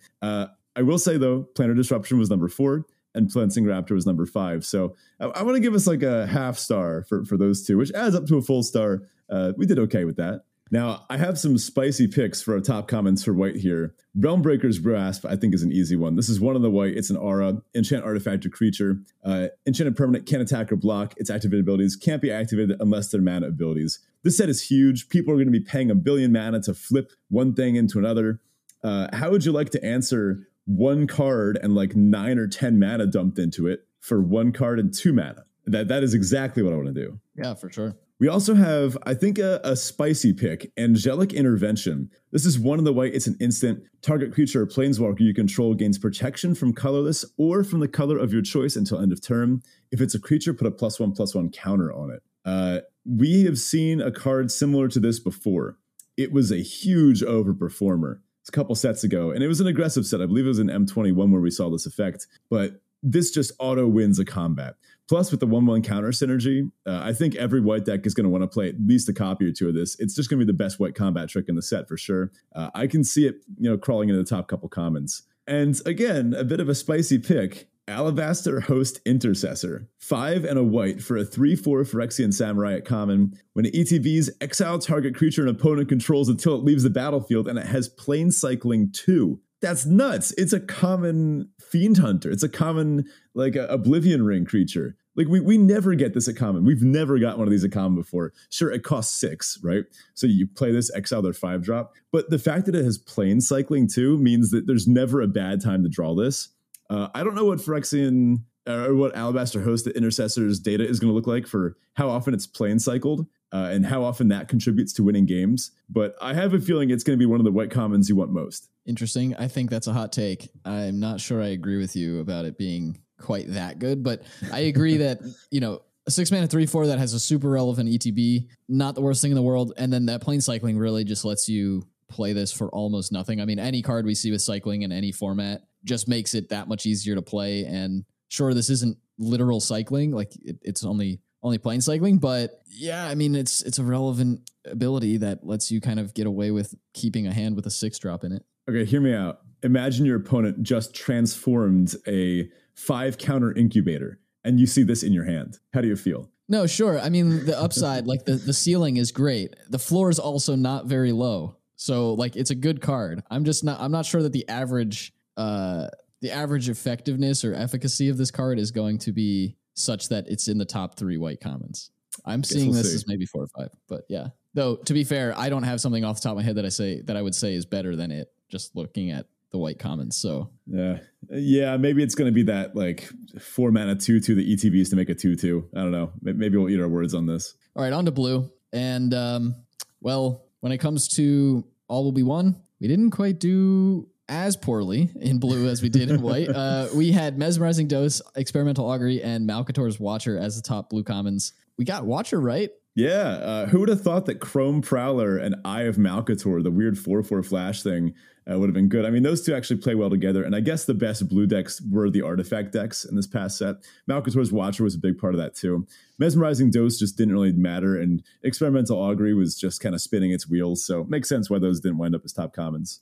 I will say though, Planar Disruption was number four. and Flensing Raptor was number five. So I, I want to give us like a half star for, for those two, which adds up to a full star. Uh, we did okay with that. Now, I have some spicy picks for our top comments for white here. Realmbreaker's Grasp, I think, is an easy one. This is one of the white. It's an aura, enchant artifact or creature. Uh, enchanted permanent can't attack or block. Its activated abilities can't be activated unless they're mana abilities. This set is huge. People are going to be paying a billion mana to flip one thing into another. Uh, how would you like to answer one card and like nine or 10 mana dumped into it for one card and two mana? That, that is exactly what I want to do. Yeah, for sure. We also have, I think, a, a, spicy pick, Angelic Intervention. This is one of the white. It's an instant. Target creature or planeswalker you control gains protection from colorless or from the color of your choice until end of turn. If it's a creature, put a plus one plus one counter on it. Uh, we have seen a card similar to this before. It was a huge overperformer. It's a couple sets ago, and it was an aggressive set. I believe it was an M21 where we saw this effect, but this just auto wins a combat. Plus, with the one one counter synergy, uh, I think every white deck is going to want to play at least a copy or two of this. It's just going to be the best white combat trick in the set for sure. Uh, I can see it, you know, crawling into the top couple commons. And again, a bit of a spicy pick. Alabaster Host Intercessor. Five and a white for a 3 4 Phyrexian Samurai at common. When it ETBs, exile target creature an opponent controls until it leaves the battlefield, and it has plane cycling 2 that's nuts. It's a common fiend hunter. It's a common like a oblivion ring creature. Like we we never get this at common. We've never got one of these at common before. Sure, it costs six, right? So you play this exile their five drop, but the fact that it has plane cycling too means that there's never a bad time to draw this. Uh, I don't know what Phyrexian uh, or what Alabaster Host the Intercessor's data is going to look like for how often it's plane cycled uh, and how often that contributes to winning games. But I have a feeling it's going to be one of the white commons you want most. Interesting. I think that's a hot take. I'm not sure I agree with you about it being quite that good, but I agree that, *laughs* you know, a six mana three four that has a super relevant ETB, not the worst thing in the world. And then that plane cycling really just lets you play this for almost nothing. I mean, any card we see with cycling in any format just makes it that much easier to play. And sure, this isn't literal cycling, like it, it's only only plane cycling. But yeah, I mean, it's it's a relevant ability that lets you kind of get away with keeping a hand with a six drop in it. Okay, hear me out. Imagine your opponent just transformed a five counter incubator, and you see this in your hand. How do you feel? No, sure. I mean, the upside, like the the ceiling is great. The floor is also not very low. So like it's a good card. I'm just not I'm not sure that the average uh the average effectiveness or efficacy of this card is going to be such that it's in the top three white commons. I'm seeing we'll this see. as maybe four or five, but yeah. Though to be fair, I don't have something off the top of my head that I say that I would say is better than it. Just looking at the white commons. So yeah, yeah, maybe it's going to be that like four mana two two the ETBs to make a two two. I don't know. Maybe we'll eat our words on this. All right, on to blue. And um, well, when it comes to all will be one, we didn't quite do as poorly in blue as we did in white. *laughs* Uh, we had Mesmerizing Dose, Experimental Augury, and Malcator's Watcher as the top blue commons. We got Watcher right. Yeah, uh, who would have thought that Chrome Prowler and Eye of Malcator, the weird 4 4 flash thing, uh, would have been good? I mean, those two actually play well together. And I guess the best blue decks were the artifact decks in this past set. Malcator's Watcher was a big part of that too. Mesmerizing Dose just didn't really matter. And Experimental Augury was just kind of spinning its wheels. So it makes sense why those didn't wind up as top commons.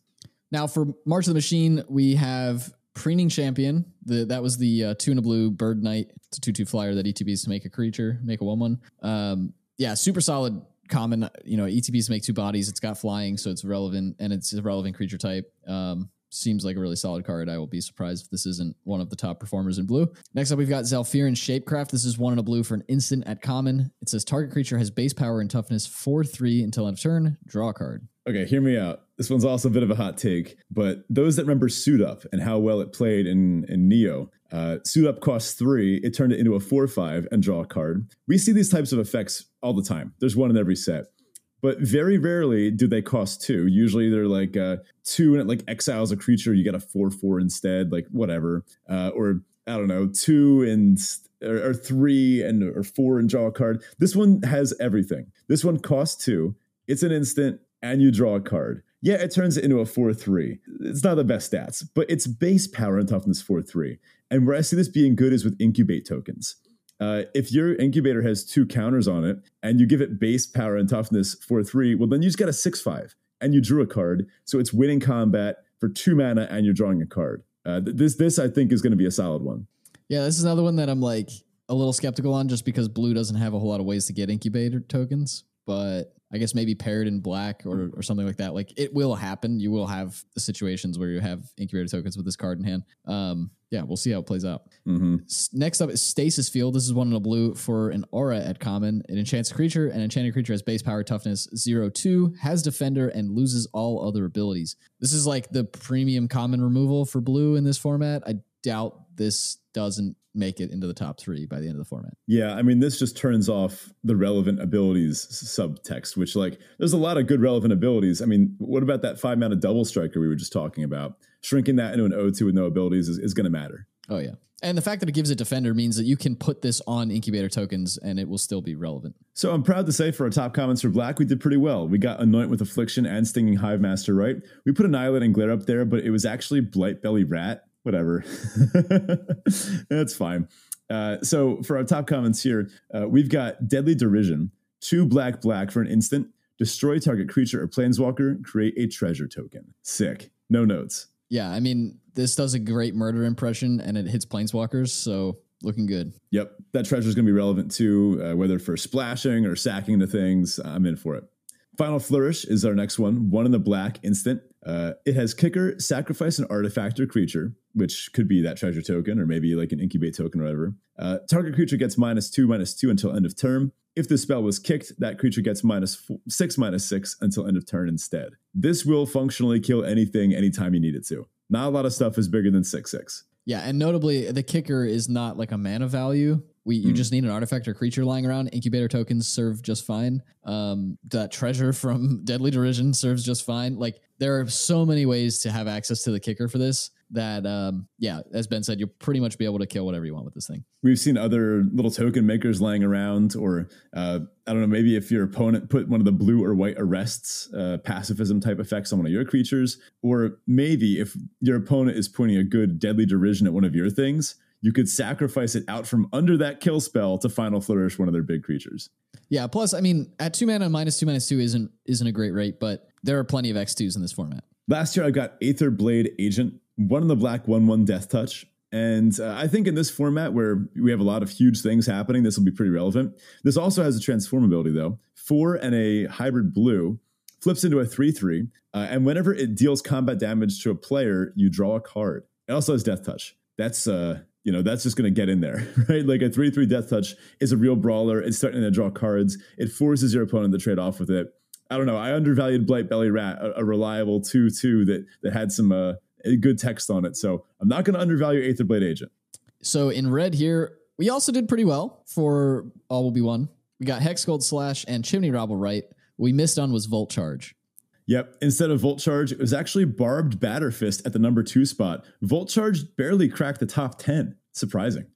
Now for March of the Machine, we have Preening Champion. The, that was the uh, two a blue Bird Knight. It's a 2 2 flyer that ETBs to make a creature, make a 1 1. Um, yeah, super solid common. You know, ETBs make two bodies. It's got flying, so it's relevant and it's a relevant creature type. Um, seems like a really solid card. I will be surprised if this isn't one of the top performers in blue. Next up, we've got Zhalfirin Shapecraft. This is one in a blue for an instant at common. It says target creature has base power and toughness 4 3 until end of turn. Draw a card. Okay, hear me out. This one's also a bit of a hot take, but those that remember Suit Up and how well it played in, in Neo, uh, Suit Up costs three, it turned it into a 4 5 and draw a card. We see these types of effects all the time. There's one in every set. But very rarely do they cost two. Usually they're like uh, two and it like exiles a creature, you get a 4 4 instead, like whatever. Uh, or I don't know, two and or, or, three and or four and draw a card. This one has everything. This one costs two. It's an instant and you draw a card. Yeah, it turns it into a 4 3. It's not the best stats, but it's base power and toughness 4 3. And where I see this being good is with incubate tokens. Uh, if your incubator has two counters on it and you give it base power and toughness 4 3, well, then you just got a 6 5 and you drew a card. So it's winning combat for two mana and you're drawing a card. Uh, this, this I think, is going to be a solid one. Yeah, this is another one that I'm like a little skeptical on just because blue doesn't have a whole lot of ways to get incubator tokens, but I guess maybe paired in black or, or something like that. Like it will happen. You will have the situations where you have incubator tokens with this card in hand. Um, yeah, we'll see how it plays out. hmm Next up is Stasis Field. This is one in a blue for an aura at common. It enchants a creature, and enchanted creature has base power toughness 0 2, has defender, and loses all other abilities. This is like the premium common removal for blue in this format. I doubt this doesn't make it into the top three by the end of the format. Yeah, I mean, this just turns off the relevant abilities subtext, which, like, there's a lot of good relevant abilities. I mean, what about that five mana double striker we were just talking about? Shrinking that into an O2 with no abilities is, is going to matter. Oh, yeah. And the fact that it gives it defender means that you can put this on incubator tokens and it will still be relevant. So I'm proud to say for our top comments for Black, we did pretty well. We got Anoint with Affliction and Stinging Hive Master right. We put Annihilating Glare up there, but it was actually Blight Belly Rat. Whatever. *laughs* That's fine. Uh, so for our top comments here, uh, we've got Deadly Derision, two black black for an instant, destroy target creature or planeswalker, create a treasure token. Sick. No notes. Yeah, I mean, this does a great murder impression and it hits planeswalkers, so looking good. Yep, that treasure is going to be relevant too, uh, whether for splashing or sacking into things. I'm in for it. Final Flourish is our next one. One in the black instant. Uh, it has kicker, sacrifice an artifact or creature, which could be that treasure token or maybe like an incubate token or whatever. Uh, target creature gets minus two, minus two until end of turn. If the spell was kicked, that creature gets minus four, six, minus six until end of turn instead. This will functionally kill anything anytime you need it to. Not a lot of stuff is bigger than six, six. Yeah, and notably, the kicker is not like a mana value. We you Mm. just need an artifact or creature lying around. Incubator tokens serve just fine. Um, that treasure *laughs* from Deadly Derision serves just fine. Like there are so many ways to have access to the kicker for this that um, yeah, as Ben said, you'll pretty much be able to kill whatever you want with this thing. We've seen other little token makers laying around, or uh, I don't know, maybe if your opponent put one of the blue or white arrests, uh, pacifism type effects on one of your creatures, or maybe if your opponent is pointing a good deadly derision at one of your things, you could sacrifice it out from under that kill spell to final flourish one of their big creatures. Yeah. Plus, I mean, at two mana minus two minus two isn't isn't a great rate, but there are plenty of X twos in this format. Last year, I got Aether Blade Agent, one in the black, one one Death Touch. And uh, I think in this format where we have a lot of huge things happening, this will be pretty relevant. This also has a transform ability, though. Four and a hybrid blue flips into a 3 3. Uh, and whenever it deals combat damage to a player, you draw a card. It also has Death Touch. That's, uh, you know, that's just going to get in there, *laughs* right? Like a 3 3 Death Touch is a real brawler. It's starting to draw cards. It forces your opponent to trade off with it. I don't know. I undervalued Blight Belly Rat, a, a reliable 2 2 that, that had some uh, good text on it. So I'm not going to undervalue Aether Blade Agent. So in red here, we also did pretty well for All Will Be One. We got Hex Gold Slash and Chimney Rabble right. We missed on was Volt Charge. Yep. Instead of Volt Charge, it was actually Barbed Batter Fist at the number two spot. Volt Charge barely cracked the top 10. Surprising.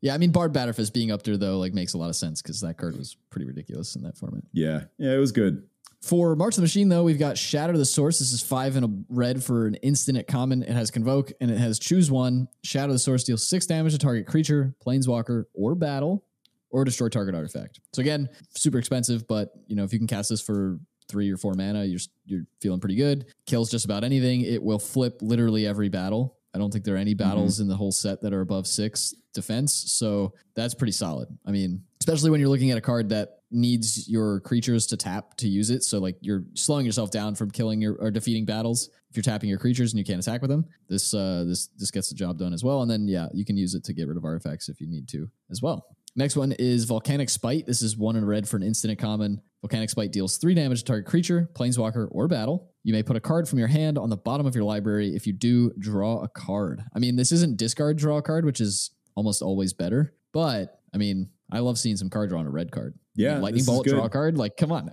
Yeah, I mean Barbed Batterfist being up there though like makes a lot of sense because that card was pretty ridiculous in that format. Yeah. Yeah, it was good. For March of the Machine though, we've got Shatter the Source. This is five in a red for an instant at common. It has Convoke and it has Choose One. Shatter the Source deals six damage to target creature, planeswalker, or battle, or destroy target artifact. So again, super expensive, but you know if you can cast this for three or four mana, you're you're feeling pretty good. Kills just about anything. It will flip literally every battle. I don't think there are any mm-hmm. battles in the whole set that are above six defense. So that's pretty solid. I mean, especially when you're looking at a card that needs your creatures to tap to use it. So like you're slowing yourself down from killing your or defeating battles. If you're tapping your creatures and you can't attack with them, this uh this this gets the job done as well. And then yeah, you can use it to get rid of artifacts if you need to as well. Next one is Volcanic Spite. This is one in red for an instant common. Volcanic Spite deals three damage to target creature, planeswalker, or battle. You may put a card from your hand on the bottom of your library. If you do, draw a card. I mean, this isn't discard draw a card, which is almost always better. But I mean, I love seeing some card draw on a red card. Yeah, lightning bolt, draw a card. Like, come on. *laughs*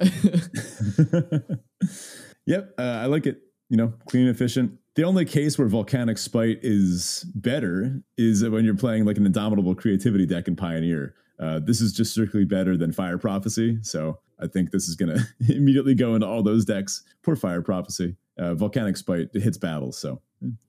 yep. Uh, I like it. You know, clean and efficient. The only case where Volcanic Spite is better is when you're playing like an Indomitable Creativity deck in Pioneer. Uh, this is just strictly better than Fire Prophecy. So I think this is going *laughs* to immediately go into all those decks. Poor Fire Prophecy. Uh, Volcanic Spite it hits battles. So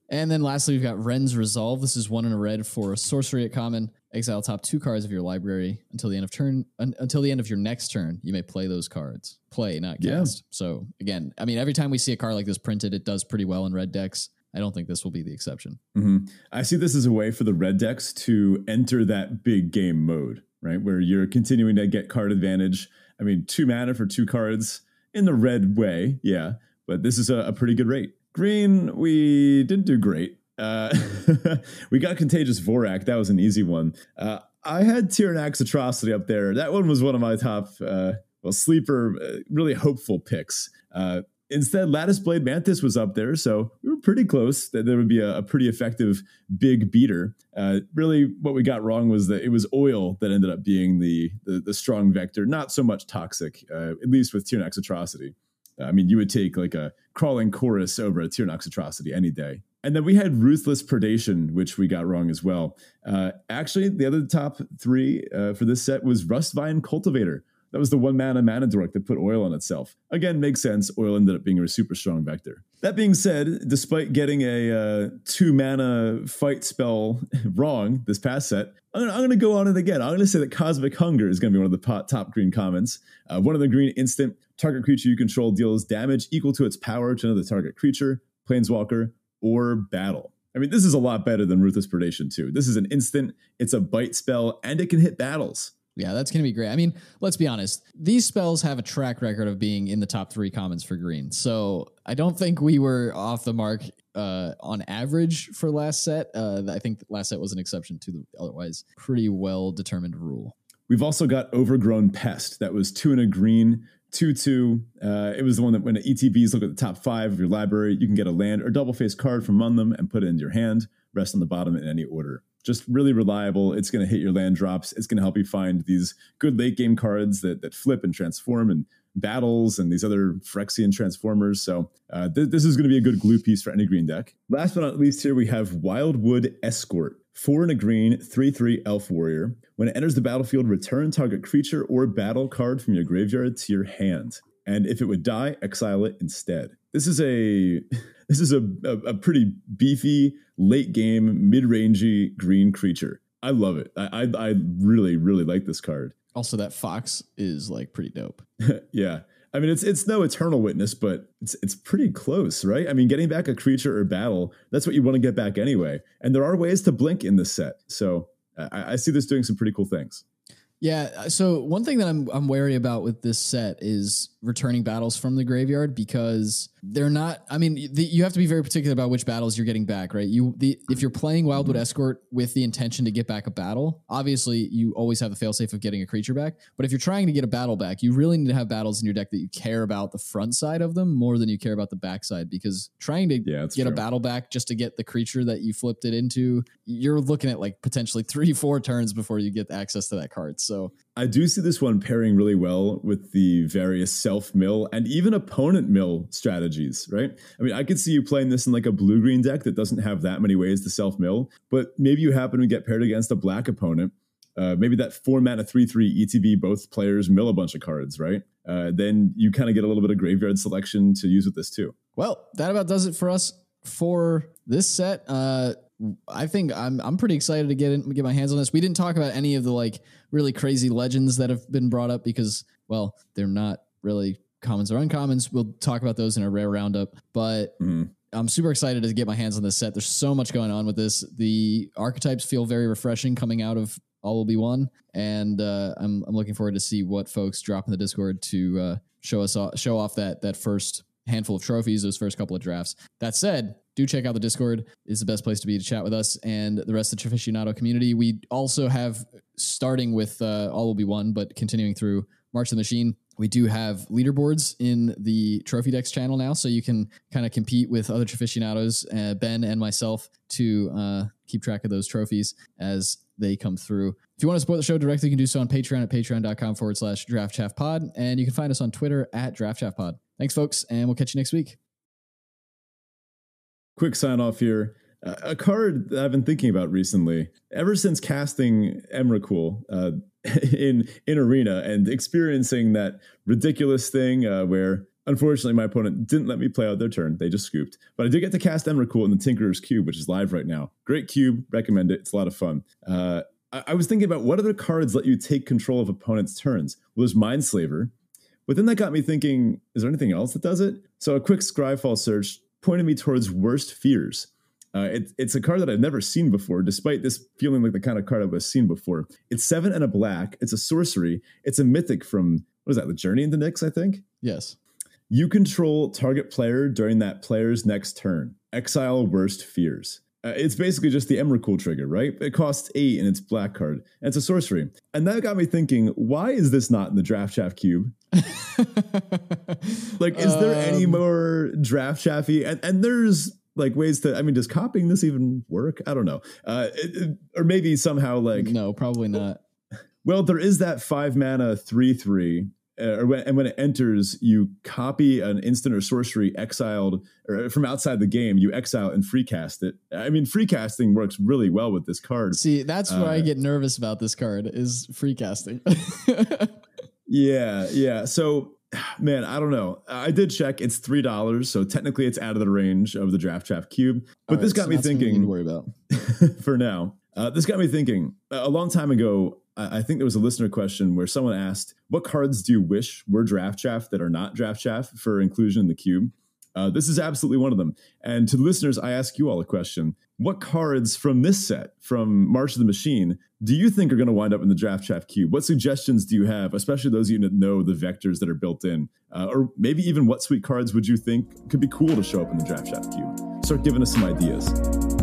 And then lastly, we've got Wrenn's Resolve. This is one in a red for a sorcery at common. Exile top two cards of your library until the end of turn. Un- until the end of your next turn, you may play those cards. Play, not Yeah. cast. So again, I mean, every time we see a card like this printed, it does pretty well in red decks. I don't think this will be the exception. Mm-hmm. I see this as a way for the red decks to enter that big game mode, right? Where you're continuing to get card advantage. I mean, two mana for two cards in the red way, yeah, but this is a, a pretty good rate. Green, we didn't do great. Uh, *laughs* we got Contagious Vorrac. That was an easy one. Uh, I had Tyranax Atrocity up there. That one was one of my top, uh, well, sleeper, uh, really hopeful picks. Uh, instead, Lattice Blade Mantis was up there, so we were pretty close that there would be a, a pretty effective big beater. Uh, really, what we got wrong was that it was oil that ended up being the the, the strong vector, not so much toxic, at least with Tyranax Atrocity. I mean, you would take like a crawling chorus over a Tyranax atrocity any day. And then we had ruthless predation, which we got wrong as well. Uh, actually, the other top three uh, for this set was Rustvine Cultivator. That was the one mana mana dork that put oil on itself. Again, makes sense. Oil ended up being a super strong vector. That being said, despite getting a uh, two mana fight spell *laughs* wrong this past set, I'm going to go on it again. I'm going to say that Cosmic Hunger is going to be one of the top green commons. Uh, one of the green instant target creature you control deals damage equal to its power to another target creature, planeswalker, or battle. I mean, this is a lot better than Ruthless Predation too. This is an instant, it's a bite spell, and it can hit battles. Yeah, that's going to be great. I mean, let's be honest. These spells have a track record of being in the top three commons for green. So I don't think we were off the mark uh, on average for last set. Uh, I think last set was an exception to the otherwise pretty well determined rule. We've also got Overgrown Pest. That was two and a green, two two. Uh, it was the one that when ETBs look at the top five of your library, you can get a land or double face card from among them and put it into your hand. Rest on the bottom in any order just really reliable. It's going to hit your land drops. It's going to help you find these good late game cards that that flip and transform and battles and these other Phyrexian transformers. So uh, th- this is going to be a good glue piece for any green deck. Last but not least, here we have Wildwood Escort. Four and a green, 3 3 elf warrior. When it enters the battlefield, return target creature or battle card from your graveyard to your hand. And if it would die, exile it instead. This is a this is a, a, a pretty beefy, late game, mid rangey green creature. I love it. I, I, I really really like this card. Also, that fox is like pretty dope. *laughs* yeah. I mean, it's it's no eternal witness, but it's it's pretty close, right? I mean, getting back a creature or battle, that's what you want to get back anyway. And there are ways to blink in this set, so I, I see this doing some pretty cool things. Yeah. Uh, so one thing that I'm I'm wary about with this set is returning battles from the graveyard because they're not. I mean, the, you have to be very particular about which battles you're getting back, right? You the if you're playing Wildwood mm-hmm. Escort with the intention to get back a battle, obviously you always have the failsafe of getting a creature back. But if you're trying to get a battle back, you really need to have battles in your deck that you care about the front side of them more than you care about the back side because trying to yeah, get true. a battle back just to get the creature that you flipped it into, you're looking at like potentially three, four turns before you get access to that card. So I do see this one pairing really well with the various self mill and even opponent mill strategies, right? I mean, I could see you playing this in like a blue green deck that doesn't have that many ways to self mill, but maybe you happen to get paired against a black opponent. Uh, maybe that four mana three three ETB, both players mill a bunch of cards, right? Uh, then you kind of get a little bit of graveyard selection to use with this too. Well, that about does it for us for this set. Uh, I think I'm I'm pretty excited to get in, get my hands on this. We didn't talk about any of the like really crazy legends that have been brought up because well, they're not really commons or uncommons. We'll talk about those in a rare roundup, but mm-hmm. I'm super excited to get my hands on this set. There's so much going on with this. The archetypes feel very refreshing coming out of All Will Be One, and uh, I'm I'm looking forward to see what folks drop in the Discord to uh, show us off, show off that that first handful of trophies, those first couple of drafts. That said, do check out the Discord. It's the best place to be to chat with us and the rest of the Traficcionado community. We also have, starting with uh, All Will Be One, but continuing through March the Machine, we do have leaderboards in the Trophy Decks channel now, so you can kind of compete with other Traficcionados, uh, Ben and myself, to uh, keep track of those trophies as they come through. If you want to support the show directly, you can do so on Patreon at patreon.com forward slash draft pod. And you can find us on Twitter at draft pod. Thanks, folks, and we'll catch you next week quick sign off here. A card that I've been thinking about recently, ever since casting Emrakul uh, *laughs* in in Arena and experiencing that ridiculous thing uh, where unfortunately my opponent didn't let me play out their turn; they just scooped. But I did get to cast Emrakul in the Tinkerer's Cube, which is live right now. Great cube, recommend it. It's a lot of fun. Uh, I, I was thinking about what other cards let you take control of opponents' turns. Well, there's Mindslaver, but then that got me thinking: is there anything else that does it? So a quick Scryfall search pointing me towards worst fears. Uh, it, it's a card that I've never seen before, despite this feeling like the kind of card I've seen before. It's seven and a black. It's a sorcery. It's a mythic from what is that? The Journey into Nyx, I think. Yes. You control target player during that player's next turn. Exile worst fears. Uh, it's basically just the Emrakul trigger, right? It costs eight and it's black card. And it's a sorcery. And that got me thinking, why is this not in the draft chaff cube? *laughs* like, is there any Um, more draft chaffy? And, and there's like ways to, I mean, does copying this even work? I don't know. Uh, it- it- or maybe somehow like, no, probably not. well, there is that five mana three three, or when, and when it enters, you copy an instant or sorcery exiled or from outside the game. You exile and free cast it. I mean, free casting works really well with this card. See, that's where I Uh, get nervous about this card is free casting. *laughs* Yeah, yeah. So, *sighs* man, I don't know. I did check; it's three dollars, so technically it's out of the range of the draft draft cube. But All this right, got so me that's something we need thinking. to worry about. *laughs* for now. Uh, this got me thinking. A long time ago, I think there was a listener question where someone asked, "What cards do you wish were draft chaff that are not draft chaff for inclusion in the cube?" Uh, this is absolutely one of them. And to the listeners, I ask you all a question: What cards from this set, from March of the Machine, do you think are going to wind up in the draft chaff cube? What suggestions do you have, especially those of you that know the vectors that are built in, uh, or maybe even what sweet cards would you think could be cool to show up in the draft chaff cube? Start giving us some ideas.